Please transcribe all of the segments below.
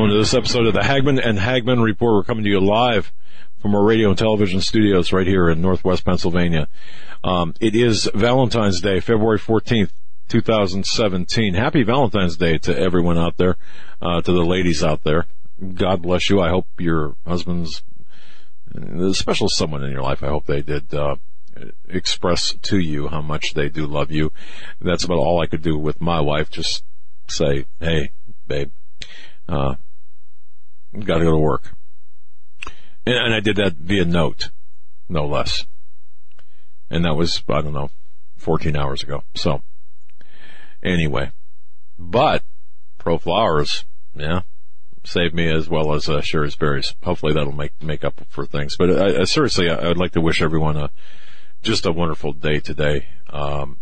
To this episode of the Hagmann and Hagmann Report. We're coming to you live from our radio and television studios right here in Northwest Pennsylvania. Um, it is Valentine's Day, February 14th, 2017. Happy Valentine's Day to everyone out there, uh, to the ladies out there. God bless you. I hope your husbands, the special someone in your life, I hope they did, uh, express to you how much they do love you. That's about all I could do with my wife. Just say, hey, babe, uh, got to go to work. And, and I did that via note, no less. And that was, I don't know, 14 hours ago. So, anyway. But, Pro Flowers, yeah, saved me as well as uh, Sherry's Berries. Hopefully that'll make, make up for things. But I, I, seriously, I, would like to wish everyone a, just a wonderful day today. Um,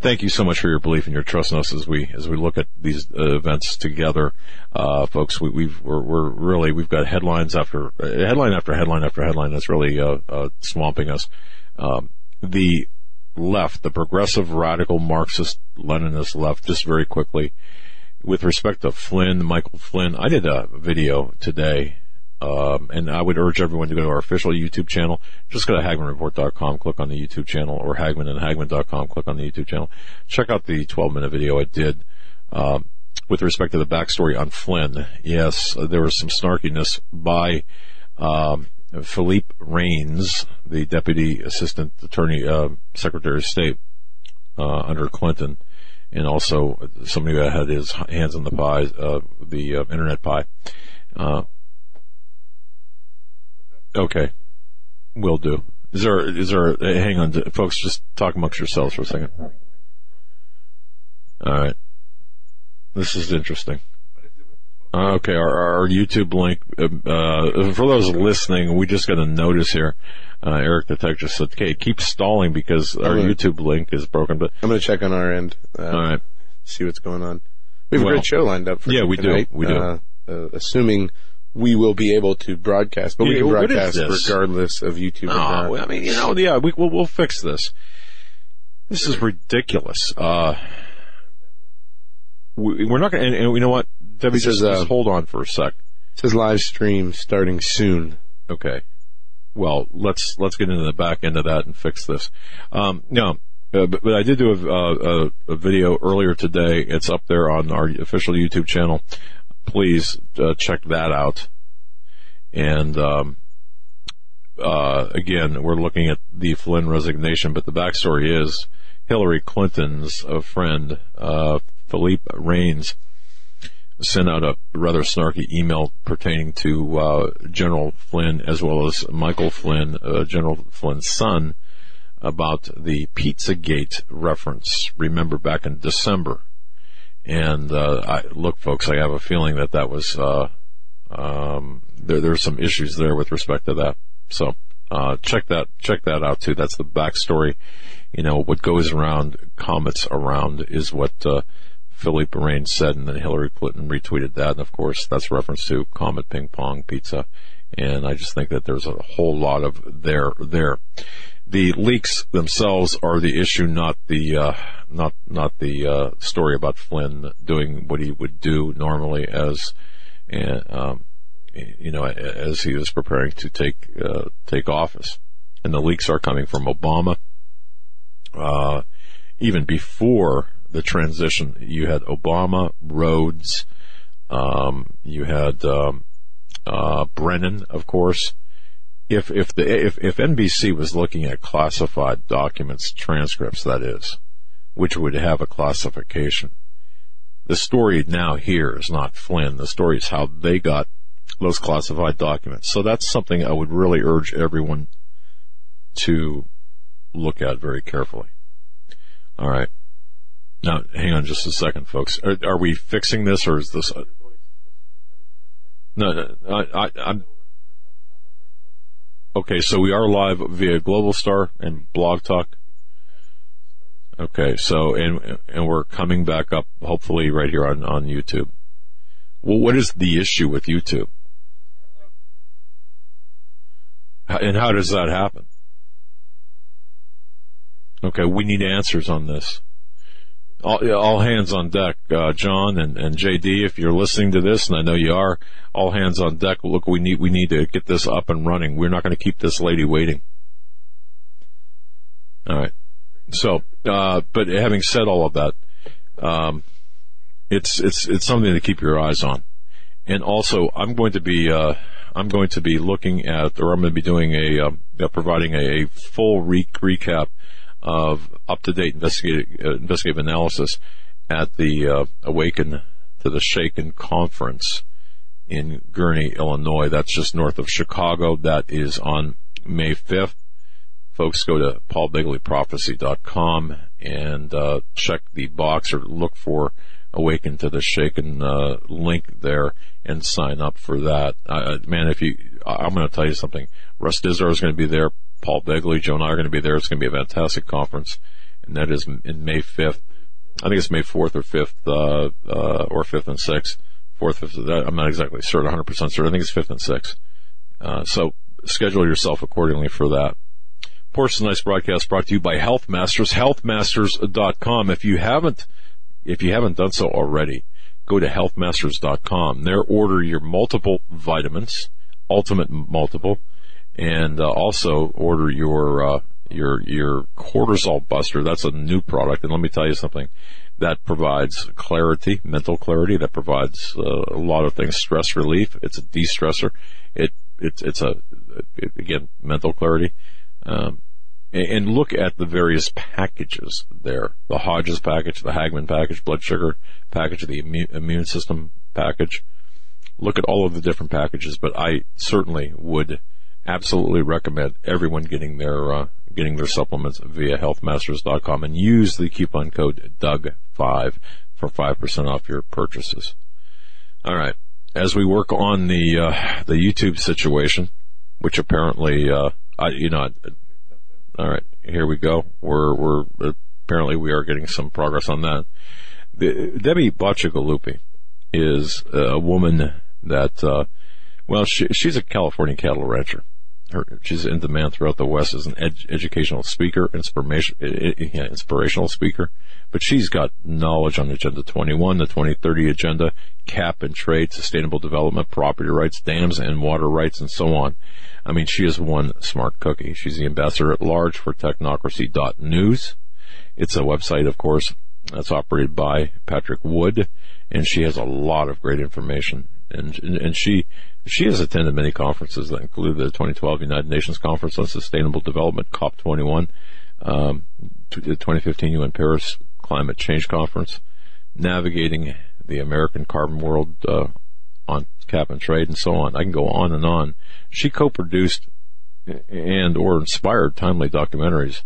thank you so much for your belief and your trust in us as we as we look at these uh, events together, uh, folks. We, we've we're, we're really we've got headlines after uh, headline after headline after headline that's really uh, uh, swamping us. Um, the left, the progressive radical Marxist Leninist left, just very quickly with respect to Flynn, Michael Flynn. I did a video today. Um, and I would urge everyone to go to our official YouTube channel. Just go to HagmannReport.com, click on the YouTube channel, or Hagmann and Hagmann.com, click on the YouTube channel. Check out the 12 minute video I did, um, with respect to the backstory on Flynn. Yes, there was some snarkiness by, um, Philippe Reines, the Deputy Assistant Attorney, uh, Secretary of State, uh, under Clinton, and also somebody who had his hands on the pie, uh, the uh, internet pie. Uh, Okay. Will do. Is there, is there, hang on, folks, just talk amongst yourselves for a second. Alright. This is interesting. Okay, our, our YouTube link, uh, for those listening, we just got a notice here. Uh, Eric the Tech just said, okay, keep stalling because our gonna- YouTube link is broken, but, I'm going to check on our end. Uh, alright. See what's going on. We have Well, a great show lined up for yeah, we do. We do. Uh, uh, assuming we will be able to broadcast, but we Yeah, can broadcast regardless of YouTube. or No, not. I mean, you know, yeah, we, we'll, we'll fix this. This is ridiculous. Uh, we, we're not going to, and, you know what? Debbie, just, uh, just hold on for a sec. It says live stream starting soon. Okay. Well, let's, let's get into the back end of that and fix this. Um, no, uh, but, but I did do a, a, a video earlier today. It's up there on our official YouTube channel. Please uh, check that out. And, um, uh, again, we're looking at the Flynn resignation, but the backstory is Hillary Clinton's uh, friend, uh, Philippe Reines, sent out a rather snarky email pertaining to uh, General Flynn as well as Michael Flynn, uh, General Flynn's son, about the Pizzagate reference. Remember back in December, and uh, I, look, folks, I have a feeling that that was uh, um, there. There's some issues there with respect to that. So uh, check that check that out too. That's the backstory. You know what goes around, comets around, is what uh, Philippe Reines said, and then Hillary Clinton retweeted that. And of course, that's reference to Comet Ping Pong Pizza. And I just think that there's a whole lot of there there. The leaks themselves are the issue, not the uh, not not the uh, story about Flynn doing what he would do normally as, um, you know, as he was preparing to take uh, take office. And the leaks are coming from Obama. Uh, even before the transition, you had Obama, Rhodes, um, you had um, uh, Brennan, of course. If if the if if NBC was looking at classified documents, transcripts, that is, which would have a classification, the story now here is not Flynn. The story is how they got those classified documents. So that's something I would really urge everyone to look at very carefully. All right. Now, hang on just a second, folks. Are, are we fixing this, or is this? A, no, no, I, I, I'm. Okay, so we are live via Global Star and Blog Talk. Okay, so and and we're coming back up, hopefully, right here on on YouTube. Well, what is the issue with YouTube? And how does that happen? Okay, we need answers on this. All, all hands on deck, uh, John and, and JD. If you're listening to this, and I know you are, all hands on deck. Look, we need we need to get this up and running. We're not going to keep this lady waiting. All right. So, uh, but having said all of that, um, it's it's it's something to keep your eyes on. And also, I'm going to be uh, I'm going to be looking at, or I'm going to be doing a uh, providing a, a full re- recap of up-to-date investigative, uh, investigative analysis at the uh, Awaken to the Shaken conference in Gurnee, Illinois. That's just north of Chicago. That is on May 5th. Folks, go to paulbegleyprophecy.com and uh, check the box or look for Awaken to the Shaken uh, link there and sign up for that. Uh, man, if you, I'm going to tell you something. Russ Dizdar is going to be there. Paul Begley, Joe and I are going to be there. It's going to be a fantastic conference, and that is in May 5th. I think it's May 4th or 5th, uh, uh, or 5th and 6th. 4th, 5th, I'm not exactly certain, 100% certain. I think it's 5th and 6th. Uh, so schedule yourself accordingly for that. Portion Nice broadcast brought to you by Health Masters, healthmasters.com. If you haven't, if you haven't done so already, go to healthmasters.com. There order your multiple vitamins, ultimate multiple, and uh, also order your uh, your your cortisol buster. That's a new product, and let me tell you something that provides clarity, mental clarity. That provides uh, a lot of things. Stress relief. It's a de-stressor. It it's it's a it, again mental clarity. Um, and look at the various packages there. The Hodges package, the Hagmann package, blood sugar package, the immune system package. Look at all of the different packages, but I certainly would absolutely recommend everyone getting their uh, getting their supplements via healthmasters.com and use the coupon code Doug5 for 5% off your purchases. All right. As we work on the uh, the YouTube situation, which apparently uh, I, you know, all right, here we go. We're we're apparently we are getting some progress on that. The, Debbie Bacigalupi is a woman that, uh, well, she, she's a California cattle rancher her, she's in demand throughout the West as an ed, educational speaker, inspiration, inspirational speaker. But she's got knowledge on Agenda 21, the 2030 Agenda, cap and trade, sustainable development, property rights, dams and water rights, and so on. I mean, she is one smart cookie. She's the ambassador at large for technocracy.news. It's a website, of course, that's operated by Patrick Wood, and she has a lot of great information and, and she she has attended many conferences that include the 2012 United Nations Conference on Sustainable Development (COP21), um, the 2015 UN Paris Climate Change Conference, navigating the American carbon world uh, on cap and trade, and so on. I can go on and on. She co-produced and or inspired timely documentaries,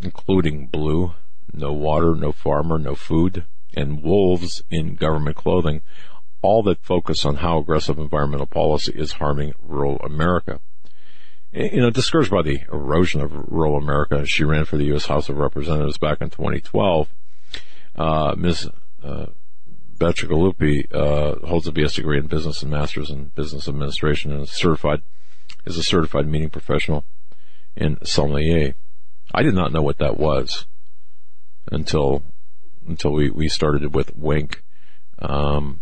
including Blue, No Water, No Farmer, No Food, and Wolves in Government Clothing, all that focus on how aggressive environmental policy is harming rural America. You know, discouraged by the erosion of rural America, she ran for the U.S. House of Representatives back in 2012. Uh, Ms. Uh, uh, holds a BS degree in business and master's in business administration and is certified, is a certified meeting professional in sommelier. I did not know what that was until, until we, we started with Wink. Um,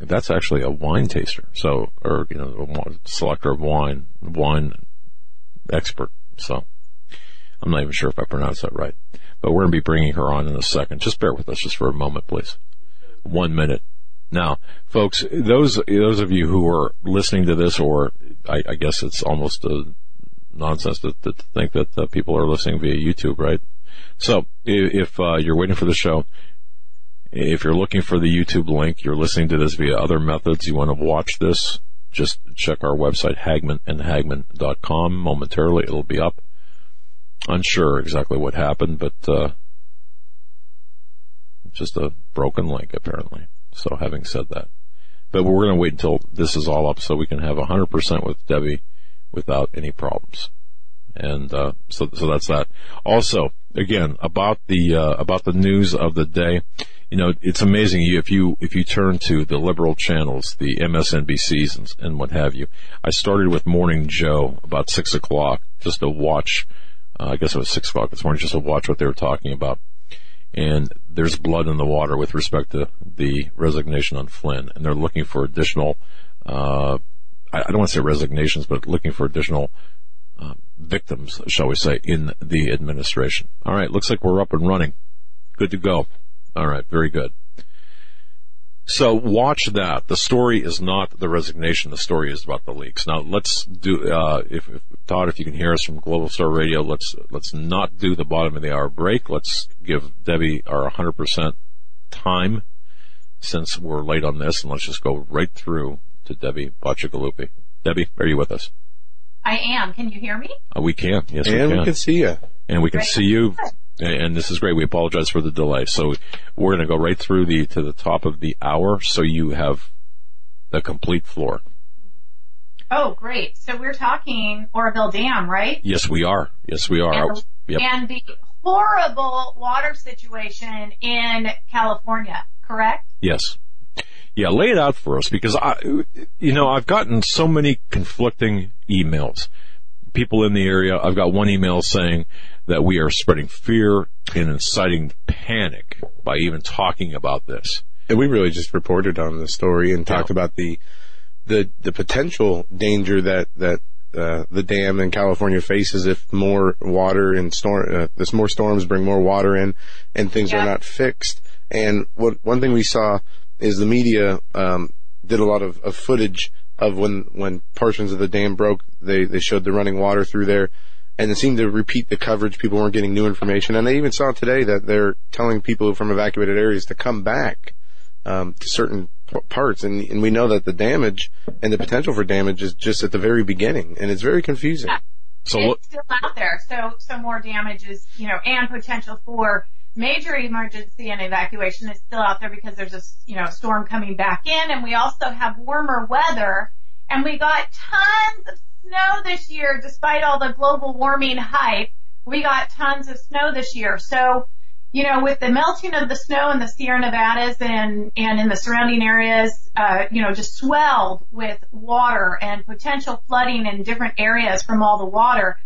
that's actually a wine taster. So, or, you know, a selector of wine, wine expert. So, I'm not even sure if I pronounced that right. But we're going to be bringing her on in a second. Just bear with us just for a moment, please. One minute. Now, folks, those, those of you who are listening to this, or I, I guess it's almost a nonsense to, to think that uh, people are listening via YouTube, right? So, if, if uh, you're waiting for the show, if you're looking for the YouTube link, you're listening to this via other methods, you want to watch this, just check our website, Hagmann and Hagmann.com. Momentarily, it'll be up. Unsure exactly what happened, but, uh, just a broken link apparently. So having said that, but we're going to wait until this is all up so we can have 100% with Debbie without any problems. And uh, so, so that's that. Also, again about the uh, about the news of the day. You know, it's amazing if you if you turn to the liberal channels, the MSNBCs and, and what have you. I started with Morning Joe about six o'clock just to watch. Uh, I guess it was six o'clock this morning just to watch what they were talking about. And there's blood in the water with respect to the resignation on Flynn, and they're looking for additional. Uh, I don't want to say resignations, but looking for additional uh, victims, shall we say, in the administration. All right, looks like we're up and running. Good to go. All right, very good. So watch that. The story is not the resignation. The story is about the leaks. Now let's do. Uh, if, if Todd, if you can hear us from Global Star Radio, let's let's not do the bottom of the hour break. Let's give Debbie our 100% time since we're late on this, and let's just go right through to Debbie Bacigalupi. Debbie, are you with us? I am. Can you hear me? Uh, we can. Yes, and we can. we can see you. And we can see you. And this is great. We apologize for the delay. So we're going to go right through the to the top of the hour, so you have the complete floor. Oh, great. So we're talking Oroville Dam, right? Yes, we are. Yes, we are. And the, yep. and the horrible water situation in California, correct? Yes. Yeah, lay it out for us because I, you know, I've gotten so many conflicting emails. People in the area, I've got one email saying that we are spreading fear and inciting panic by even talking about this. And we really just reported on the story and talked yeah. about the, the, the potential danger that, that, uh, the dam in California faces if more water and storm, uh, this more storms bring more water in and things yeah. are not fixed. And what, one thing we saw is the media um, did a lot of, of footage of when when portions of the dam broke. They they showed the running water through there, and it seemed to repeat the coverage. People weren't getting new information, and they even saw today that they're telling people from evacuated areas to come back um, to certain p- parts, and and we know that the damage and the potential for damage is just at the very beginning, and it's very confusing. So it's still out there. So so more damage is you know and potential for major emergency and evacuation is still out there because there's a you know storm coming back in, and we also have warmer weather, and we got tons of snow this year, despite all the global warming hype. We got tons of snow this year, so you know, with the melting of the snow in the Sierra Nevadas and, and in the surrounding areas, uh, you know, just swelled with water and potential flooding in different areas from all the water,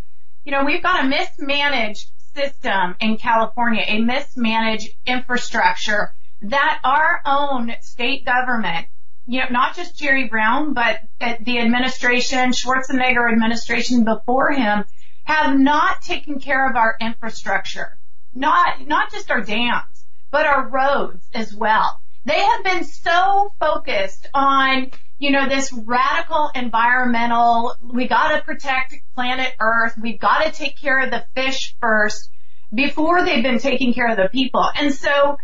you know, we've got a mismanaged system in California, a mismanaged infrastructure that our own state government, you know, not just Jerry Brown, but the administration, Schwarzenegger administration before him, have not taken care of our infrastructure. Not, not just our dams, but our roads as well. They have been so focused on you know, this radical environmental, we gotta protect planet Earth, we've gotta take care of the fish first before they've been taking care of the people. And so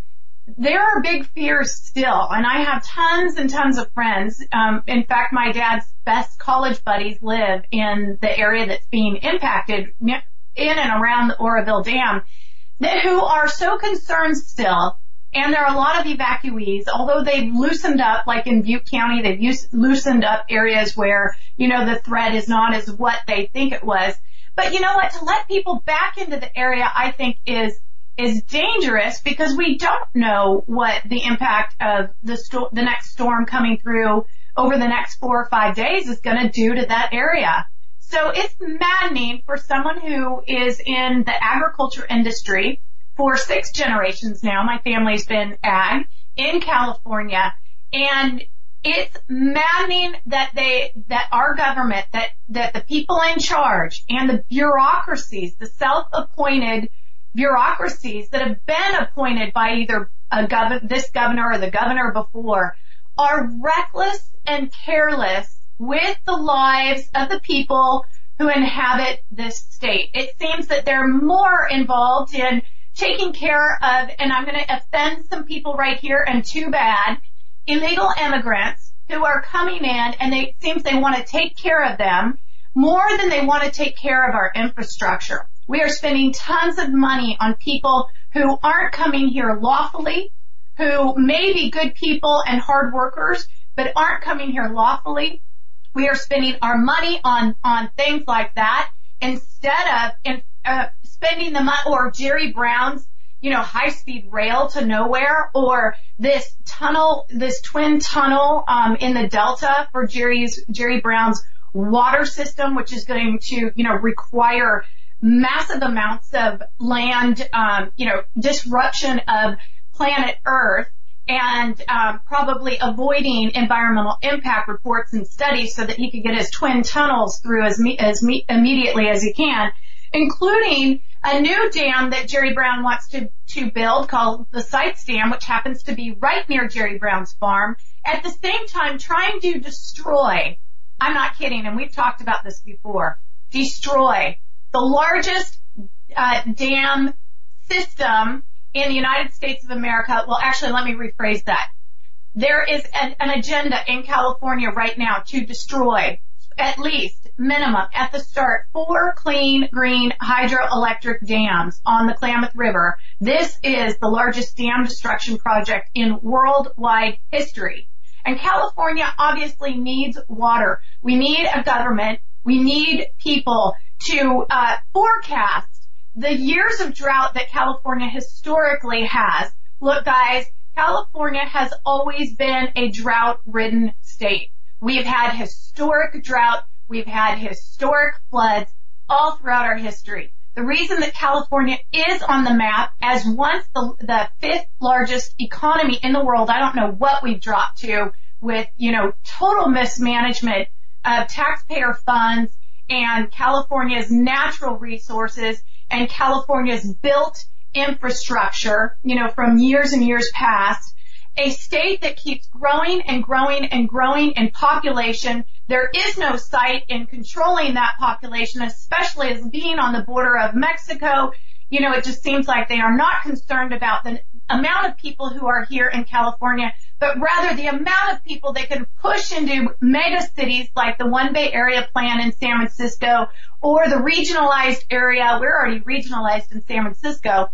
there are big fears still, and I have tons and tons of friends. Um, in fact, my dad's best college buddies live in the area that's being impacted in and around the Oroville Dam, that, who are so concerned still and there are a lot of evacuees, although they've loosened up, like in Butte County, they've used, loosened up areas where, you know, the threat is not as what they think it was. But you know what? To let people back into the area, I think is, is dangerous because we don't know what the impact of the sto- the next storm coming through over the next four or five days is going to do to that area. So it's maddening for someone who is in the agriculture industry for six generations now. My family's been ag in California and it's maddening that they, that our government, that, that the people in charge and the bureaucracies, the self-appointed bureaucracies that have been appointed by either a gov- this governor or the governor before are reckless and careless with the lives of the people who inhabit this state. It seems that they're more involved in taking care of, and I'm going to offend some people right here, and too bad, illegal immigrants who are coming in and they, it seems they want to take care of them more than they want to take care of our infrastructure. We are spending tons of money on people who aren't coming here lawfully, who may be good people and hard workers, but aren't coming here lawfully. We are spending our money on, on things like that instead of in, uh, spending the money or Jerry Brown's, you know, high speed rail to nowhere or this tunnel, this twin tunnel, um, in the Delta for Jerry's, Jerry Brown's water system, which is going to, you know, require massive amounts of land, um, you know, disruption of planet Earth and um, probably avoiding environmental impact reports and studies so that he could get his twin tunnels through as, me- as me- immediately as he can, including a new dam that Jerry Brown wants to, to build called the Sites Dam, which happens to be right near Jerry Brown's farm. At the same time, trying to destroy, I'm not kidding, and we've talked about this before, destroy the largest uh, dam system in the United States of America. Well, actually, let me rephrase that. There is an, an agenda in California right now to destroy at least minimum at the start four clean green hydroelectric dams on the Klamath River. This is the largest dam destruction project in worldwide history. And California obviously needs water. We need a government. We need people to uh, forecast the years of drought that California historically has. Look guys, California has always been a drought ridden state. We've had historic drought. We've had historic floods all throughout our history. The reason that California is on the map as once the, the fifth largest economy in the world, I don't know what we've dropped to with, you know, total mismanagement of taxpayer funds and California's natural resources and California's built infrastructure, you know, from years and years past, a state that keeps growing and growing and growing in population. There is no sight in controlling that population, especially as being on the border of Mexico. You know, it just seems like they are not concerned about the amount of people who are here in California, but rather the amount of people they can push into mega cities like the One Bay Area Plan in San Francisco or the regionalized area. We're already regionalized in San Francisco,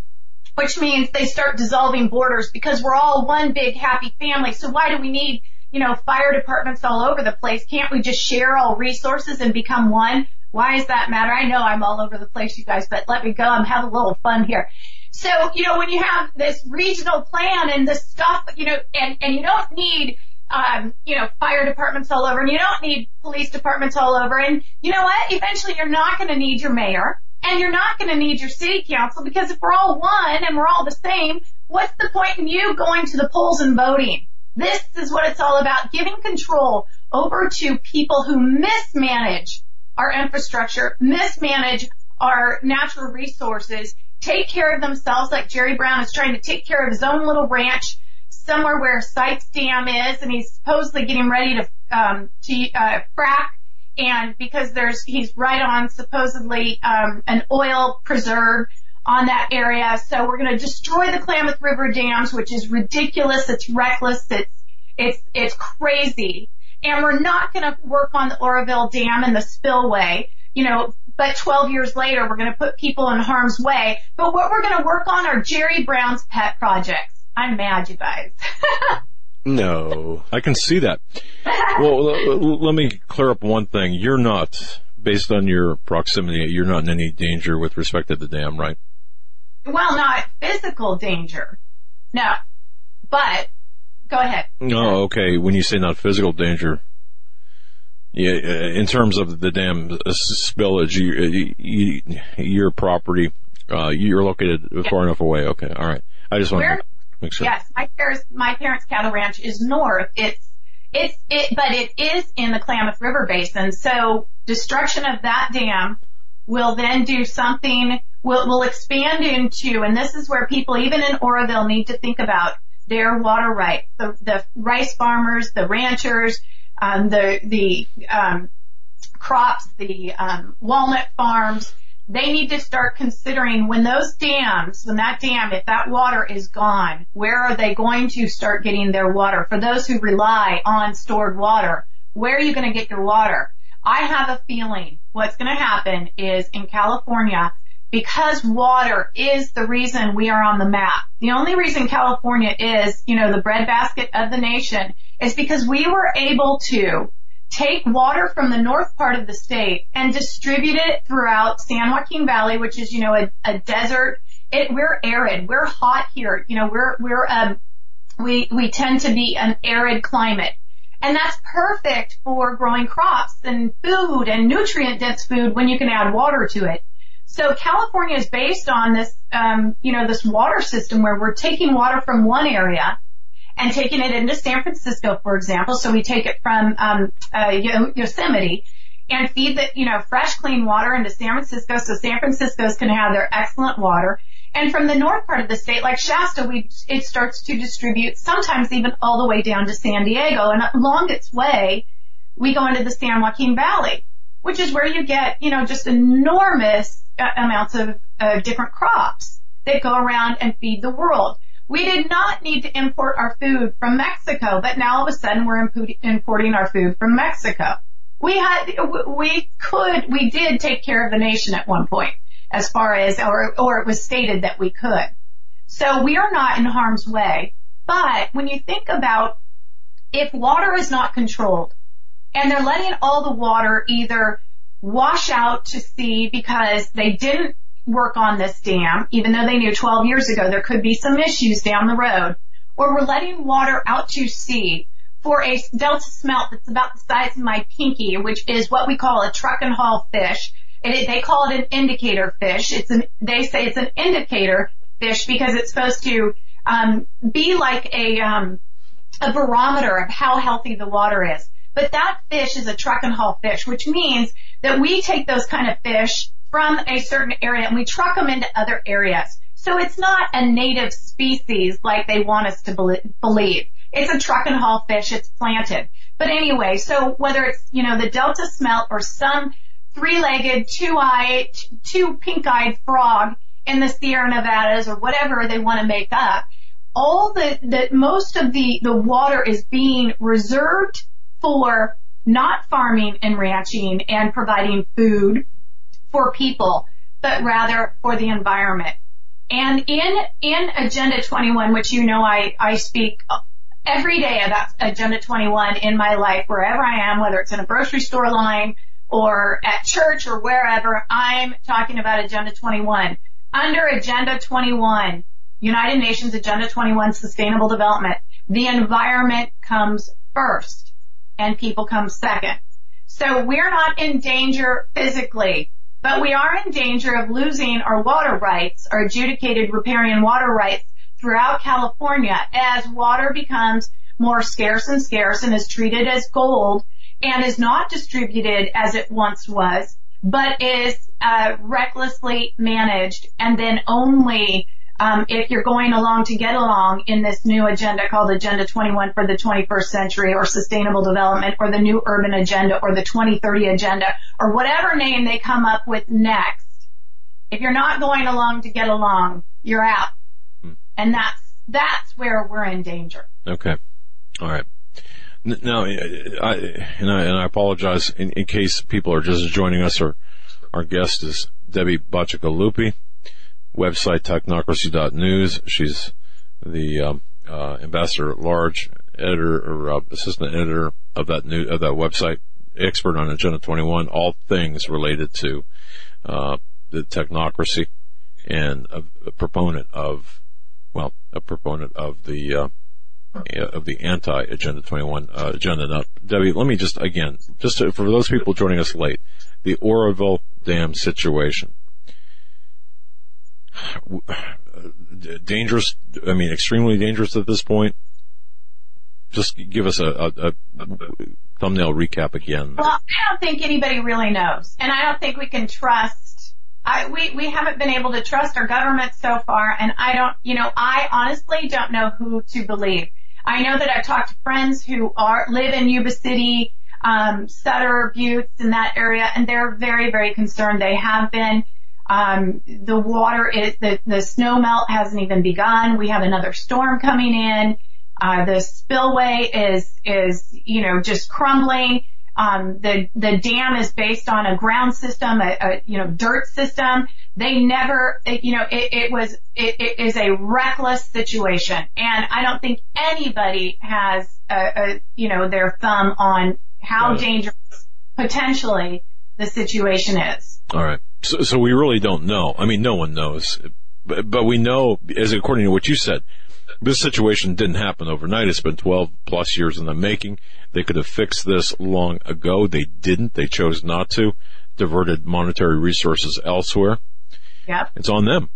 which means they start dissolving borders because we're all one big happy family. So why do we need, you know, fire departments all over the place? Can't we just share all resources and become one? Why does that matter? I know I'm all over the place, you guys, but let me go. I'm having a little fun here. So, you know, when you have this regional plan and this stuff, you know, and, and you don't need, um, you know, fire departments all over and you don't need police departments all over. And you know what? Eventually you're not going to need your mayor and you're not going to need your city council because if we're all one and we're all the same, what's the point in you going to the polls and voting? This is what it's all about, giving control over to people who mismanage our infrastructure, mismanage our natural resources, take care of themselves like Jerry Brown is trying to take care of his own little ranch somewhere where Sites Dam is and he's supposedly getting ready to, um, to, uh, frack and because there's, he's right on supposedly, um, an oil preserve on that area. So we're going to destroy the Klamath River dams, which is ridiculous. It's reckless. It's, it's, it's crazy. And we're not going to work on the Oroville Dam and the spillway. You know, but 12 years later, we're going to put people in harm's way. But what we're going to work on are Jerry Brown's pet projects. I'm mad, you guys. no. I can see that. well, l- let me clear up one thing. You're not, based on your proximity, you're not in any danger with respect to the dam, right? Well, not physical danger. No. But, go ahead. Oh, okay. When you say not physical danger, yeah, uh, in terms of the dam uh, spillage, you, you, your property, uh, you're located far enough away. Okay, all right. I just want to make sure. Yes, my parents, my parents' cattle ranch is north. It's it's it, but it is in the Klamath River Basin. So destruction of that dam will then do something. Will will expand into, and this is where people, even in Oroville, need to think about their water rights. The the rice farmers, the ranchers um, the the um, crops, the um, walnut farms, they need to start considering when those dams, when that dam, if that water is gone, where are they going to start getting their water? For those who rely on stored water, where are you going to get your water? I have a feeling what's going to happen is in California, because water is the reason we are on the map. The only reason California is, you know, the breadbasket of the nation is because we were able to take water from the north part of the state and distribute it throughout San Joaquin Valley, which is, you know, a, a desert. It, we're arid. We're hot here. You know, we're, we're, um, we, we tend to be an arid climate. And that's perfect for growing crops and food and nutrient dense food when you can add water to it. So California is based on this, um, you know, this water system where we're taking water from one area and taking it into San Francisco, for example. So we take it from um, uh, Yosemite and feed the, you know, fresh, clean water into San Francisco so San Francisco's can have their excellent water. And from the north part of the state, like Shasta, we, it starts to distribute sometimes even all the way down to San Diego. And along its way, we go into the San Joaquin Valley, which is where you get, you know, just enormous uh, amounts of different crops that go around and feed the world. We did not need to import our food from Mexico, but now all of a sudden we're importing our food from Mexico. We had, we could, we did take care of the nation at one point as far as, or, or it was stated that we could. So we are not in harm's way. But when you think about if water is not controlled and they're letting all the water either wash out to sea because they didn't work on this dam, even though they knew 12 years ago there could be some issues down the road, or we're letting water out to sea for a delta smelt that's about the size of my pinky, which is what we call a truck and haul fish. It, they call it an indicator fish. It's an, they say it's an indicator fish because it's supposed to um, be like a um, a barometer of how healthy the water is. But that fish is a truck and haul fish, which means that we take those kind of fish from a certain area and we truck them into other areas. So it's not a native species like they want us to believe. It's a truck and haul fish. It's planted. But anyway, so whether it's, you know, the Delta smelt or some three-legged, two-eyed, two pink-eyed frog in the Sierra Nevadas or whatever they want to make up, all the, the, most of the, the water is being reserved for not farming and ranching and providing food for people, but rather for the environment. And in, in Agenda 21, which you know I, I speak every day about Agenda 21 in my life, wherever I am, whether it's in a grocery store line or at church or wherever, I'm talking about Agenda 21. Under Agenda 21, United Nations Agenda 21 Sustainable Development, the environment comes first and people come second. So we're not in danger physically but we are in danger of losing our water rights, our adjudicated riparian water rights throughout California as water becomes more scarce and scarce and is treated as gold and is not distributed as it once was, but is uh, recklessly managed and then only um, if you're going along to get along in this new agenda called Agenda 21 for the 21st century or sustainable development or the new urban agenda or the 2030 agenda or whatever name they come up with next, if you're not going along to get along, you're out. Hmm. And that's, that's where we're in danger. Okay. All right. Now, I, and I, and I apologize in, in case people are just joining us or our guest is Debbie Bacigalupi website, technocracy.news. She's the um, uh, ambassador at large, editor or uh, assistant editor of that new of that website, expert on Agenda 21, all things related to uh, the technocracy, and a, a, proponent of, well, a proponent of the uh, of the anti-Agenda 21 uh, agenda. Now, Debbie, let me just again, just to, for those people joining us late, the Oroville Dam situation dangerous. I mean, extremely dangerous at this point. Just give us a, a, a thumbnail recap again. Well, I don't think anybody really knows, and I don't think we can trust. I, we we haven't been able to trust our government so far, and I don't. You know, I honestly don't know who to believe. I know that I've talked to friends who are live in Yuba City, um, Sutter, Buttes, in that area, and they're very, very concerned. They have been. Um, the water is the the snow melt hasn't even begun. We have another storm coming in. Uh, the spillway is is you know just crumbling. um, the the dam is based on a ground system, a, a you know dirt system. They never, it, you know, it, it was it, it is a reckless situation, and I don't think anybody has a, a you know their thumb on how Right. dangerous potentially the situation is. All right. So, so we really don't know. I mean, no one knows, but, but we know, as according to what you said, this situation didn't happen overnight. It's been 12 plus years in the making. They could have fixed this long ago. They didn't. They chose not to. Diverted monetary resources elsewhere. Yeah. It's on them.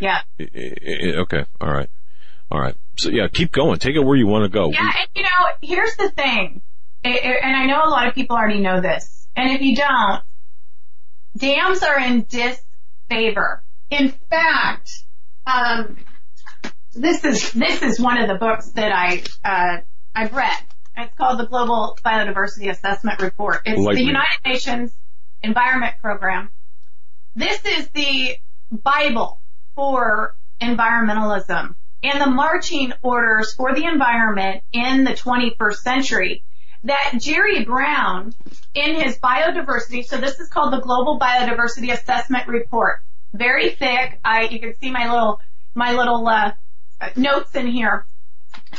Yeah. Okay. All right. All right. So yeah, keep going. Take it where you want to go. Yeah, and you know, here's the thing, It- it- and I know a lot of people already know this, and if you don't, dams are in disfavor. In fact, um, this is this is one of the books that I uh, I've read. It's called the Global Biodiversity Assessment Report. It's the. United Nations Environment Program. This is the Bible for environmentalism and the marching orders for the environment in the 21st century that Jerry Brown in his biodiversity, so this is called the Global Biodiversity Assessment Report. Very thick. I, you can see my little, my little, uh, notes in here.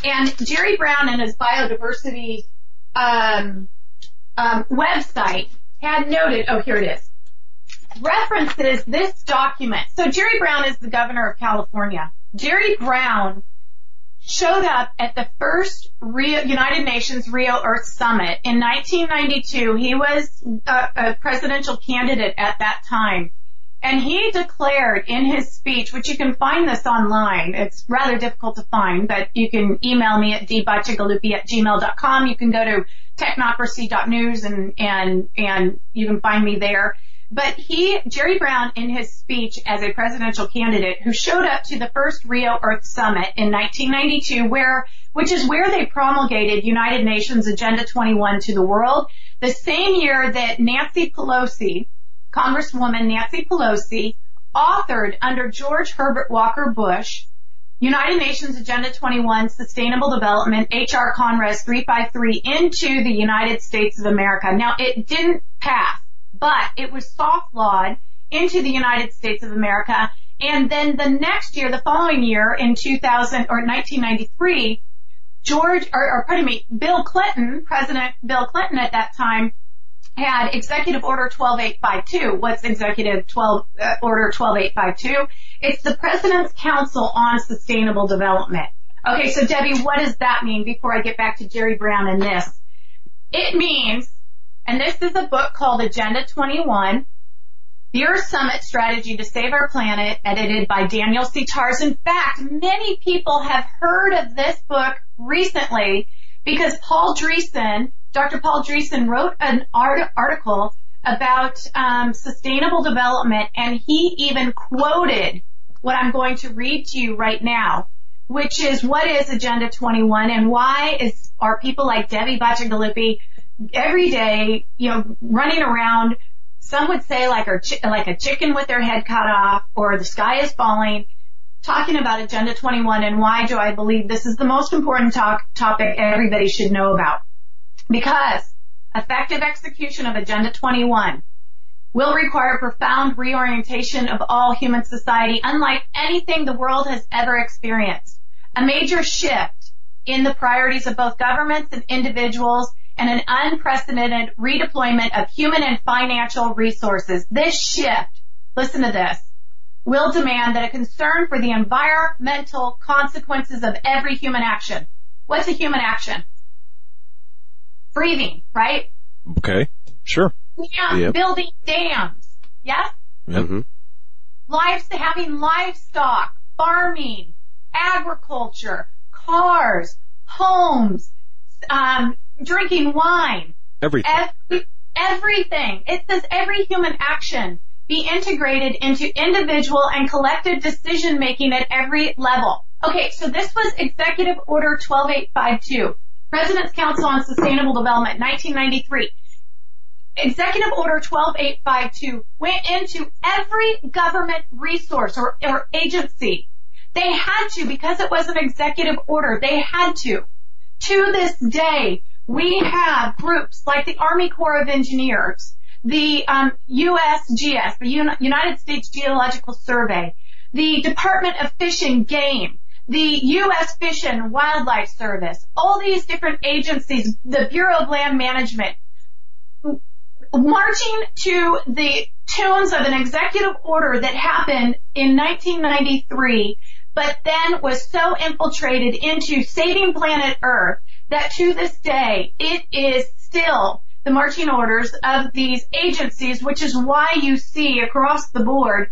And Jerry Brown in his biodiversity, um, um, website had noted, oh, here it is references this document. So Jerry Brown is the governor of California. Jerry Brown showed up at the first Rio, United Nations Rio Earth Summit in 1992. He was a, a presidential candidate at that time. And he declared in his speech, which you can find this online, it's rather difficult to find, but you can email me at dbacigalupi at gmail.com. You can go to technocracy.news and, and, and you can find me there. But he, Jerry Brown, in his speech as a presidential candidate who showed up to the first Rio Earth Summit in 1992, where, which is where they promulgated United Nations Agenda 21 to the world, the same year that Nancy Pelosi, Congresswoman Nancy Pelosi, authored under George Herbert Walker Bush, United Nations Agenda 21 Sustainable Development, HR Conres 353 into the United States of America. Now it didn't pass, but it was soft lawed into the United States of America. And then the next year, the following year in 2000 or 1993, George, or, or pardon me, Bill Clinton, President Bill Clinton at that time, had Executive Order 12852. What's Executive 12 uh, Order 12852? It's the President's Council on Sustainable Development. Okay, so Debbie, what does that mean? Before I get back to Jerry Brown and this, it means, and this is a book called Agenda 21. The Earth Summit Strategy to Save Our Planet, edited by Daniel Sitarz. In fact, many people have heard of this book recently because Paul Driessen, Dr. Paul Driessen wrote an art- article about um, sustainable development, and he even quoted what I'm going to read to you right now, which is what is Agenda 21 and why is are people like Debbie Bacigalupi every day, you know, running around. Some would say like a chi- like a chicken with their head cut off, or the sky is falling. Talking about Agenda 21 and why do I believe this is the most important talk, topic everybody should know about? Because effective execution of Agenda 21 will require profound reorientation of all human society, unlike anything the world has ever experienced. A major shift in the priorities of both governments and individuals and an unprecedented redeployment of human and financial resources. This shift, listen to this, will demand that a concern for the environmental consequences of every human action. What's a human action? Breathing, right? Okay. Sure. Yeah, Yep. building dams. Yes? hmm Lives, having livestock, farming, agriculture, cars, homes, um, drinking wine, Everything. every, everything. It says every human action be integrated into individual and collective decision making at every level. Okay, so this was Executive Order 12852, President's Council on Sustainable Development, 1993. Executive Order 12852 went into every government resource or, or agency. They had to because it was an executive order. They had to. To this day, we have groups like the Army Corps of Engineers, the um, USGS, the United States Geological Survey, the Department of Fish and Game, the U.S. Fish and Wildlife Service, all these different agencies, the Bureau of Land Management, marching to the tunes of an executive order that happened in 1993, but then was so infiltrated into saving planet Earth that to this day it is still the marching orders of these agencies, which is why you see across the board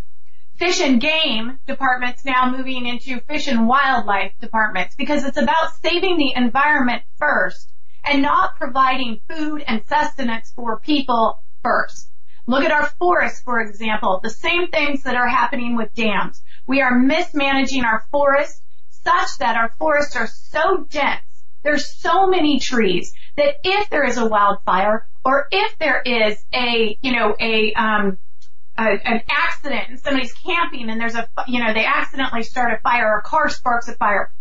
fish and game departments now moving into fish and wildlife departments because it's about saving the environment first and not providing food and sustenance for people first. Look at our forests, for example, the same things that are happening with dams. We are mismanaging our forests such that our forests are so dense. There's so many trees that if there is a wildfire or if there is a, you know, a, um, a, an accident and somebody's camping and there's a, you know, they accidentally start a fire or a car sparks a fire,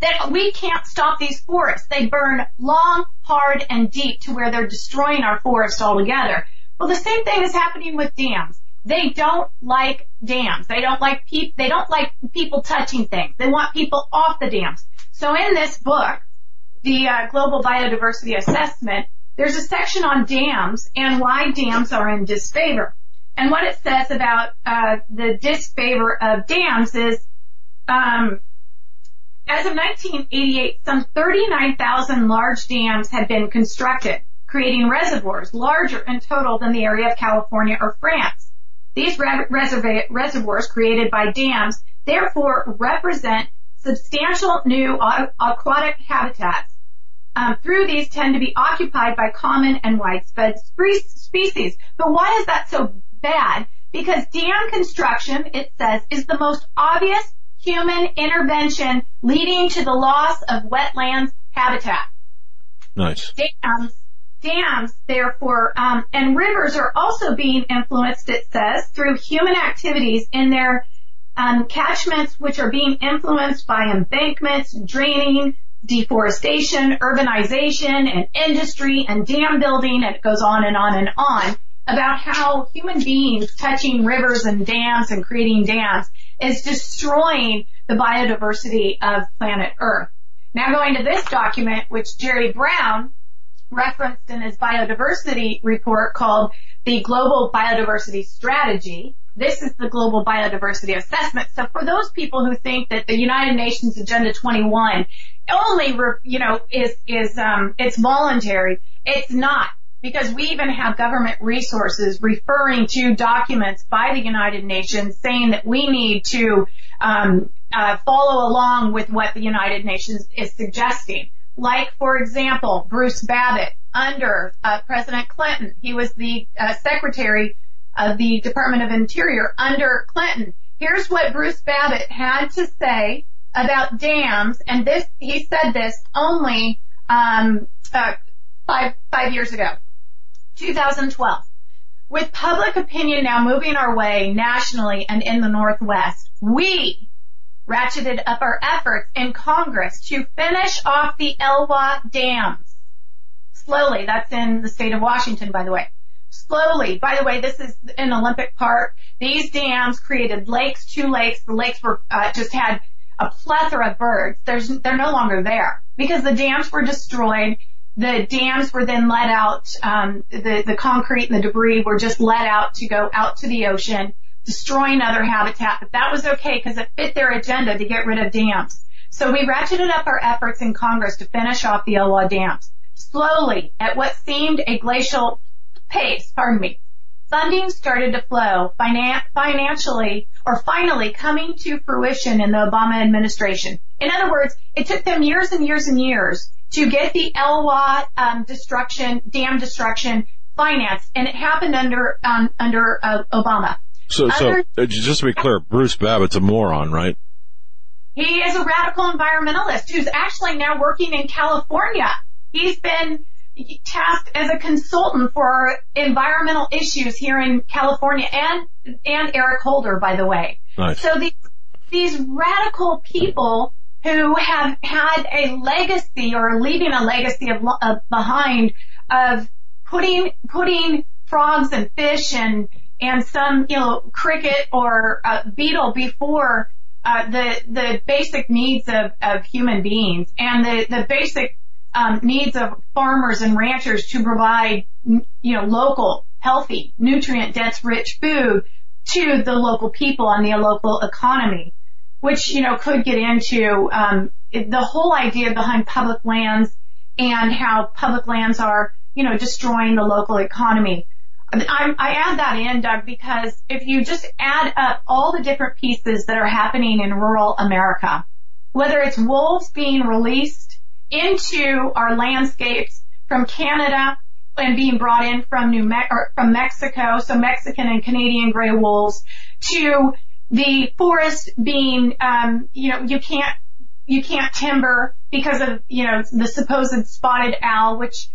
that we can't stop these forests. They burn long, hard, and deep to where they're destroying our forests altogether. Well, the same thing is happening with dams. They don't like dams. They don't like people, they don't like people touching things. They want people off the dams. So in this book, the uh, Global Biodiversity Assessment, there's a section on dams and why dams are in disfavor. And what it says about uh, the disfavor of dams is, um, as of 1988, some 39,000 large dams had been constructed, creating reservoirs larger in total than the area of California or France. These re- reservoirs created by dams therefore represent substantial new aquatic habitats. Um, through these tend to be occupied by common and widespread species. But why is that so bad because dam construction, it says, is the most obvious human intervention leading to the loss of wetlands habitat. Nice. Dams, dams, therefore, um, and rivers are also being influenced, it says, through human activities in their um, catchments, which are being influenced by embankments, draining, deforestation, urbanization, and industry, and dam building, and it goes on and on and on about how human beings touching rivers and dams and creating dams is destroying the biodiversity of planet Earth. Now going to this document, which Jerry Brown referenced in his biodiversity report called the Global Biodiversity Strategy. This is the Global Biodiversity Assessment. So for those people who think that the United Nations Agenda 21 only, you know, is, is, um, it's voluntary, it's not because we even have government resources referring to documents by the United Nations saying that we need to um, uh, follow along with what the United Nations is suggesting. Like, for example, Bruce Babbitt under uh, President Clinton. He was the uh, Secretary of the Department of Interior under Clinton. Here's what Bruce Babbitt had to say about dams, and this he said this only um, uh, five years ago. 2012. With public opinion now moving our way nationally and in the Northwest, we ratcheted up our efforts in Congress to finish off the Elwha dams. Slowly, that's in the state of Washington, by the way. Slowly, by the way, this is in Olympic Park. These dams created lakes, two lakes. The lakes were uh, just had a plethora of birds. There's, they're no longer there because the dams were destroyed the dams were then let out, um, the, the concrete and the debris were just let out to go out to the ocean, destroying other habitat. But that was okay because it fit their agenda to get rid of dams. So we ratcheted up our efforts in Congress to finish off the Elwha dams. Slowly, at what seemed a glacial pace, pardon me, funding started to flow finan- financially or finally coming to fruition in the Obama administration. In other words, it took them years and years and years to get the Elwha um, destruction, dam destruction financed, and it happened under um, under uh, Obama. So, so uh, just to be clear, Bruce Babbitt's a moron, right? He is a radical environmentalist who's actually now working in California. He's been tasked as a consultant for environmental issues here in California and and Eric Holder, by the way. Nice. So these these radical people who have had a legacy or leaving a legacy of, of behind of putting putting frogs and fish and and some you know cricket or uh, beetle before uh, the the basic needs of of human beings and the the basic um, needs of farmers and ranchers to provide you know local healthy nutrient dense rich food to the local people and the local economy which you know could get into um, the whole idea behind public lands and how public lands are you know destroying the local economy. I, I add that in, Doug, because if you just add up all the different pieces that are happening in rural America, whether it's wolves being released into our landscapes from Canada and being brought in from New Me- from Mexico, so Mexican and Canadian gray wolves, to the forest being, um, you know, you can't, you can't timber because of, you know, the supposed spotted owl, which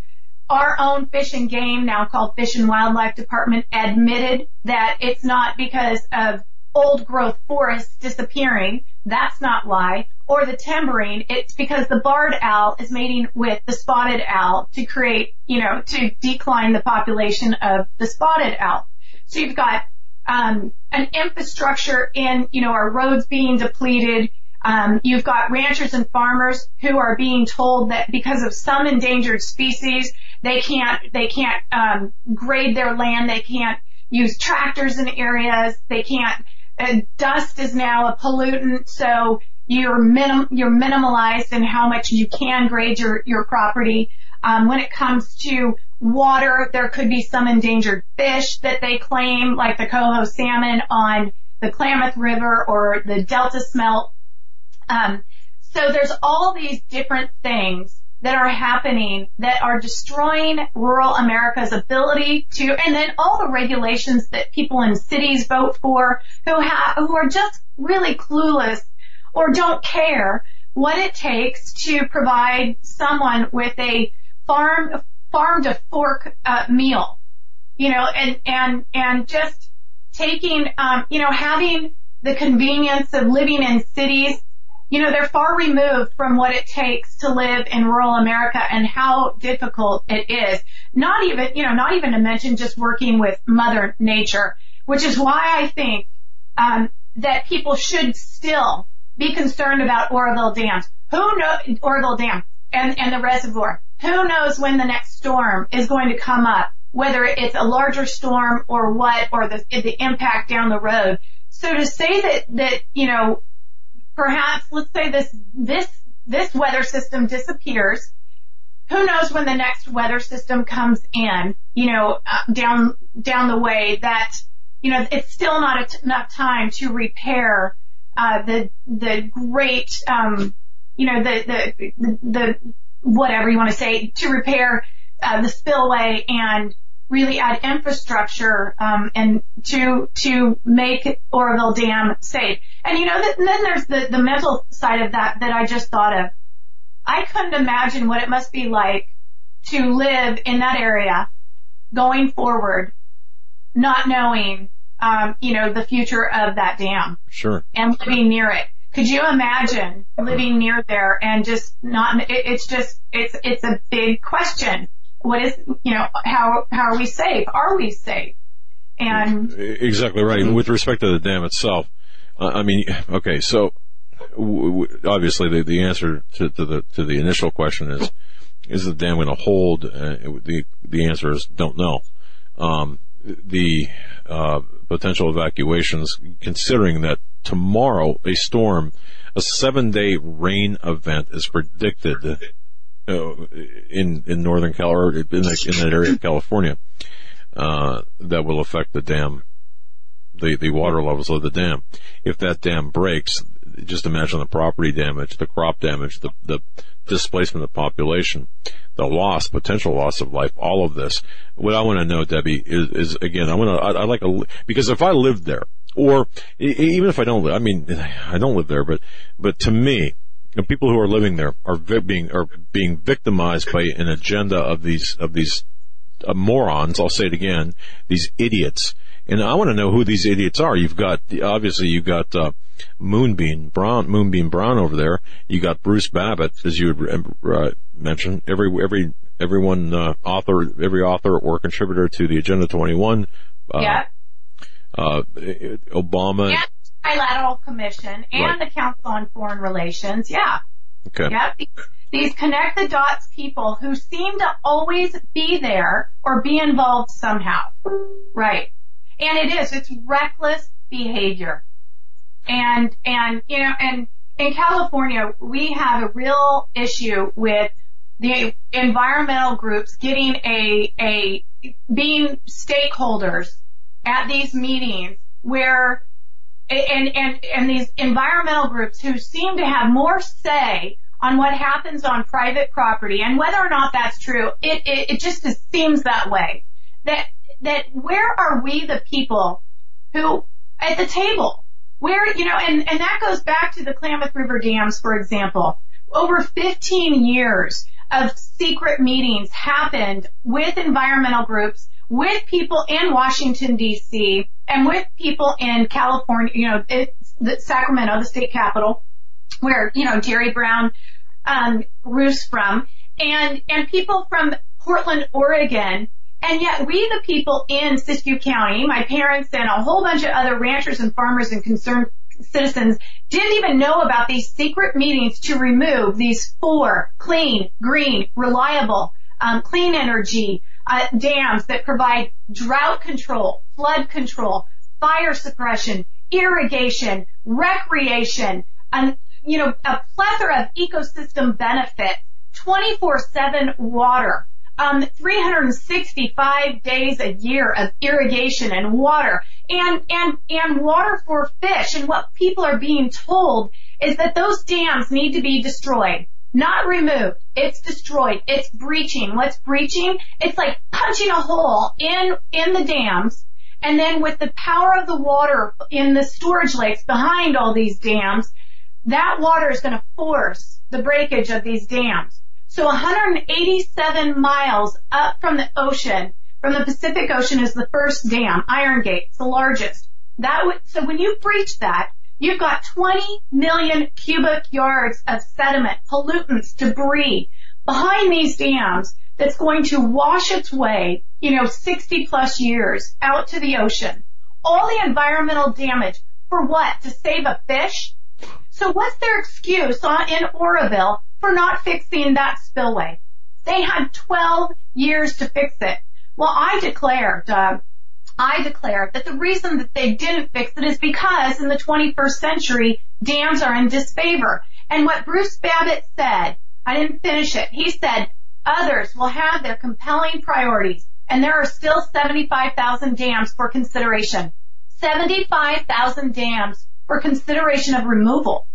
our own fish and game, now called Fish and Wildlife Department, admitted that it's not because of old growth forests disappearing. That's not why. Or the timbering. It's because the barred owl is mating with the spotted owl to create, you know, to decline the population of the spotted owl. So you've got um, an infrastructure in, you know, our roads being depleted. Um, you've got ranchers and farmers who are being told that because of some endangered species, they can't they can't um, grade their land. They can't use tractors in areas. They can't. Uh, dust is now a pollutant, so you're minim you're minimalized in how much you can grade your your property. Um, when it comes to water. There could be some endangered fish that they claim, like the coho salmon on the Klamath River or the Delta smelt. Um, so there's all these different things that are happening that are destroying rural America's ability to, and then all the regulations that people in cities vote for who have, who are just really clueless or don't care what it takes to provide someone with a farm farm to fork uh, meal, you know, and and and just taking, um, you know, having the convenience of living in cities. You know, they're far removed from what it takes to live in rural America and how difficult it is. Not even, you know, not even to mention just working with Mother Nature, which is why I think um, that people should still be concerned about Oroville dams. Who know Oroville Dam and and the reservoir? who knows when the next storm is going to come up, whether it's a larger storm or what, or the, the impact down the road. So to say that, that, you know, perhaps let's say this, this, this weather system disappears. Who knows when the next weather system comes in, you know, down, down the way that, you know, it's still not enough time to repair, uh, the, the great, um, you know, the, the, the, whatever you want to say to repair uh, the spillway and really add infrastructure um, and to to make Oroville Dam safe. And you know, that, and then there's the the mental side of that that I just thought of. I couldn't imagine what it must be like to live in that area going forward, not knowing, um, you know, the future of that dam. Sure. And living near it. Could you imagine living near there and just not, it, it's just, it's, it's a big question. What is, you know, how, how are we safe? Are we safe? And. Exactly right. With respect to the dam itself, uh, I mean, okay, so w- w- obviously the, the answer to, to, the, to the initial question is, is the dam going to hold? Uh, the, the answer is don't know. Um, the, uh, potential evacuations, considering that tomorrow a storm, a seven day rain event is predicted uh, in in northern Cal or in, in that area of California uh, that will affect the dam, the the water levels of the dam. If that dam breaks, just imagine the property damage, the crop damage, the the displacement of population, the loss, potential loss of life, all of this. What I want to know, Debbie, is, is again, I want to, I, I like a, because if I lived there, or even if I don't live, I mean, I don't live there, but, but to me, the people who are living there are being, are being victimized by an agenda of these, of these uh, morons, I'll say it again, these idiots And I want to know who these idiots are. You've got obviously you've got uh, Moonbeam Brown, Moonbeam Brown over there. You got Bruce Babbitt, as you had uh, mentioned. Every every everyone uh, author, every author or contributor to the Agenda 21. Uh, yeah. Uh, Obama. And Trilateral Commission and right. the Council on Foreign Relations. Yeah. Okay. Yep. These, these connect the dots people who seem to always be there or be involved somehow. Right. And it is. It's reckless behavior. And, and, you know, and in California, we have a real issue with the environmental groups getting a, a, being stakeholders at these meetings where, and, and, and these environmental groups who seem to have more say on what happens on private property and whether or not that's true, it, it, it just seems that way. That that where are we the people who at the table? Where, you know, and, and that goes back to the Klamath River dams, for example. Over 15 years of secret meetings happened with environmental groups, with people in Washington DC, and with people in California, you know, the Sacramento, the state capital, where, you know, Jerry Brown, um, roosts from, and, and people from Portland, Oregon, and yet we, the people in Siskiyou County, my parents and a whole bunch of other ranchers and farmers and concerned citizens didn't even know about these secret meetings to remove these four clean, green, reliable, um, clean energy uh, dams that provide drought control, flood control, fire suppression, irrigation, recreation, and you know a plethora of ecosystem benefits, 24/7 water um, 365 days a year of irrigation and water and, and, and water for fish. And what people are being told is that those dams need to be destroyed. Not removed. It's destroyed. It's breaching. What's breaching? It's like punching a hole in, in the dams. And then with the power of the water in the storage lakes behind all these dams, that water is going to force the breakage of these dams. So 187 miles up from the ocean, from the Pacific Ocean is the first dam, Iron Gate. It's the largest. That so when you breach that, you've got 20 million cubic yards of sediment, pollutants, debris behind these dams that's going to wash its way, you know, 60 plus years out to the ocean. All the environmental damage for what? To save a fish? So what's their excuse in Oroville for not fixing that spillway. They had 12 years to fix it. Well, I declare, Doug, I declare that the reason that they didn't fix it is because in the 21st century, dams are in disfavor. And what Bruce Babbitt said, I didn't finish it. He said, others will have their compelling priorities and there are still 75,000 dams for consideration. 75,000 dams for consideration of removal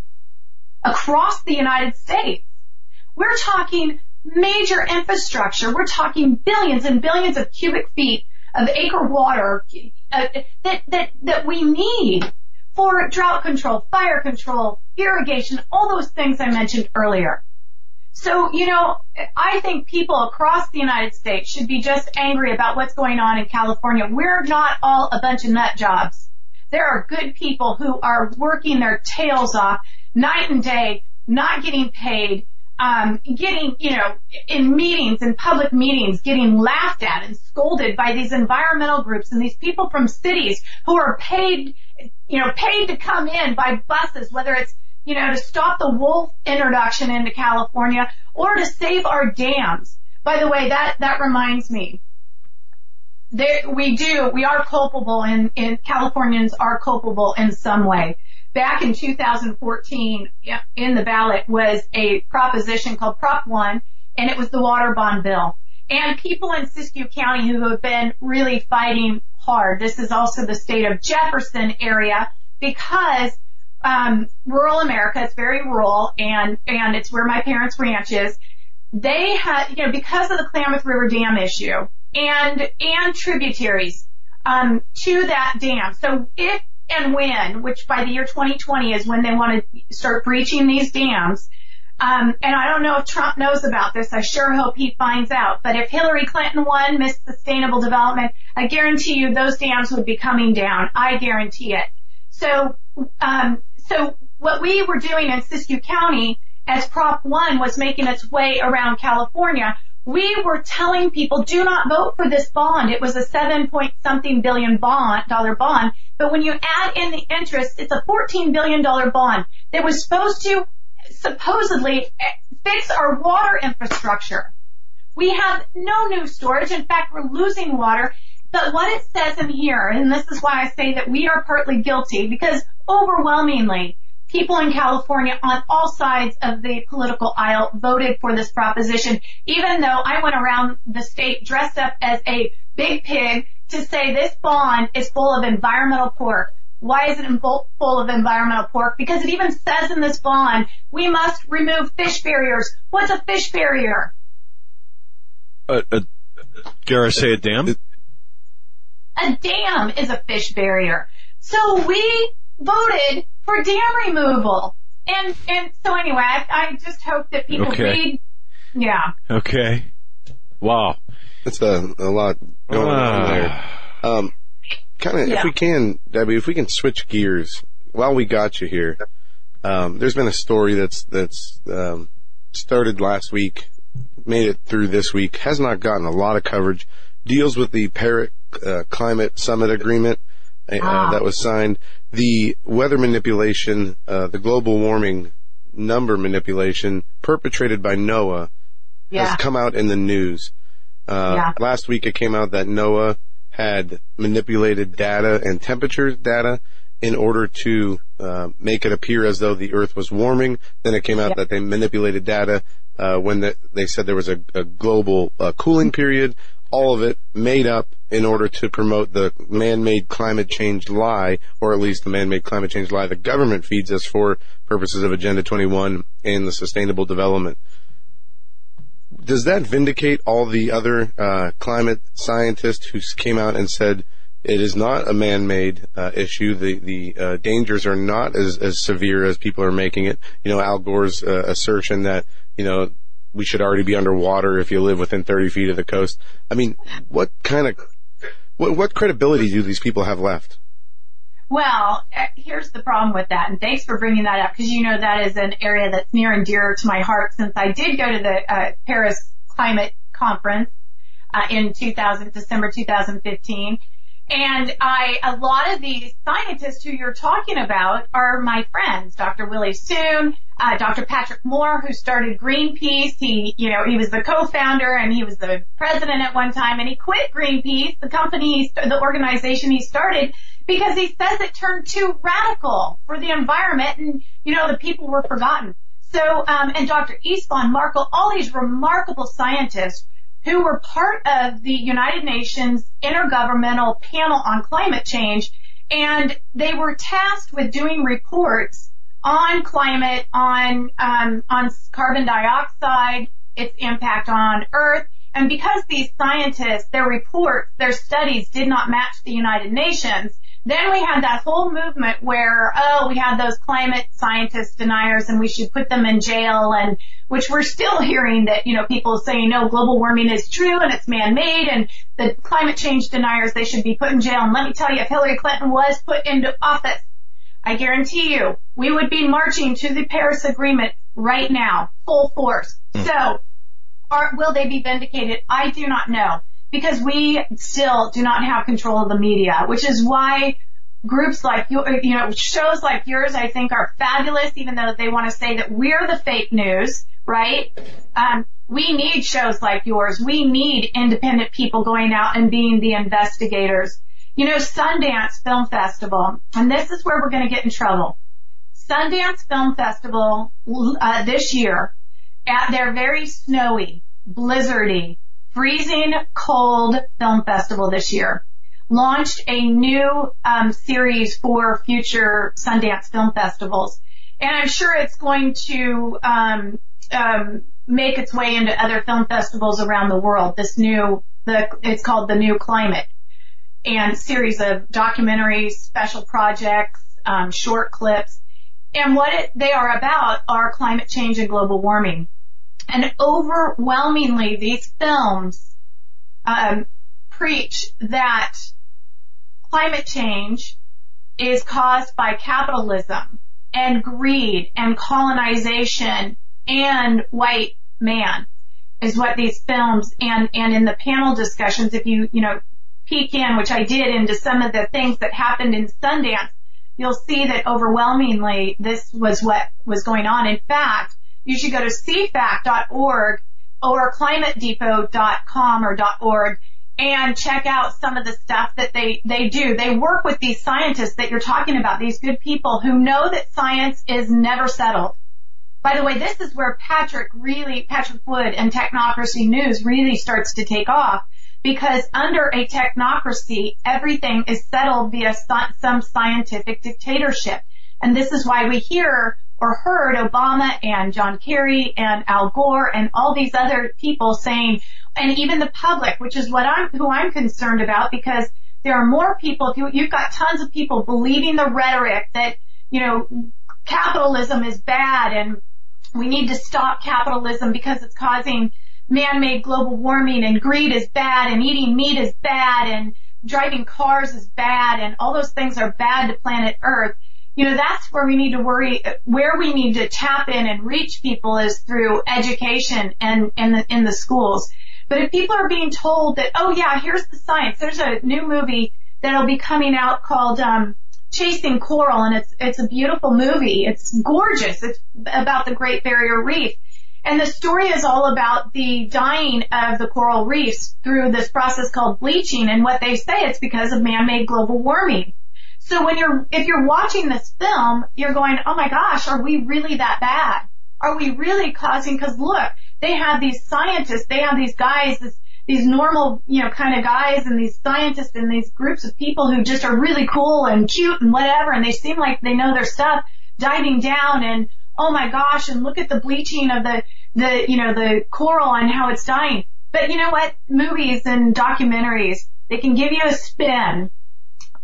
across the United States. We're talking major infrastructure. We're talking billions and billions of cubic feet of acre water uh, that, that, that we need for drought control, fire control, irrigation, all those things I mentioned earlier. So, you know, I think people across the United States should be just angry about what's going on in California. We're not all a bunch of nut jobs. There are good people who are working their tails off night and day, not getting paid, um, getting, you know, in meetings, in public meetings, getting laughed at and scolded by these environmental groups and these people from cities who are paid, you know, paid to come in by buses, whether it's, you know, to stop the wolf introduction into California or to save our dams. By the way, that, that reminds me. There, we do, we are culpable in, in, Californians are culpable in some way back in 2014 in the ballot was a proposition called Prop 1, and it was the water bond bill. And people in Siskiyou County who have been really fighting hard. This is also the state of Jefferson area because um, rural America, it's very rural, and and it's where my parents' ranch is. They had, you know, because of the Klamath River Dam issue and and tributaries um, to that dam. So if and when, which by the year 2020 is when they want to start breaching these dams, Um, and I don't know if Trump knows about this. I sure hope he finds out. But if Hillary Clinton won Miss Sustainable Development, I guarantee you those dams would be coming down. I guarantee it. So, um, so what we were doing in Siskiyou County as Prop 1 was making its way around California, we were telling people do not vote for this bond. It was a seven point something billion bond, dollar bond. But when you add in the interest, it's a $14 billion bond that was supposed to supposedly fix our water infrastructure. We have no new storage. In fact, we're losing water. But what it says in here, and this is why I say that we are partly guilty, because overwhelmingly, people in California on all sides of the political aisle voted for this proposition, even though I went around the state dressed up as a big pig to say this bond is full of environmental pork. Why is it full of environmental pork? Because it even says in this bond, we must remove fish barriers. What's a fish barrier? Uh, uh, dare I say a dam? A dam is a fish barrier. So we voted for dam removal. And, and so anyway, I, I just hope that people Okay. read, yeah. Okay. Wow. That's a, a lot going on there. Um, kind of, Yeah. if we can, Debbie, if we can switch gears while we got you here. Um, there's been a story that's that's um, started last week, made it through this week, has not gotten a lot of coverage. Deals with the Paris uh, Climate Summit Agreement uh, Ah. that was signed, the weather manipulation, uh, the global warming number manipulation perpetrated by NOAA Yeah. has come out in the news. Uh, Yeah. Last week it came out that NOAA had manipulated data and temperature data in order to uh, make it appear as though the Earth was warming. Then it came out Yeah. that they manipulated data uh, when the, they said there was a, a global uh, cooling period. All of it made up in order to promote the man-made climate change lie, or at least the man-made climate change lie the government feeds us for purposes of Agenda 21 and the sustainable development does that vindicate all the other uh, climate scientists who came out and said it is not a man-made uh, issue? The the uh, dangers are not as as severe as people are making it. You know, Al Gore's uh, assertion that you know we should already be underwater if you live within 30 feet of the coast. I mean, what kind of what, what credibility do these people have left? Well, uh, here's the problem with that, and thanks for bringing that up because you know that is an area that's near and dear to my heart since I did go to the uh, Paris Climate Conference uh, in 2000, December 2015. And I, a lot of these scientists who you're talking about are my friends, Dr. Willie Soon, uh, Dr. Patrick Moore, who started Greenpeace. He, you know, he was the co-founder and he was the president at one time and he quit Greenpeace, the company, the organization he started because he says it turned too radical for the environment and, you know, the people were forgotten. So, um, and Dr. Istvan Markle, all these remarkable scientists who were part of the United Nations Intergovernmental Panel on Climate Change, and they were tasked with doing reports on climate, on um, on carbon dioxide, its impact on Earth, and because these scientists, their reports, their studies did not match the United Nations, then we had that whole movement where, oh, we had those climate scientist deniers and we should put them in jail and, which we're still hearing that, you know, people saying, no, global warming is true and it's man-made and the climate change deniers, they should be put in jail. And let me tell you, if Hillary Clinton was put into office, I guarantee you, we would be marching to the Paris Agreement right now, full force. Hmm. So, are, will they be vindicated? I do not know because we still do not have control of the media, which is why groups like you, you know, shows like yours, I think are fabulous, even though they want to say that we're the fake news, right? Um, we need shows like yours. We need independent people going out and being the investigators. You know, Sundance Film Festival, and this is where we're going to get in trouble. Sundance Film Festival uh, this year, at their very snowy, blizzardy, freezing cold film festival this year, launched a new um, series for future Sundance film festivals, and I'm sure it's going to um, um, make its way into other film festivals around the world. This new, the it's called the New Climate, and series of documentaries, special projects, um, short clips. And what it, they are about are climate change and global warming. And overwhelmingly, these films um, preach that climate change is caused by capitalism and greed and colonization and white man is what these films and, and in the panel discussions, if you, you know, peek in, which I did into some of the things that happened in Sundance, you'll see that overwhelmingly this was what was going on. In fact, you should go to cfact.org or climatedepot.com or .org and check out some of the stuff that they, they do. They work with these scientists that you're talking about, these good people who know that science is never settled. By the way, this is where Patrick really, Patrick Wood and Technocracy News really starts to take off because under a technocracy, everything is settled via some scientific dictatorship. And this is why we hear or heard Obama and John Kerry and Al Gore and all these other people saying, and even the public, which is what I'm, who I'm concerned about because there are more people, you, you've got tons of people believing the rhetoric that, you know, capitalism is bad and we need to stop capitalism because it's causing man-made global warming and greed is bad and eating meat is bad and driving cars is bad and all those things are bad to planet Earth. You know, that's where we need to worry, where we need to tap in and reach people is through education and in the, in the schools. But if people are being told that, oh yeah, here's the science, there's a new movie that'll be coming out called, um, Chasing Coral and it's, it's a beautiful movie. It's gorgeous. It's about the Great Barrier Reef. And the story is all about the dying of the coral reefs through this process called bleaching. And what they say it's because of man-made global warming. So when you're, if you're watching this film, you're going, oh my gosh, are we really that bad? Are we really causing, cause look, they have these scientists, they have these guys, this, these normal, you know, kind of guys and these scientists and these groups of people who just are really cool and cute and whatever and they seem like they know their stuff diving down and oh my gosh and look at the bleaching of the, the, you know, the coral and how it's dying. But you know what? Movies and documentaries, they can give you a spin,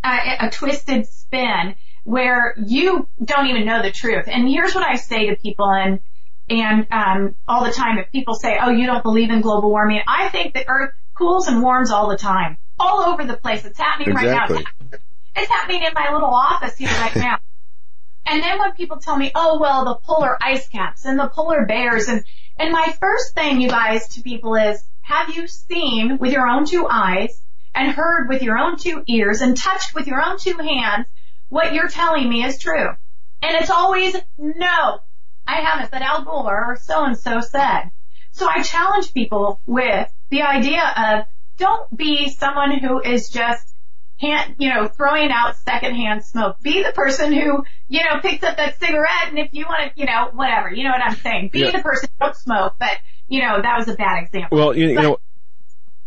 a, a twisted spin where you don't even know the truth. And here's what I say to people and and um, all the time, if people say, "Oh, you don't believe in global warming," I think the Earth cools and warms all the time, all over the place. It's happening exactly. right now. It's happening in my little office here right now. and then when people tell me, "Oh, well, the polar ice caps and the polar bears," and and my first thing, you guys, to people is, have you seen with your own two eyes and heard with your own two ears and touched with your own two hands what you're telling me is true? And it's always no. I haven't, but Al Gore or so and so said. So I challenge people with the idea of don't be someone who is just hand, you know, throwing out secondhand smoke. Be the person who, you know, picks up that cigarette and if you want to, you know, whatever, you know what I'm saying. Be yeah. the person who don't smoke, but, you know, that was a bad example. Well, you, you know,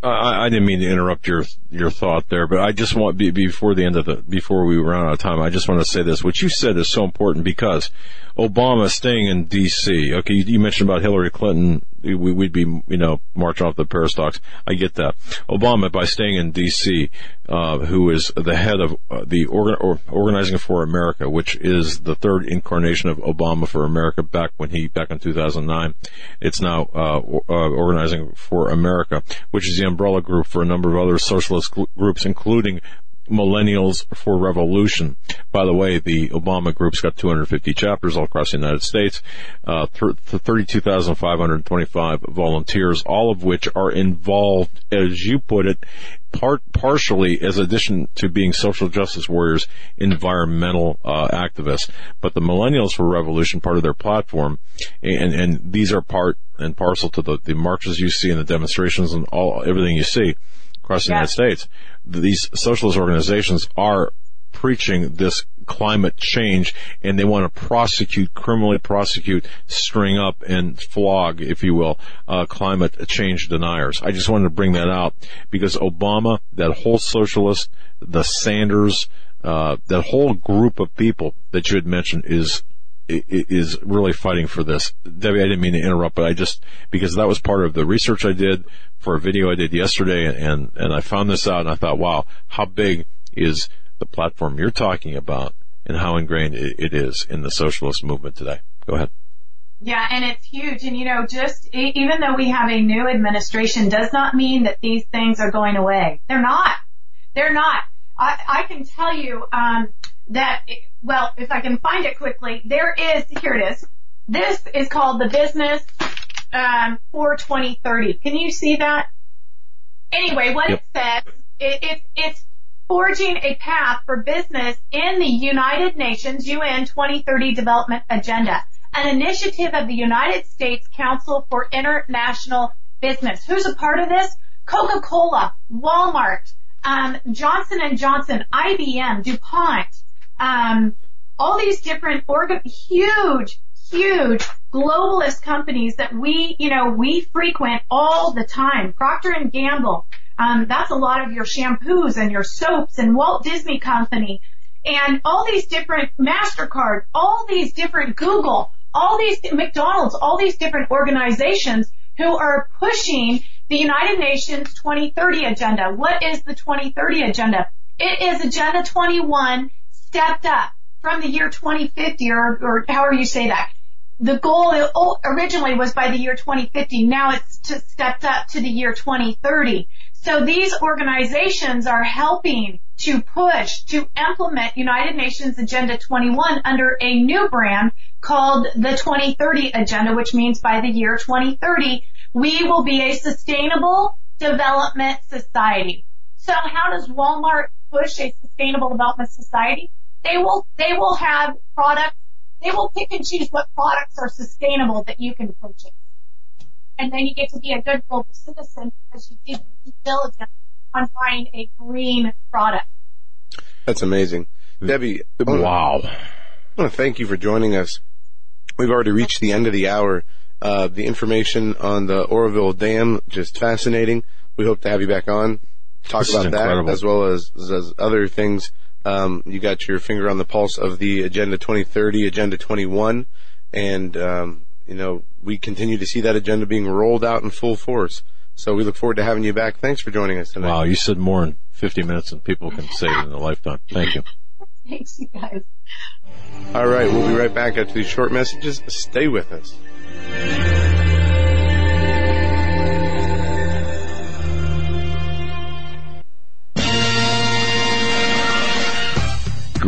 I, I didn't mean to interrupt your your thought there, but I just want be, before the end of the before we run out of time, I just want to say this. What you said is so important because Obama staying in D.C. Okay, you, you mentioned about Hillary Clinton, we, would be you know marching off the Paris talks. I get that. Obama by staying in D.C., uh, who is the head of uh, the organ, or, Organizing for America, which is the third incarnation of Obama for America. Back when he back in 2009, it's now uh, uh, Organizing for America, which is the umbrella group for a number of other socialist groups, including Millennials for Revolution. By the way, the Obama group's got 250 chapters all across the United States, uh, 32,525 volunteers, all of which are involved, as you put it, part partially as addition to being social justice warriors, environmental uh, activists. But the Millennials for Revolution, part of their platform, and and these are part and parcel to the, the marches you see and the demonstrations and all everything you see across the United States. These socialist organizations are preaching this climate change and they want to prosecute, criminally prosecute, string up and flog, if you will, uh, climate change deniers. I just wanted to bring that out because Obama, that whole socialist, the Sanders, uh, that whole group of people that you had mentioned is is really fighting for this. Debbie, I didn't mean to interrupt, but I just, because that was part of the research I did for a video I did yesterday and, and I found this out and I thought, wow, how big is the platform you're talking about and how ingrained it is in the socialist movement today. Go ahead. Yeah, and it's huge. And you know, just even though we have a new administration does not mean that these things are going away. They're not. They're not. I, I can tell you, um, that, well, if I can find it quickly, there is, here it is. This is called the business, um, for 2030. Can you see that? Anyway, what yep. it says, it, it, it's forging a path for business in the United Nations UN 2030 development agenda an initiative of the United States Council for International Business. Who's a part of this? Coca-Cola, Walmart, um, Johnson and Johnson, IBM, DuPont, um, all these different organ, huge, huge globalist companies that we, you know, we frequent all the time. Procter and Gamble, um, that's a lot of your shampoos and your soaps and Walt Disney Company and all these different MasterCard, all these different Google, all these McDonald's, all these different organizations who are pushing the United Nations 2030 agenda. What is the 2030 agenda? It is Agenda 21 stepped up from the year 2050 or, or however you say that. The goal originally was by the year 2050. Now it's stepped up to the year 2030. So these organizations are helping to push to implement United Nations Agenda 21 under a new brand called the 2030 Agenda, which means by the year 2030, we will be a sustainable development society. So how does Walmart push a sustainable development society? They will, they will have products, they will pick and choose what products are sustainable that you can purchase. And then you get to be a good global citizen because you did due diligence on buying a green product. That's amazing. Debbie, wow. I want to thank you for joining us. We've already reached the end of the hour. Uh, the information on the Oroville Dam, just fascinating. We hope to have you back on, talk this about that as well as, as other things. Um, you got your finger on the pulse of the Agenda 2030, Agenda 21, and um, you know we continue to see that agenda being rolled out in full force. So we look forward to having you back. Thanks for joining us tonight. Wow, you said more in 50 minutes than people can say in a lifetime. Thank you. Thanks, you guys. All right, we'll be right back after these short messages. Stay with us.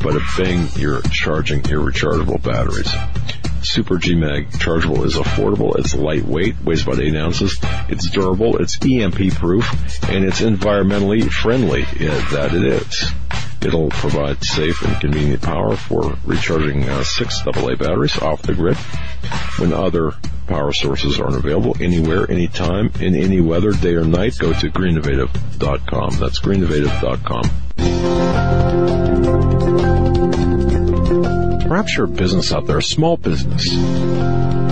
but a bang, you're charging your rechargeable batteries. Super GMAG chargeable is affordable, it's lightweight, weighs about 8 ounces, it's durable, it's EMP proof, and it's environmentally friendly. Yeah, that it is. It'll provide safe and convenient power for recharging uh, six AA batteries off the grid when other power sources aren't available anywhere, anytime, in any weather, day or night. Go to greenovative.com. That's greenovative.com. Perhaps you're a business out there, a small business.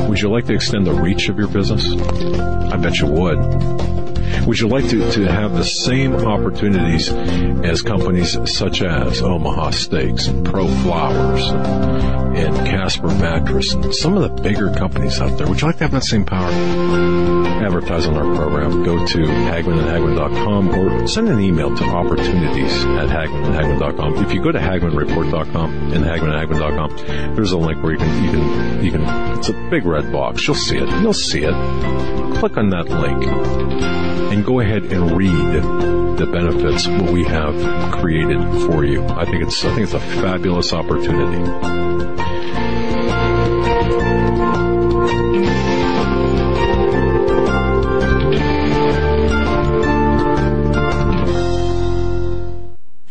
Would you like to extend the reach of your business? I bet you would. Would you like to, to have the same opportunities as companies such as Omaha Steaks and Pro Flowers and, and Casper Mattress and some of the bigger companies out there? Would you like to have that same power? Advertise on our program. Go to hagmannandhagmann.com or send an email to opportunities at hagmannandhagmann.com. If you go to hagmannreport.com and hagmannandhagmann.com, there's a link where you can, you can, you can, it's a big red box. You'll see it. You'll see it. Click on that link and go ahead and read the benefits what we have created for you. I think it's I think it's a fabulous opportunity.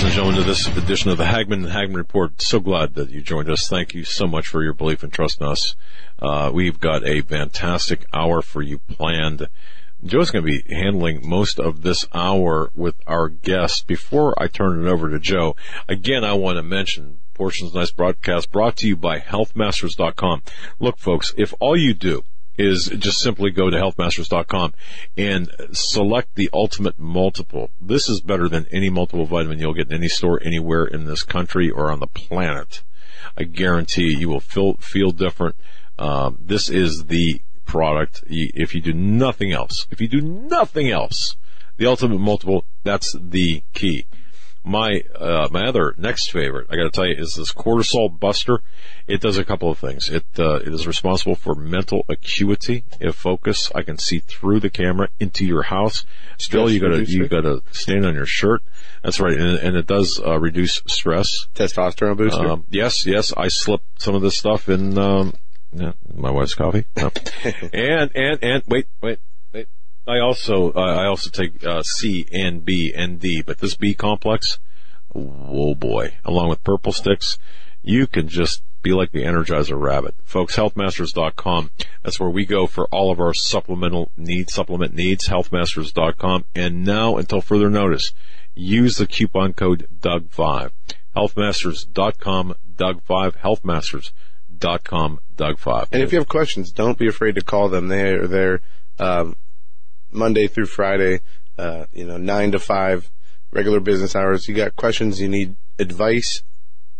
ladies and gentlemen, to this edition of the Hagmann and Hagmann Report. So glad that you joined us. Thank you so much for your belief and trust in us. Uh, we've got a fantastic hour for you planned. Joe's going to be handling most of this hour with our guest. Before I turn it over to Joe, again, I want to mention Portions Nice broadcast brought to you by healthmasters.com. Look, folks, if all you do is just simply go to healthmasters.com and select the ultimate multiple. This is better than any multiple vitamin you'll get in any store anywhere in this country or on the planet. I guarantee you will feel, feel different. Um, this is the product. If you do nothing else, if you do nothing else, the ultimate multiple, that's the key. My uh, my other next favorite, I got to tell you, is this cortisol buster. It does a couple of things. It uh, it is responsible for mental acuity, if focus. I can see through the camera into your house. Still, you got to you got to stand on your shirt. That's right, and, and it does uh, reduce stress. Testosterone booster. Um, yes, yes. I slip some of this stuff in. Um, yeah, my wife's coffee. No. and and and wait, wait. I also uh, I also take uh, C and B and D, but this B complex, whoa boy, along with purple sticks, you can just be like the Energizer Rabbit. Folks, healthmasters.com. That's where we go for all of our supplemental needs, supplement needs, healthmasters.com. And now, until further notice, use the coupon code DOUG5. Healthmasters.com, DOUG5, healthmasters.com, DOUG5. And if you have questions, don't be afraid to call them. They are there. Um, Monday through Friday, uh, you know, nine to five, regular business hours. You got questions, you need advice.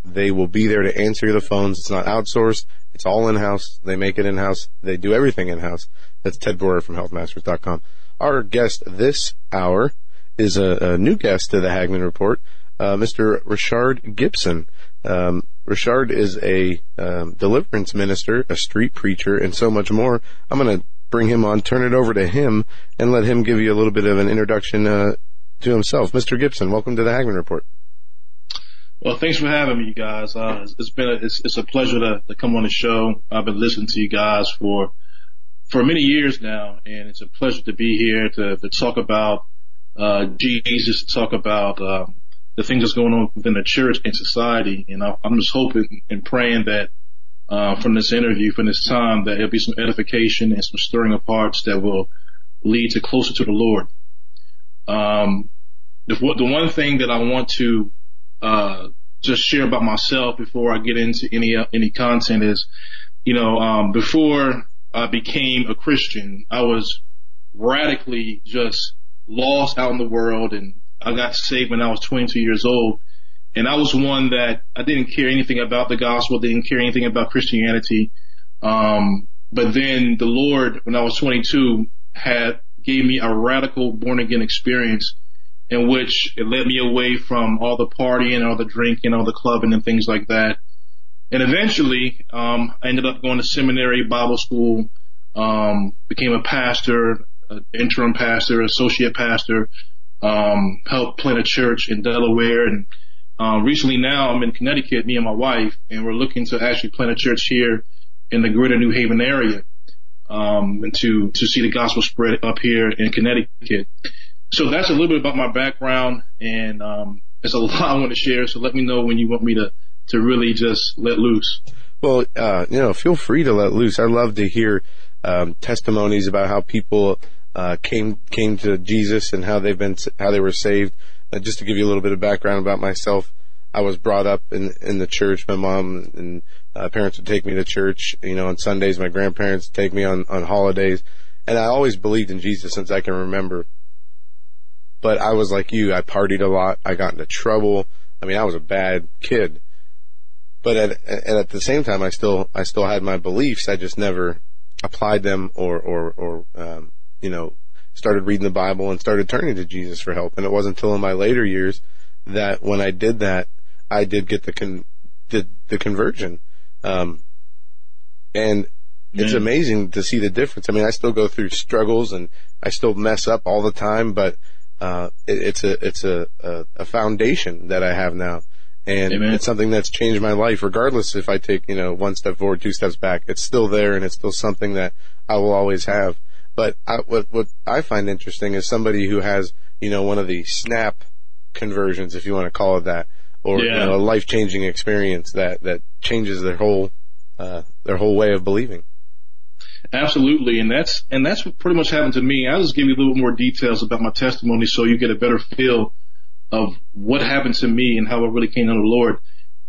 They will be there to answer the phones. It's not outsourced. It's all in-house. They make it in-house. They do everything in-house. That's Ted Broer from healthmasters.com. Our guest this hour is a, a new guest to the Hagmann Report, uh, Mr. Richard Gibson. Um, Richard is a um, deliverance minister, a street preacher, and so much more. I'm going to bring him on, turn it over to him, and let him give you a little bit of an introduction uh, to himself. Mr. Gibson, welcome to the Hagmann Report. Well, thanks for having me, you guys. Uh, it's been a, it's, it's, a pleasure to, to come on the show. I've been listening to you guys for for many years now, and it's a pleasure to be here to, to talk about uh, Jesus, to talk about um, the things that's going on within the church and society. And I, I'm just hoping and praying that uh, from this interview, from this time, that there'll be some edification and some stirring of hearts that will lead to closer to the Lord. Um, the, the one thing that I want to uh, just share about myself before I get into any uh, any content is, you know, um, before I became a Christian, I was radically just lost out in the world, and I got saved when I was 22 years old. And I was one that I didn't care anything about the gospel, didn't care anything about Christianity. Um, but then the Lord, when I was 22, had gave me a radical born again experience in which it led me away from all the partying, all the drinking, all the clubbing and things like that. And eventually, um, I ended up going to seminary, Bible school, um, became a pastor, an interim pastor, associate pastor, um, helped plant a church in Delaware and um, recently now I'm in Connecticut, me and my wife, and we're looking to actually plant a church here in the greater New Haven area, um, and to, to see the gospel spread up here in Connecticut. So that's a little bit about my background and, um, a lot I want to share. So let me know when you want me to to really just let loose. Well, uh, you know, feel free to let loose. I love to hear um, testimonies about how people uh, came came to Jesus and how they've been how they were saved. Just to give you a little bit of background about myself, I was brought up in in the church. My mom and uh, parents would take me to church. You know, on Sundays, my grandparents would take me on on holidays, and I always believed in Jesus since I can remember. But I was like you. I partied a lot. I got into trouble. I mean, I was a bad kid. But at, and at the same time, I still, I still had my beliefs. I just never applied them or, or, or, um, you know, started reading the Bible and started turning to Jesus for help. And it wasn't until in my later years that when I did that, I did get the con, did the conversion. Um, and it's amazing to see the difference. I mean, I still go through struggles and I still mess up all the time, but uh, it, it's a it's a, a, a foundation that I have now, and Amen. it's something that's changed my life. Regardless if I take you know one step forward, two steps back, it's still there, and it's still something that I will always have. But I, what what I find interesting is somebody who has you know one of the snap conversions, if you want to call it that, or Yeah. you know a life changing experience that that changes their whole uh, their whole way of believing. Absolutely, and that's and that's what pretty much happened to me. I'll just give you a little more details about my testimony so you get a better feel of what happened to me and how I really came to the Lord.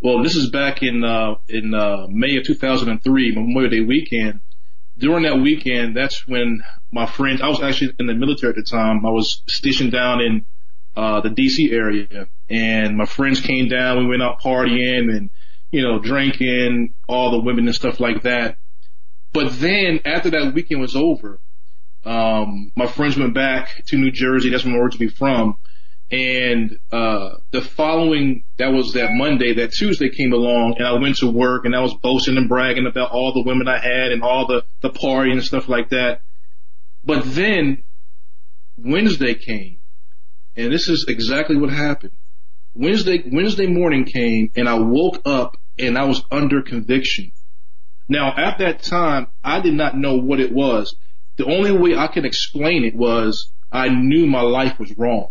Well, this is back in uh, in uh, May of 2003, Memorial Day weekend. During that weekend, that's when my friends. I was actually in the military at the time. I was stationed down in uh, the DC area, and my friends came down. We went out partying and you know drinking, all the women and stuff like that. But then after that weekend was over, um, my friends went back to New Jersey. That's where I'm originally from. And, uh, the following, that was that Monday, that Tuesday came along and I went to work and I was boasting and bragging about all the women I had and all the, the party and stuff like that. But then Wednesday came and this is exactly what happened. Wednesday, Wednesday morning came and I woke up and I was under conviction. Now, at that time, I did not know what it was. The only way I can explain it was I knew my life was wrong.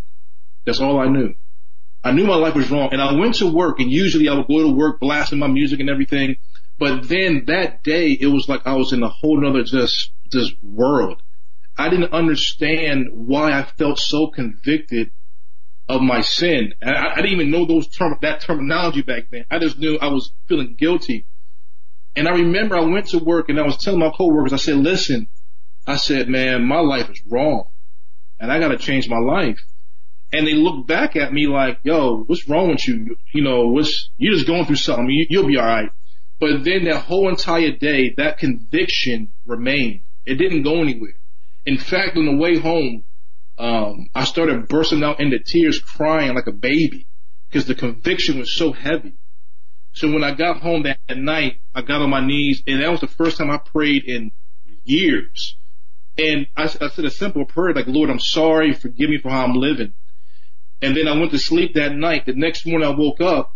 That's all I knew. I knew my life was wrong and I went to work and usually I would go to work blasting my music and everything. But then that day, it was like I was in a whole nother just, just world. I didn't understand why I felt so convicted of my sin. I, I didn't even know those term, that terminology back then. I just knew I was feeling guilty. And I remember I went to work and I was telling my coworkers, I said, listen, I said, man, my life is wrong and I got to change my life. And they looked back at me like, yo, what's wrong with you? You know, what's, you're just going through something. You, you'll be all right. But then that whole entire day, that conviction remained. It didn't go anywhere. In fact, on the way home, um, I started bursting out into tears, crying like a baby because the conviction was so heavy. So when I got home that night, I got on my knees and that was the first time I prayed in years. And I, I said a simple prayer like, Lord, I'm sorry. Forgive me for how I'm living. And then I went to sleep that night. The next morning I woke up,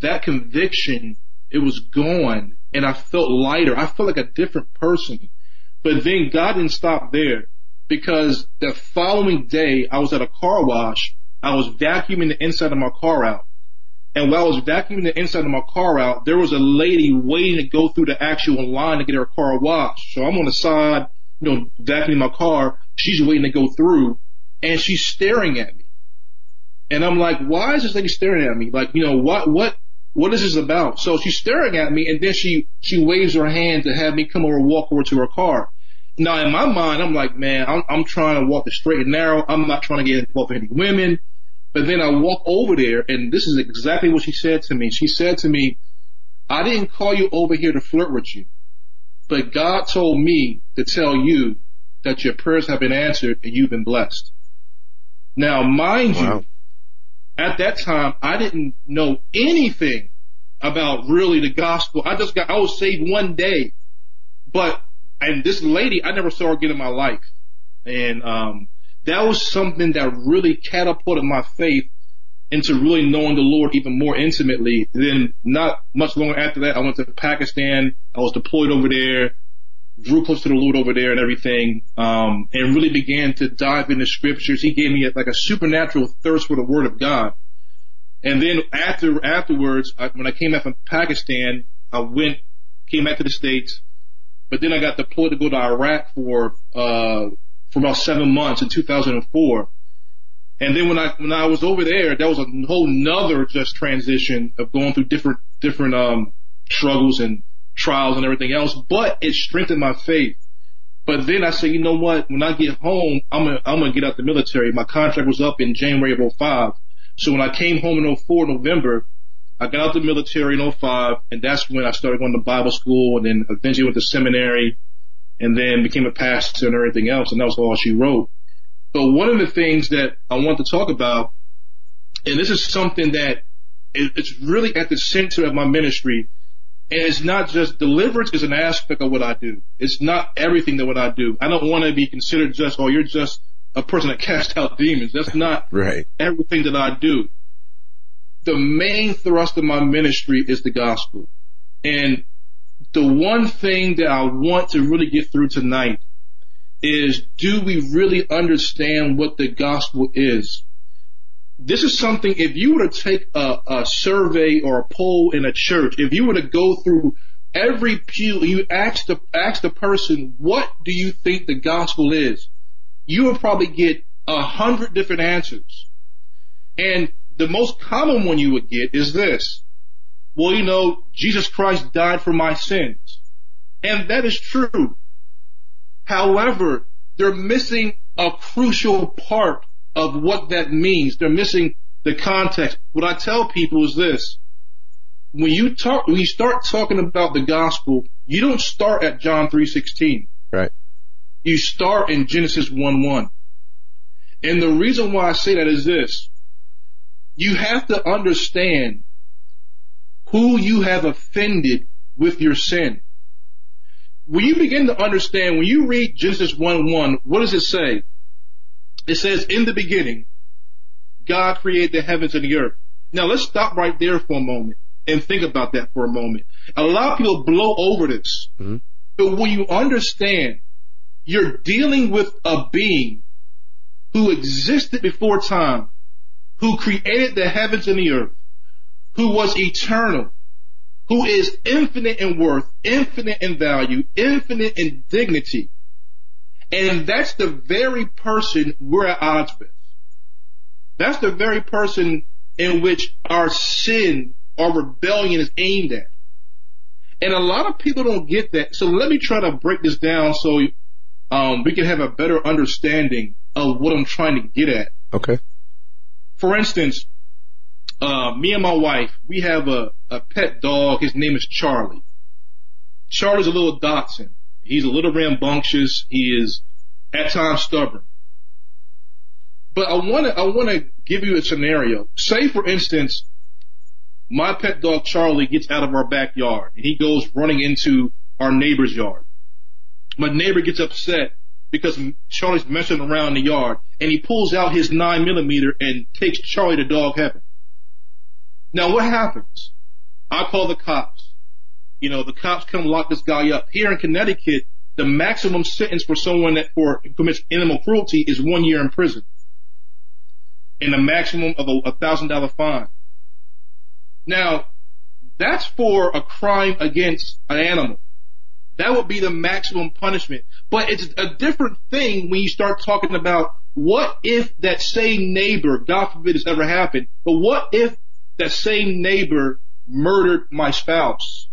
that conviction, it was gone and I felt lighter. I felt like a different person. But then God didn't stop there because the following day I was at a car wash. I was vacuuming the inside of my car out. And while I was vacuuming the inside of my car out, there was a lady waiting to go through the actual line to get her car washed. So I'm on the side, you know, vacuuming my car. She's waiting to go through and she's staring at me. And I'm like, why is this lady staring at me? Like, you know, what, what, what is this about? So she's staring at me and then she, she waves her hand to have me come over and walk over to her car. Now in my mind, I'm like, man, I'm, I'm trying to walk the straight and narrow. I'm not trying to get involved with any women. But then I walk over there and this is exactly what she said to me. She said to me, I didn't call you over here to flirt with you, but God told me to tell you that your prayers have been answered and you've been blessed. Now, mind Wow. you, at that time, I didn't know anything about really the gospel. I just got, I was saved one day, but, and this lady, I never saw her again in my life. And, um, that was something that really catapulted my faith into really knowing the Lord even more intimately. Then not much longer after that, I went to Pakistan. I was deployed over there, drew close to the Lord over there and everything, um, and really began to dive into scriptures. He gave me a, like a supernatural thirst for the word of God. And then after afterwards, I, when I came back from Pakistan, I went came back to the states, but then I got deployed to go to Iraq for uh, for about seven months in 2004. And then when I when I was over there, that was a whole nother just transition of going through different different um struggles and trials and everything else. But it strengthened my faith. But then I said, you know what? When I get home, I'm gonna I'm gonna get out the military. My contract was up in January of 05. So when I came home in 04 November, I got out the military in 05, and that's when I started going to Bible school, and then eventually went to seminary, and then became a pastor and everything else, and that was all she wrote. But one of the things that I want to talk about, and this is something that it's really at the center of my ministry, and it's not just deliverance is an aspect of what I do. It's not everything that what I do. I don't want to be considered just, oh, you're just a person that casts out demons. That's not right. everything that I do. The main thrust of my ministry is the gospel. And the one thing that I want to really get through tonight is do we really understand what the gospel is? This is something, if you were to take a, a survey or a poll in a church, if you were to go through every pew, you ask the, ask the person, what do you think the gospel is? You will probably get a hundred different answers. And the most common one you would get is this. Well, you know, Jesus Christ died for my sins. And that is true. However, they're missing a crucial part of what that means. They're missing the context. What I tell people is this. When you talk, when you start talking about the gospel, you don't start at John 3.16. Right. You start in Genesis 1.1. And the reason why I say that is this. You have to understand who you have offended with your sin when you begin to understand, when you read Genesis 1 1, what does it say? It says, in the beginning, God created the heavens and the earth. Now let's stop right there for a moment and think about that for a moment. A lot of people blow over this. Mm-hmm. But when you understand you're dealing with a being who existed before time, who created the heavens and the earth, who was eternal, who is infinite in worth, infinite in value, infinite in dignity. And that's the very person we're at odds with. That's the very person in which our sin, our rebellion is aimed at. And a lot of people don't get that. So let me try to break this down so um, we can have a better understanding of what I'm trying to get at. Okay. For instance, uh, me and my wife, we have a, a pet dog. His name is Charlie. Charlie's a little dachshund. He's a little rambunctious. He is at times stubborn. But I want to, I want to give you a scenario. Say, for instance, my pet dog Charlie gets out of our backyard and he goes running into our neighbor's yard. My neighbor gets upset because Charlie's messing around the yard and he pulls out his nine millimeter and takes Charlie to dog heaven. Now what happens? I call the cops. You know, the cops come lock this guy up. Here in Connecticut, the maximum sentence for someone that for commits animal cruelty is one year in prison. And a maximum of a thousand dollar fine. Now, that's for a crime against an animal. That would be the maximum punishment. But it's a different thing when you start talking about what if that same neighbor, God forbid this ever happened, but what if that same neighbor murdered my spouse.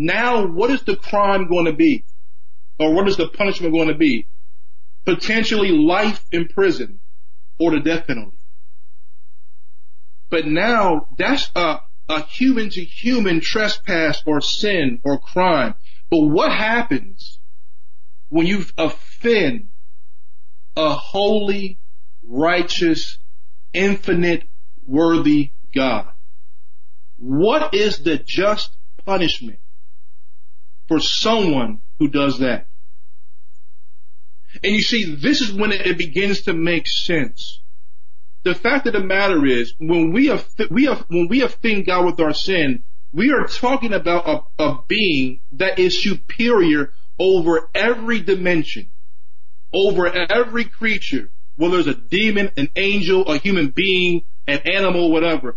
Now, what is the crime going to be? Or what is the punishment going to be? Potentially life in prison or the death penalty. But now that's a, a human to human trespass or sin or crime. But what happens when you offend a holy, righteous, infinite, worthy God. What is the just punishment for someone who does that? And you see, this is when it begins to make sense. The fact of the matter is, when we have, we have, when we offend God with our sin, we are talking about a, a being that is superior over every dimension, over every creature, whether it's a demon, an angel, a human being, an animal, whatever.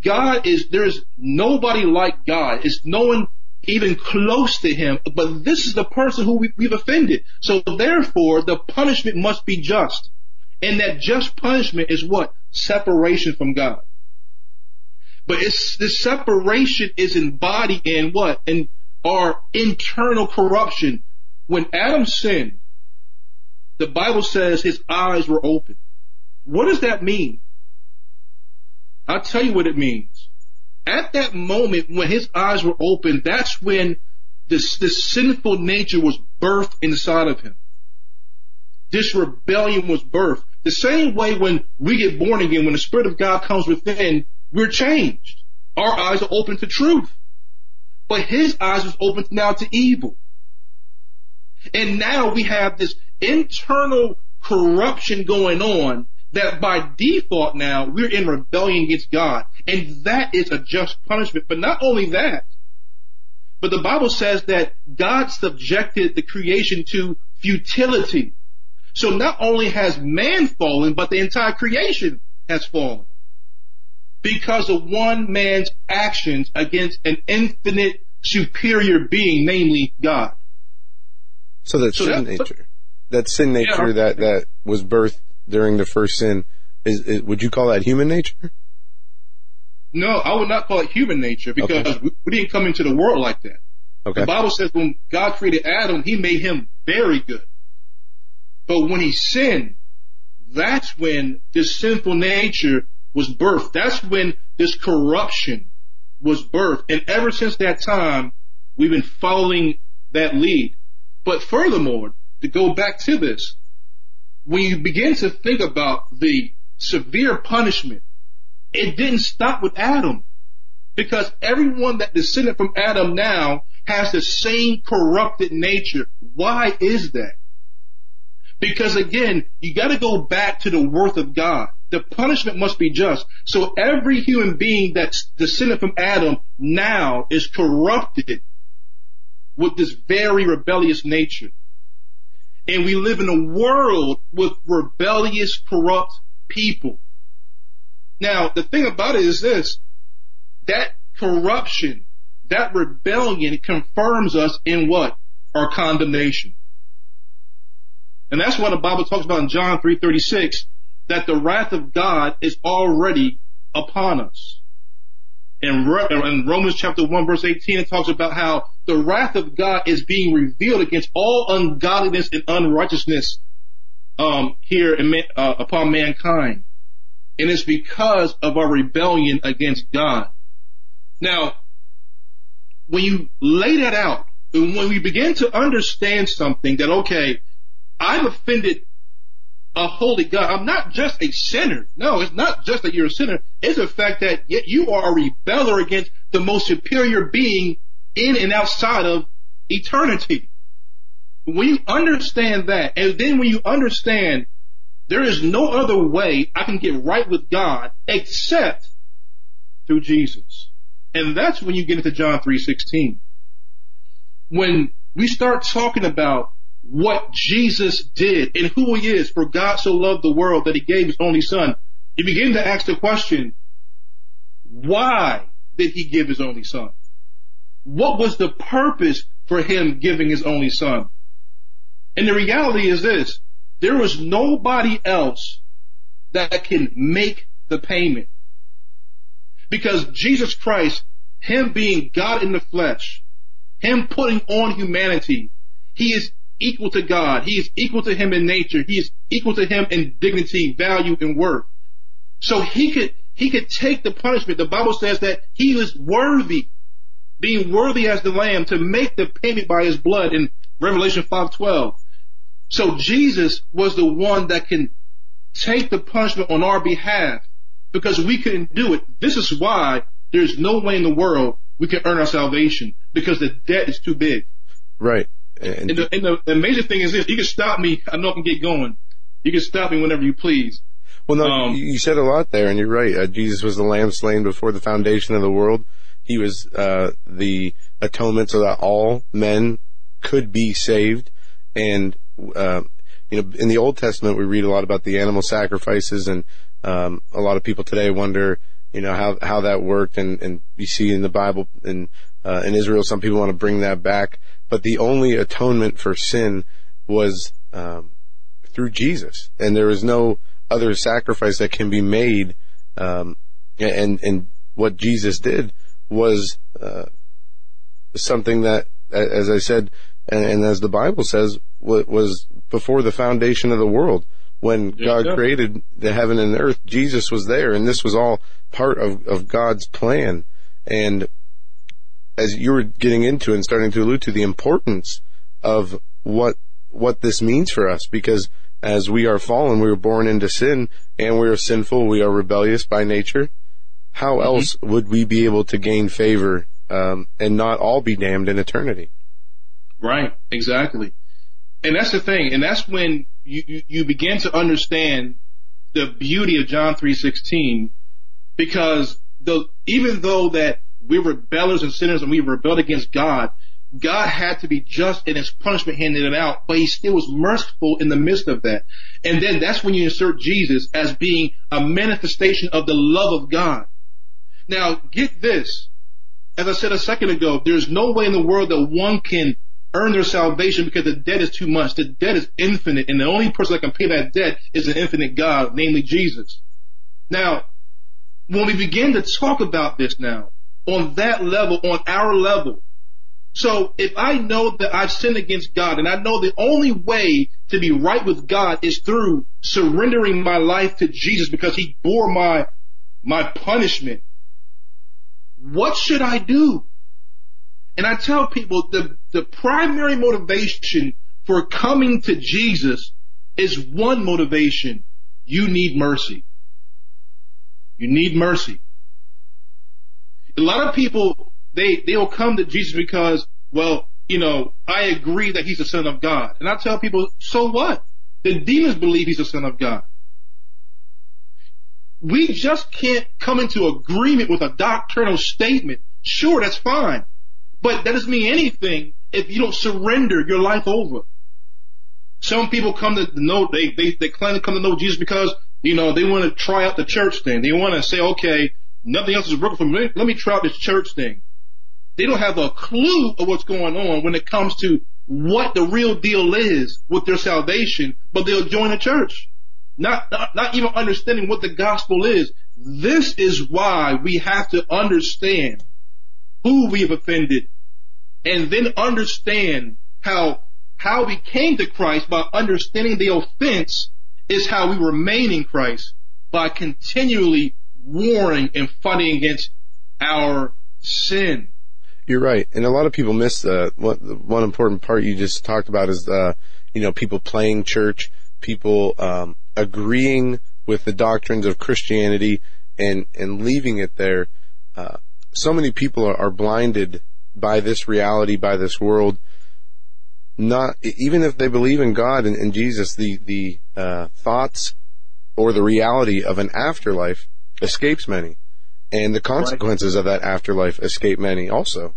God is, there's nobody like God. It's no one even close to him, but this is the person who we, we've offended. So therefore, the punishment must be just. And that just punishment is what? Separation from God. But it's, the separation is embodied in what? In our internal corruption. When Adam sinned, the Bible says his eyes were open. What does that mean? I'll tell you what it means. At that moment when his eyes were open, that's when this, this sinful nature was birthed inside of him. This rebellion was birthed. The same way when we get born again, when the Spirit of God comes within, we're changed. Our eyes are open to truth. But his eyes was open now to evil. And now we have this internal corruption going on that by default now we're in rebellion against God. And that is a just punishment. But not only that, but the Bible says that God subjected the creation to futility. So not only has man fallen, but the entire creation has fallen. Because of one man's actions against an infinite superior being, namely God. So that So sin that- nature, that sin nature Yeah. that, that was birthed during the first sin, is, is would you call that human nature? No, I would not call it human nature because Okay. we, we didn't come into the world like that. Okay. The Bible says when God created Adam, he made him very good. But when he sinned, that's when this sinful nature was birthed. That's when this corruption was birthed. And ever since that time, we've been following that lead. But furthermore, to go back to this, when you begin to think about the severe punishment, it didn't stop with Adam because everyone that descended from Adam now has the same corrupted nature. Why is that? Because again, you gotta go back to the worth of God. The punishment must be just. So every human being that's descended from Adam now is corrupted with this very rebellious nature. And we live in a world with rebellious, corrupt people. Now, the thing about it is this, that corruption, that rebellion confirms us in what? Our condemnation. And that's what the Bible talks about in John 3.36, that the wrath of God is already upon us. In, in Romans chapter 1 verse 18, it talks about how the wrath of God is being revealed against all ungodliness and unrighteousness um, here in, uh, upon mankind. And it's because of our rebellion against God. Now, when you lay that out, and when we begin to understand something that, okay, I've offended a holy God. I'm not just a sinner. No, it's not just that you're a sinner. It's the fact that yet you are a rebeller against the most superior being in and outside of eternity. When you understand that, and then when you understand there is no other way I can get right with God except through Jesus. And that's when you get into John 3.16. When we start talking about what Jesus did and who he is, for God so loved the world that he gave his only son, you begin to ask the question, why did he give his only son? What was the purpose for him giving his only son? And the reality is this, there was nobody else that can make the payment. Because Jesus Christ, him being God in the flesh, him putting on humanity, he is equal to God. He is equal to him in nature. He is equal to him in dignity, value, and worth. So he could, he could take the punishment. The Bible says that he was worthy, being worthy as the lamb to make the payment by his blood in Revelation 512. So Jesus was the one that can take the punishment on our behalf because we couldn't do it. This is why there's no way in the world we can earn our salvation because the debt is too big. Right. And, And the, and the, the major thing is this, you can stop me, I know I can get going. You can stop me whenever you please. well, no, um, you you said a lot there, and you're right. Uh, Jesus was the lamb slain before the foundation of the world. He was uh, the atonement so that all men could be saved. And uh, you know, in the Old Testament, we read a lot about the animal sacrifices and, um, a lot of people today wonder, you know, how, how that worked. And, and you see in the Bible and, uh, in Israel, some people want to bring that back. But the only atonement for sin was, um, through Jesus. And there is no other sacrifice that can be made. Um, and, and what Jesus did was, uh, something that, as I said, and, and as the Bible says, what was before the foundation of the world. When God created the heaven and the earth, Jesus was there, and this was all part of, of God's plan. And as you were getting into and starting to allude to the importance of what what this means for us, because as we are fallen, we were born into sin, and we are sinful, we are rebellious by nature. How mm-hmm. else would we be able to gain favor um, and not all be damned in eternity? Right, exactly. And that's the thing. And that's when you, you, begin to understand the beauty of John 3.16 because the, even though that we were rebellers and sinners and we rebelled against God, God had to be just in his punishment handing it out, but he still was merciful in the midst of that. And then that's when you insert Jesus as being a manifestation of the love of God. Now get this. As I said a second ago, there's no way in the world that one can earn their salvation because the debt is too much. The debt is infinite and the only person that can pay that debt is an infinite God, namely Jesus. Now, when we begin to talk about this now, on that level, on our level, so if I know that I've sinned against God and I know the only way to be right with God is through surrendering my life to Jesus because he bore my, my punishment, what should I do? And I tell people the, the primary motivation for coming to Jesus is one motivation. You need mercy. You need mercy. A lot of people, they, they'll come to Jesus because, well, you know, I agree that he's the son of God. And I tell people, so what? The demons believe he's the son of God. We just can't come into agreement with a doctrinal statement. Sure, that's fine. But that doesn't mean anything if you don't surrender your life over. Some people come to know, they, they, they claim to come to know Jesus because, you know, they want to try out the church thing. They want to say, okay, nothing else is working for me. Let me try out this church thing. They don't have a clue of what's going on when it comes to what the real deal is with their salvation, but they'll join a church. Not, not, not even understanding what the gospel is. This is why we have to understand who we have offended and then understand how how we came to Christ by understanding the offense is how we remain in Christ by continually warring and fighting against our sin. You're right, and a lot of people miss uh, one, one important part you just talked about is uh, you know people playing church, people um, agreeing with the doctrines of Christianity and and leaving it there. Uh, so many people are, are blinded by this reality, by this world. Not even if they believe in God and, and Jesus, the the uh, thoughts or the reality of an afterlife escapes many, and the consequences right. of that afterlife escape many also.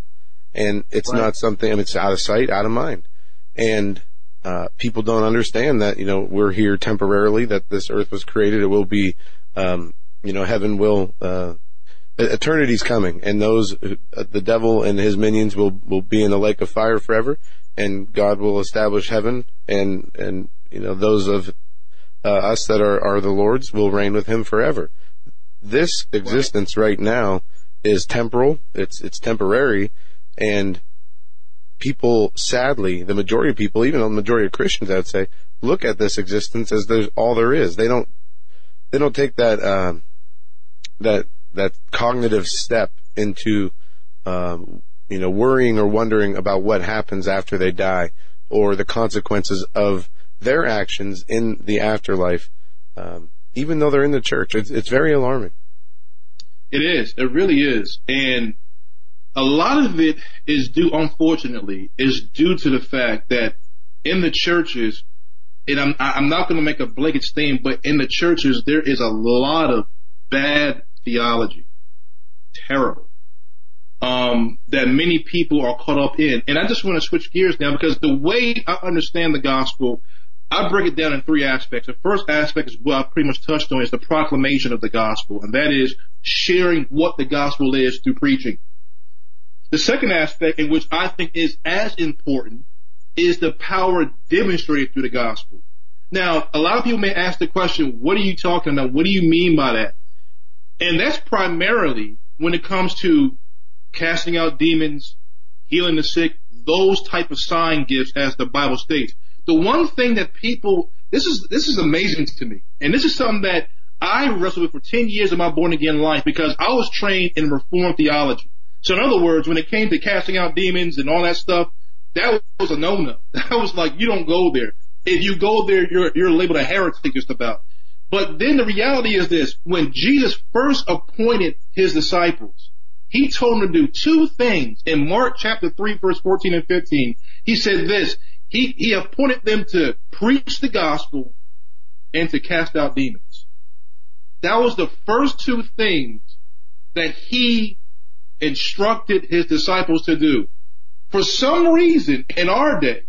And it's right. not something. I mean, it's out of sight, out of mind, and uh, people don't understand that you know we're here temporarily. That this earth was created. It will be, um, you know, heaven will uh, eternity's coming, and those uh, the devil and his minions will will be in the lake of fire forever, and God will establish heaven, and and you know those of uh, us that are are the Lord's will reign with Him forever. This existence right now is temporal. It's it's temporary, and people, sadly, the majority of people, even the majority of Christians, I'd say, look at this existence as there's all there is. They don't they don't take that um, that that cognitive step into, um, you know, worrying or wondering about what happens after they die or the consequences of their actions in the afterlife, um, even though they're in the church. It's, it's very alarming. It is. It really is. And a lot of it is due, unfortunately, is due to the fact that in the churches, and I'm, I'm not going to make a blanket statement, but in the churches, there is a lot of bad theology. Terrible. Um, that many people are caught up in. And I just want to switch gears now because the way I understand the gospel, I break it down in three aspects. The first aspect is what I pretty much touched on is the proclamation of the gospel, and that is sharing what the gospel is through preaching. The second aspect, in which I think is as important, is the power demonstrated through the gospel. Now, a lot of people may ask the question, what are you talking about? What do you mean by that? And that's primarily when it comes to casting out demons, healing the sick, those type of sign gifts as the Bible states. The one thing that people, this is, this is amazing to me. And this is something that I wrestled with for 10 years of my born again life because I was trained in reformed theology. So in other words, when it came to casting out demons and all that stuff, that was a no-no. That was like, you don't go there. If you go there, you're, you're labeled a heretic just about. But then the reality is this, when Jesus first appointed his disciples, he told them to do two things. In Mark chapter 3 verse 14 and 15, he said this, he, he appointed them to preach the gospel and to cast out demons. That was the first two things that he instructed his disciples to do. For some reason in our day,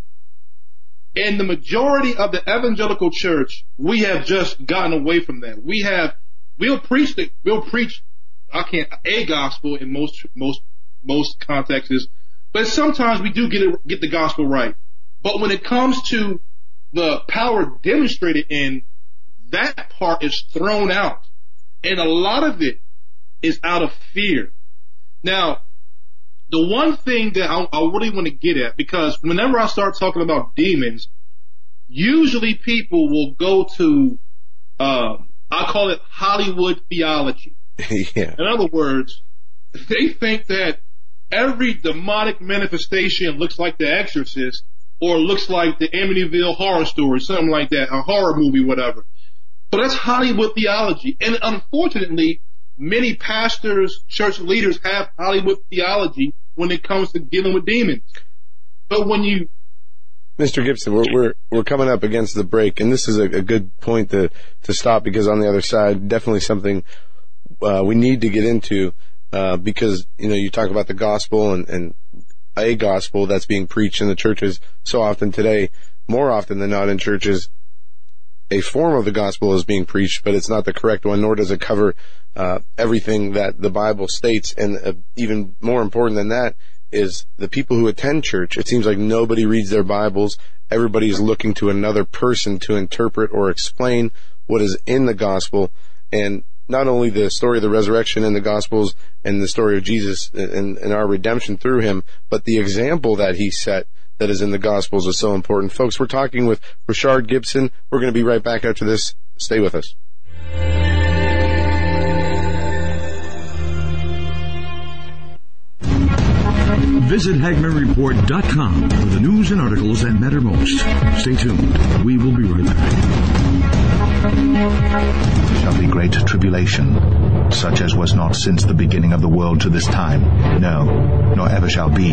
in the majority of the evangelical church, we have just gotten away from that. We have, we'll preach the, we'll preach, I can't, a gospel in most, most, most contexts, but sometimes we do get it, get the gospel right. But when it comes to the power demonstrated in, that part is thrown out. And a lot of it is out of fear. Now, the one thing that I, I really want to get at, because whenever I start talking about demons, usually people will go to, um, I call it Hollywood theology. yeah. In other words, they think that every demonic manifestation looks like The Exorcist or looks like the Amityville horror story, something like that, a horror movie, whatever. But that's Hollywood theology. And unfortunately, many pastors, church leaders have Hollywood theology when it comes to dealing with demons. But when you Mr. Gibson, we're, we're, we're coming up against the break, and this is a, a good point to, to stop because on the other side, definitely something, uh, we need to get into, uh, because, you know, you talk about the gospel and, and a gospel that's being preached in the churches so often today, more often than not in churches, a form of the gospel is being preached, but it's not the correct one, nor does it cover uh, everything that the Bible states. And uh, even more important than that is the people who attend church. It seems like nobody reads their Bibles. Everybody is looking to another person to interpret or explain what is in the gospel. And not only the story of the resurrection in the Gospels and the story of Jesus and, and, our redemption through him, but the example that he set that is in the Gospels is so important. Folks, we're talking with Rashard Gibson. We're going to be right back after this. Stay with us. Visit HagmannReport.com for the news and articles that matter most. Stay tuned. We will be right back. Shall be great tribulation, such as was not since the beginning of the world to this time, no, nor ever shall be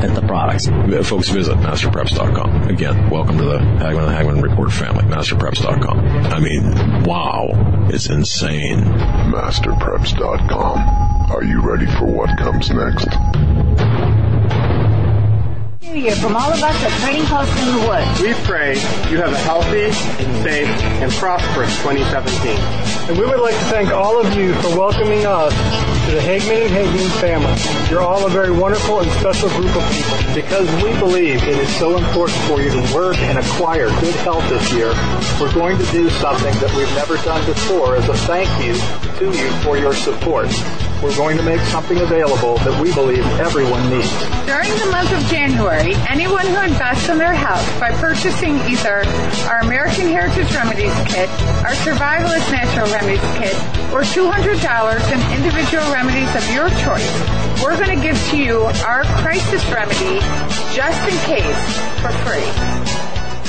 at the products. Folks, visit masterpreps.com. Again, welcome to the Hagmann and Hagmann Report family. Masterpreps.com. I mean, wow, it's insane. Masterpreps.com. Are you ready for what comes next? New Year from all of us at Trading Post in the Woods. We pray you have a healthy, safe, and prosperous 2017. And we would like to thank all of you for welcoming us to the Hagmann and Hagmann family. You're all a very wonderful and special group of people. Because we believe it is so important for you to work and acquire good health this year, we're going to do something that we've never done before as a thank you to you for your support. We're going to make something available that we believe everyone needs. During the month of January, anyone who invests in their health by purchasing either our American Heritage Remedies Kit, our Survivalist Natural Remedies Kit, or $200 in individual remedies of your choice, we're going to give to you our crisis remedy just in case for free.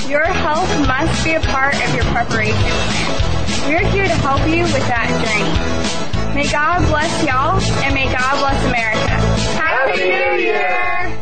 Your health must be a part of your preparation plan. We're here to help you with that journey. May God bless y'all and may God bless America. Happy, New Year!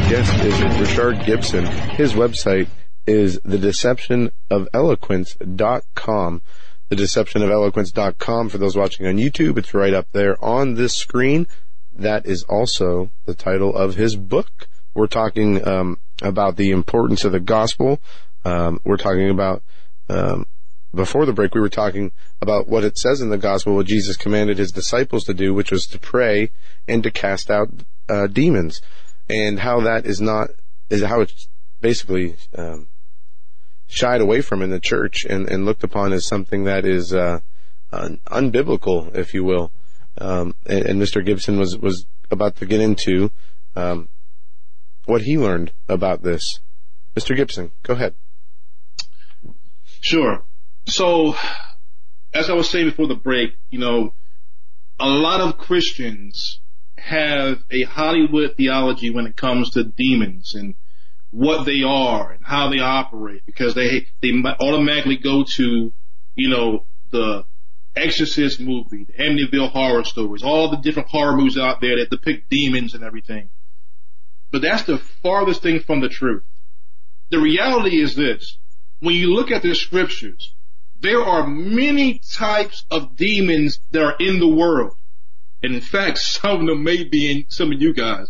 Our guest is Richard Gibson. His website is thedeceptionofeloquence.com. Thedeceptionofeloquence.com. For those watching on YouTube, it's right up there on this screen. That is also the title of his book. We're talking um, about the importance of the gospel. Um, we're talking about um, before the break, we were talking about what it says in the gospel, what Jesus commanded his disciples to do, which was to pray and to cast out uh, demons, and how that is not is how it's basically um, shied away from in the church and, and looked upon as something that is uh, unbiblical, if you will. Um, and, and, Mr. Gibson was was about to get into um, what he learned about this. Mr. Gibson, go ahead. Sure. So, as I was saying before the break, you know, a lot of Christians have a Hollywood theology when it comes to demons and what they are and how they operate because they they automatically go to you know the Exorcist movie, the Amityville horror stories, all the different horror movies out there that depict demons and everything. But that's the farthest thing from the truth. The reality is this. When you look at the scriptures, there are many types of demons that are in the world. And in fact, some of them may be in some of you guys.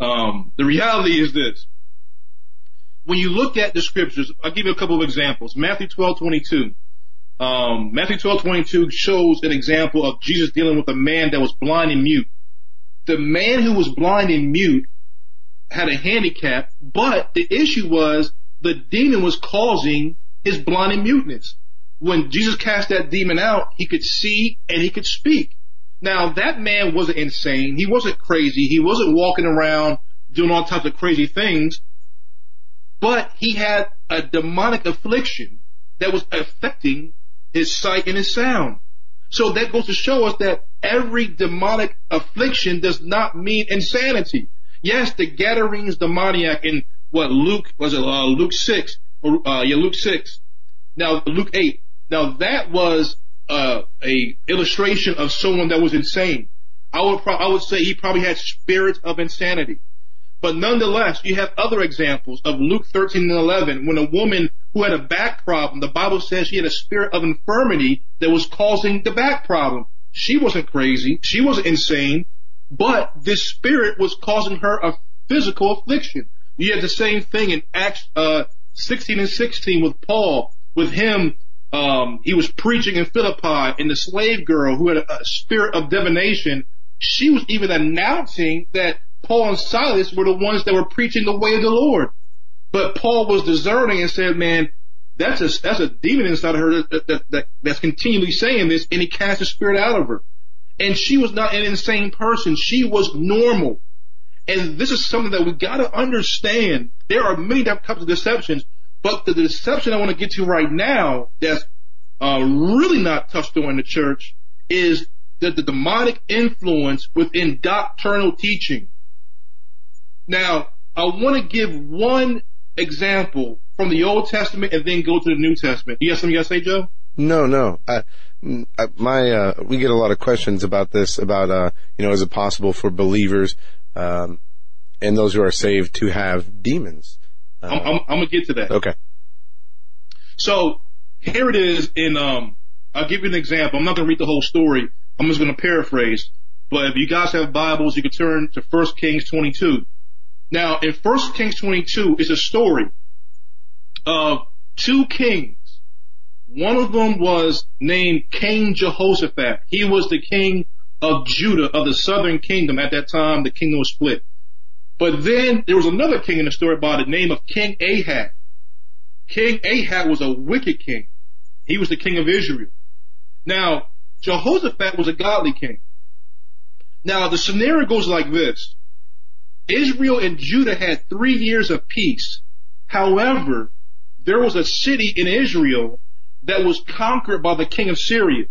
Um, the reality is this. When you look at the scriptures, I'll give you a couple of examples. Matthew 12, 22. Um, Matthew 12, 22 shows an example of Jesus dealing with a man that was blind and mute. The man who was blind and mute had a handicap, but the issue was the demon was causing his blind and muteness. When Jesus cast that demon out, he could see and he could speak. Now that man wasn't insane. He wasn't crazy. He wasn't walking around doing all types of crazy things, but he had a demonic affliction that was affecting his sight and his sound. So that goes to show us that every demonic affliction does not mean insanity. Yes, the Gadarenes demoniac in what Luke was it uh, Luke six or uh, yeah Luke six. Now Luke eight. Now that was uh, a illustration of someone that was insane. I would pro- I would say he probably had spirits of insanity. But nonetheless, you have other examples of Luke 13 and 11 when a woman who had a back problem, the Bible says she had a spirit of infirmity that was causing the back problem. She wasn't crazy. She wasn't insane, but this spirit was causing her a physical affliction. You have the same thing in Acts, uh, 16 and 16 with Paul, with him um, he was preaching in Philippi, and the slave girl who had a, a spirit of divination, she was even announcing that Paul and Silas were the ones that were preaching the way of the Lord. But Paul was discerning and said, "Man, that's a that's a demon inside of her that, that, that that's continually saying this," and he cast the spirit out of her. And she was not an insane person; she was normal. And this is something that we gotta understand. There are many different types of deceptions, but the deception I want to get to right now that's uh, really not touched on in the church is that the demonic influence within doctrinal teaching. Now, I want to give one example from the Old Testament and then go to the New Testament. You have something you got to say, Joe? No, no. I, I, my, uh, we get a lot of questions about this, about, uh, you know, is it possible for believers, um, and those who are saved to have demons? Uh, I'm, I'm, I'm, gonna get to that. Okay. So, here it is in, um, I'll give you an example. I'm not gonna read the whole story. I'm just gonna paraphrase. But if you guys have Bibles, you can turn to 1 Kings 22. Now, in 1 Kings 22 is a story of two kings. One of them was named King Jehoshaphat. He was the king of Judah, of the southern kingdom. At that time, the kingdom was split. But then there was another king in the story by the name of King Ahab. King Ahab was a wicked king. He was the king of Israel. Now, Jehoshaphat was a godly king. Now, the scenario goes like this. Israel and Judah had three years of peace. However, there was a city in Israel that was conquered by the king of Syria.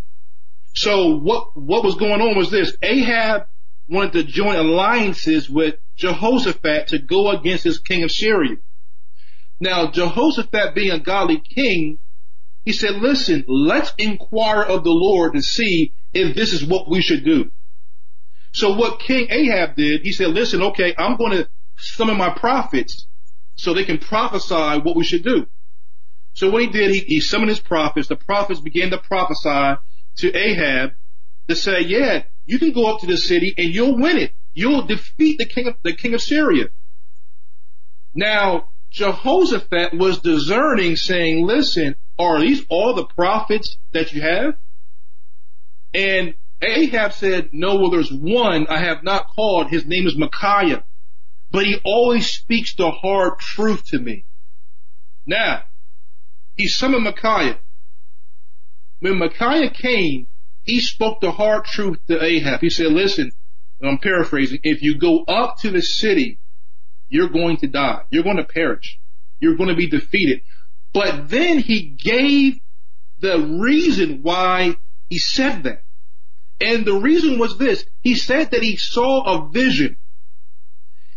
So what, what was going on was this. Ahab wanted to join alliances with Jehoshaphat to go against his king of Syria. Now, Jehoshaphat being a godly king, he said, listen, let's inquire of the Lord to see if this is what we should do. So what King Ahab did, he said, listen, okay, I'm going to summon my prophets so they can prophesy what we should do. So what he did, he, he summoned his prophets. The prophets began to prophesy to Ahab to say, yeah, you can go up to the city and you'll win it. You'll defeat the king of, the king of Syria. Now, Jehoshaphat was discerning saying, listen, are these all the prophets that you have? And Ahab said, no, well, there's one I have not called. His name is Micaiah, but he always speaks the hard truth to me. Now, he summoned Micaiah. When Micaiah came, he spoke the hard truth to Ahab. He said, listen, I'm paraphrasing, if you go up to the city, you're going to die. You're going to perish. You're going to be defeated. But then he gave the reason why he said that. And the reason was this. He said that he saw a vision.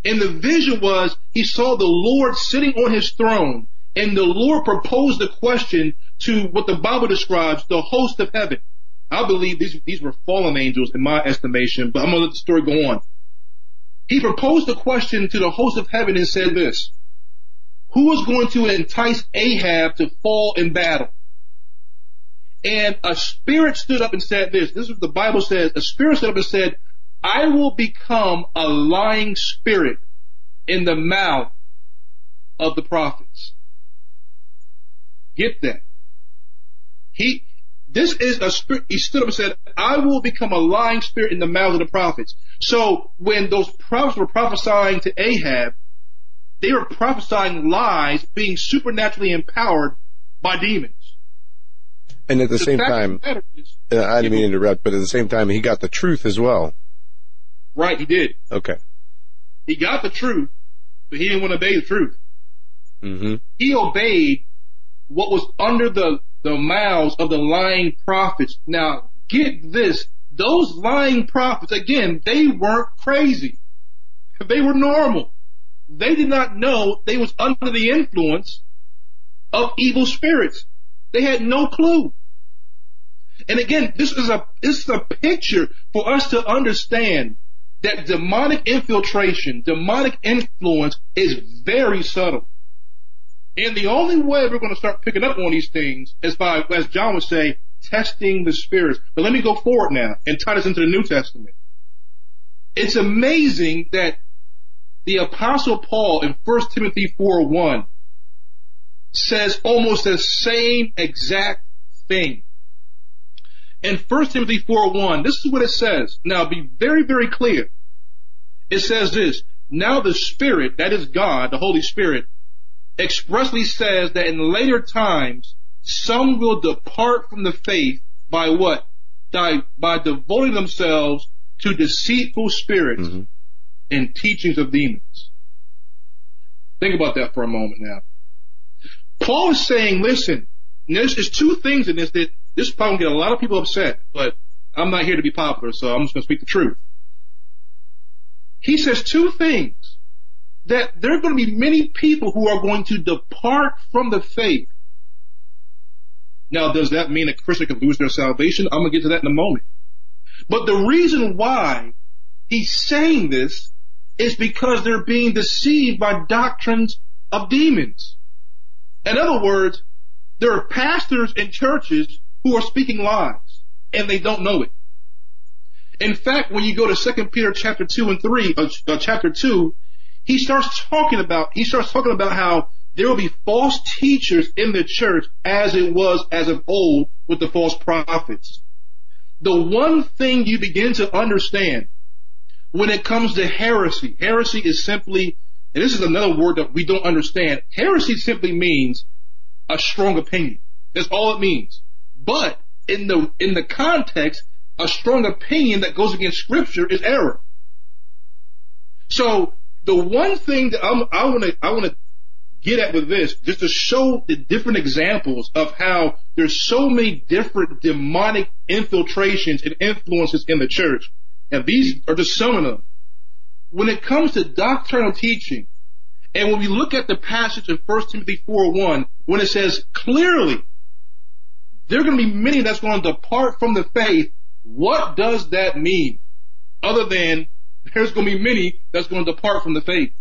And the vision was he saw the Lord sitting on his throne and the Lord proposed the question to what the Bible describes, the host of heaven. I believe these, these were fallen angels in my estimation, but I'm going to let the story go on. He proposed a question to the host of heaven and said this, who is going to entice Ahab to fall in battle? And a spirit stood up and said this. This is what the Bible says. A spirit stood up and said, I will become a lying spirit in the mouth of the prophets. Get that. He, this is a spirit, he stood up and said, I will become a lying spirit in the mouths of the prophets. So when those prophets were prophesying to Ahab, they were prophesying lies being supernaturally empowered by demons. And at the, the same time, is, uh, I didn't mean to interrupt, but at the same time, he got the truth as well. Right, he did. Okay. He got the truth, but he didn't want to obey the truth. Mm-hmm. He obeyed what was under the, the mouths of the lying prophets. Now, get this. Those lying prophets, again, they weren't crazy. They were normal. They did not know they was under the influence of evil spirits. They had no clue. And again, this is a, this is a picture for us to understand that demonic infiltration, demonic influence is very subtle. And the only way we're going to start picking up on these things is by, as John would say, testing the spirits. But let me go forward now and tie this into the New Testament. It's amazing that the apostle Paul in 1 Timothy 4 1 says almost the same exact thing. In 1 Timothy 4 1, this is what it says. Now be very, very clear. It says this, now the Spirit, that is God, the Holy Spirit, expressly says that in later times, some will depart from the faith by what? By, by devoting themselves to deceitful spirits. Mm-hmm. and teachings of demons. Think about that for a moment now. Paul is saying, listen, there's, there's two things in this that this is probably going to get a lot of people upset, but I'm not here to be popular, so I'm just going to speak the truth. He says two things that there are going to be many people who are going to depart from the faith. Now, does that mean a Christian can lose their salvation? I'm going to get to that in a moment. But the reason why he's saying this is because they're being deceived by doctrines of demons. In other words, there are pastors in churches who are speaking lies and they don't know it. In fact, when you go to 2 Peter chapter 2 and 3, uh, uh, chapter 2, he starts talking about, he starts talking about how there will be false teachers in the church as it was as of old with the false prophets. The one thing you begin to understand when it comes to heresy, heresy is simply, and this is another word that we don't understand, heresy simply means a strong opinion. That's all it means. But in the, in the context, a strong opinion that goes against scripture is error. So the one thing that I'm, I want to I want to get at with this, just to show the different examples of how there's so many different demonic infiltrations and influences in the church, and these are just some of them. When it comes to doctrinal teaching, and when we look at the passage in 1 Timothy 4:1, when it says clearly, there are going to be many that's going to depart from the faith. What does that mean? Other than there's going to be many that's going to depart from the faith.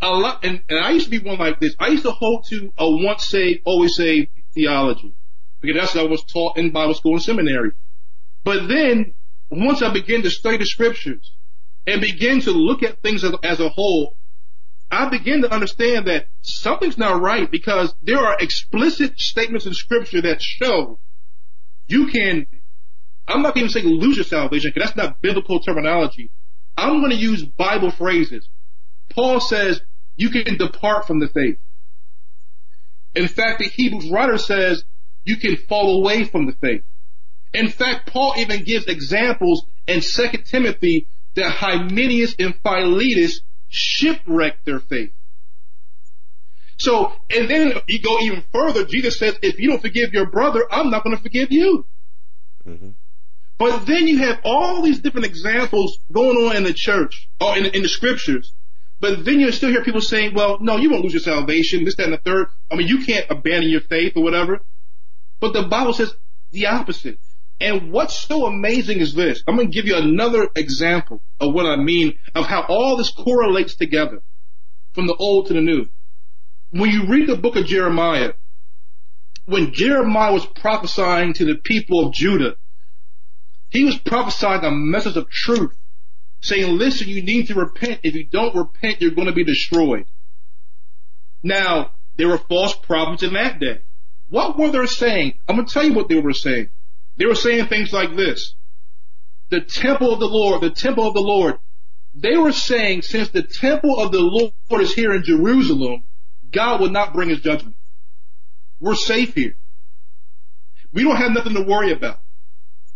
A lot, and, and I used to be one like this. I used to hold to a once saved, always saved theology. Because that's what I was taught in Bible school and seminary. But then, once I began to study the scriptures and begin to look at things as, as a whole, I begin to understand that something's not right because there are explicit statements in scripture that show you can I'm not going to say lose your salvation because that's not biblical terminology. I'm going to use Bible phrases. Paul says you can depart from the faith. In fact, the Hebrews writer says you can fall away from the faith. In fact, Paul even gives examples in 2 Timothy that Hymenaeus and Philetus shipwrecked their faith. So, and then you go even further. Jesus says, if you don't forgive your brother, I'm not going to forgive you. Mm-hmm. But then you have all these different examples going on in the church or in, in the scriptures. But then you still hear people saying, well, no, you won't lose your salvation, this, that, and the third. I mean, you can't abandon your faith or whatever. But the Bible says the opposite. And what's so amazing is this. I'm going to give you another example of what I mean of how all this correlates together from the old to the new. When you read the book of Jeremiah, when Jeremiah was prophesying to the people of Judah, he was prophesying a message of truth, saying, listen, you need to repent. If you don't repent, you're going to be destroyed. Now, there were false prophets in that day. What were they saying? I'm going to tell you what they were saying. They were saying things like this. The temple of the Lord, the temple of the Lord. They were saying since the temple of the Lord is here in Jerusalem, God will not bring his judgment. We're safe here. We don't have nothing to worry about.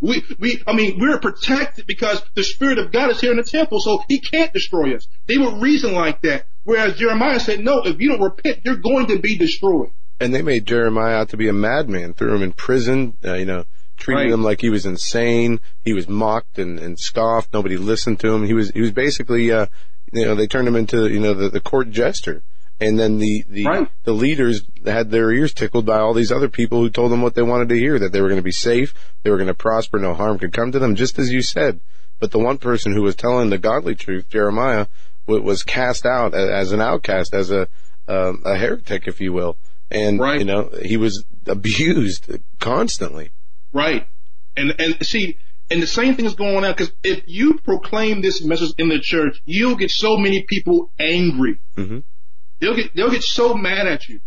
We, we, I mean, we're protected because the Spirit of God is here in the temple, so He can't destroy us. They would reason like that. Whereas Jeremiah said, no, if you don't repent, you're going to be destroyed. And they made Jeremiah out to be a madman, threw him in prison, uh, you know, treated right. him like he was insane. He was mocked and, and scoffed. Nobody listened to him. He was, he was basically, uh, you know, they turned him into, you know, the, the court jester and then the the right. the leaders had their ears tickled by all these other people who told them what they wanted to hear that they were going to be safe, they were going to prosper, no harm could come to them, just as you said. But the one person who was telling the godly truth, Jeremiah, was cast out as an outcast, as a um, a heretic, if you will, and right. you know he was abused constantly. Right, and and see. And the same thing is going on because if you proclaim this message in the church, you'll get so many people angry. Mm-hmm They'll get, they'll get so mad at you.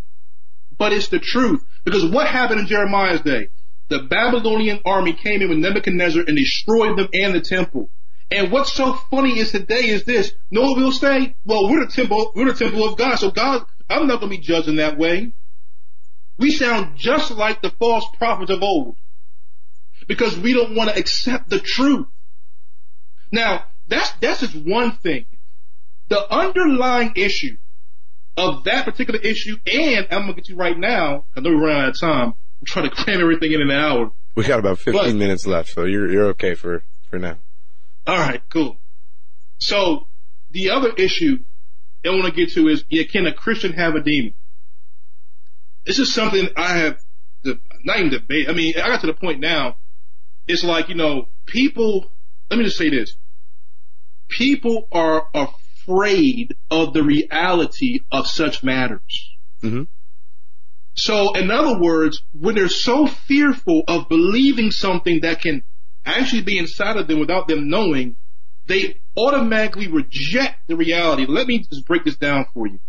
But it's the truth. Because what happened in Jeremiah's day? The Babylonian army came in with Nebuchadnezzar and destroyed them and the temple. And what's so funny is today is this. No one will say, well, we're the temple, we're the temple of God. So God, I'm not going to be judged in that way. We sound just like the false prophets of old because we don't want to accept the truth. Now, that's, that's just one thing. The underlying issue of that particular issue, and I'm gonna get you right now, I know we're running out of time, I'm trying to cram everything in an hour. We got about 15 But- minutes left, so you're you're okay for for now. Alright, cool. So, the other issue I want to get to is, yeah, can a Christian have a demon? This is something I have, the, not even debate, I mean, I got to the point now, it's like, you know, people, let me just say this. People are afraid of the reality of such matters. Mm-hmm. So, in other words, when they're so fearful of believing something that can actually be inside of them without them knowing, they automatically reject the reality. Let me just break this down for you.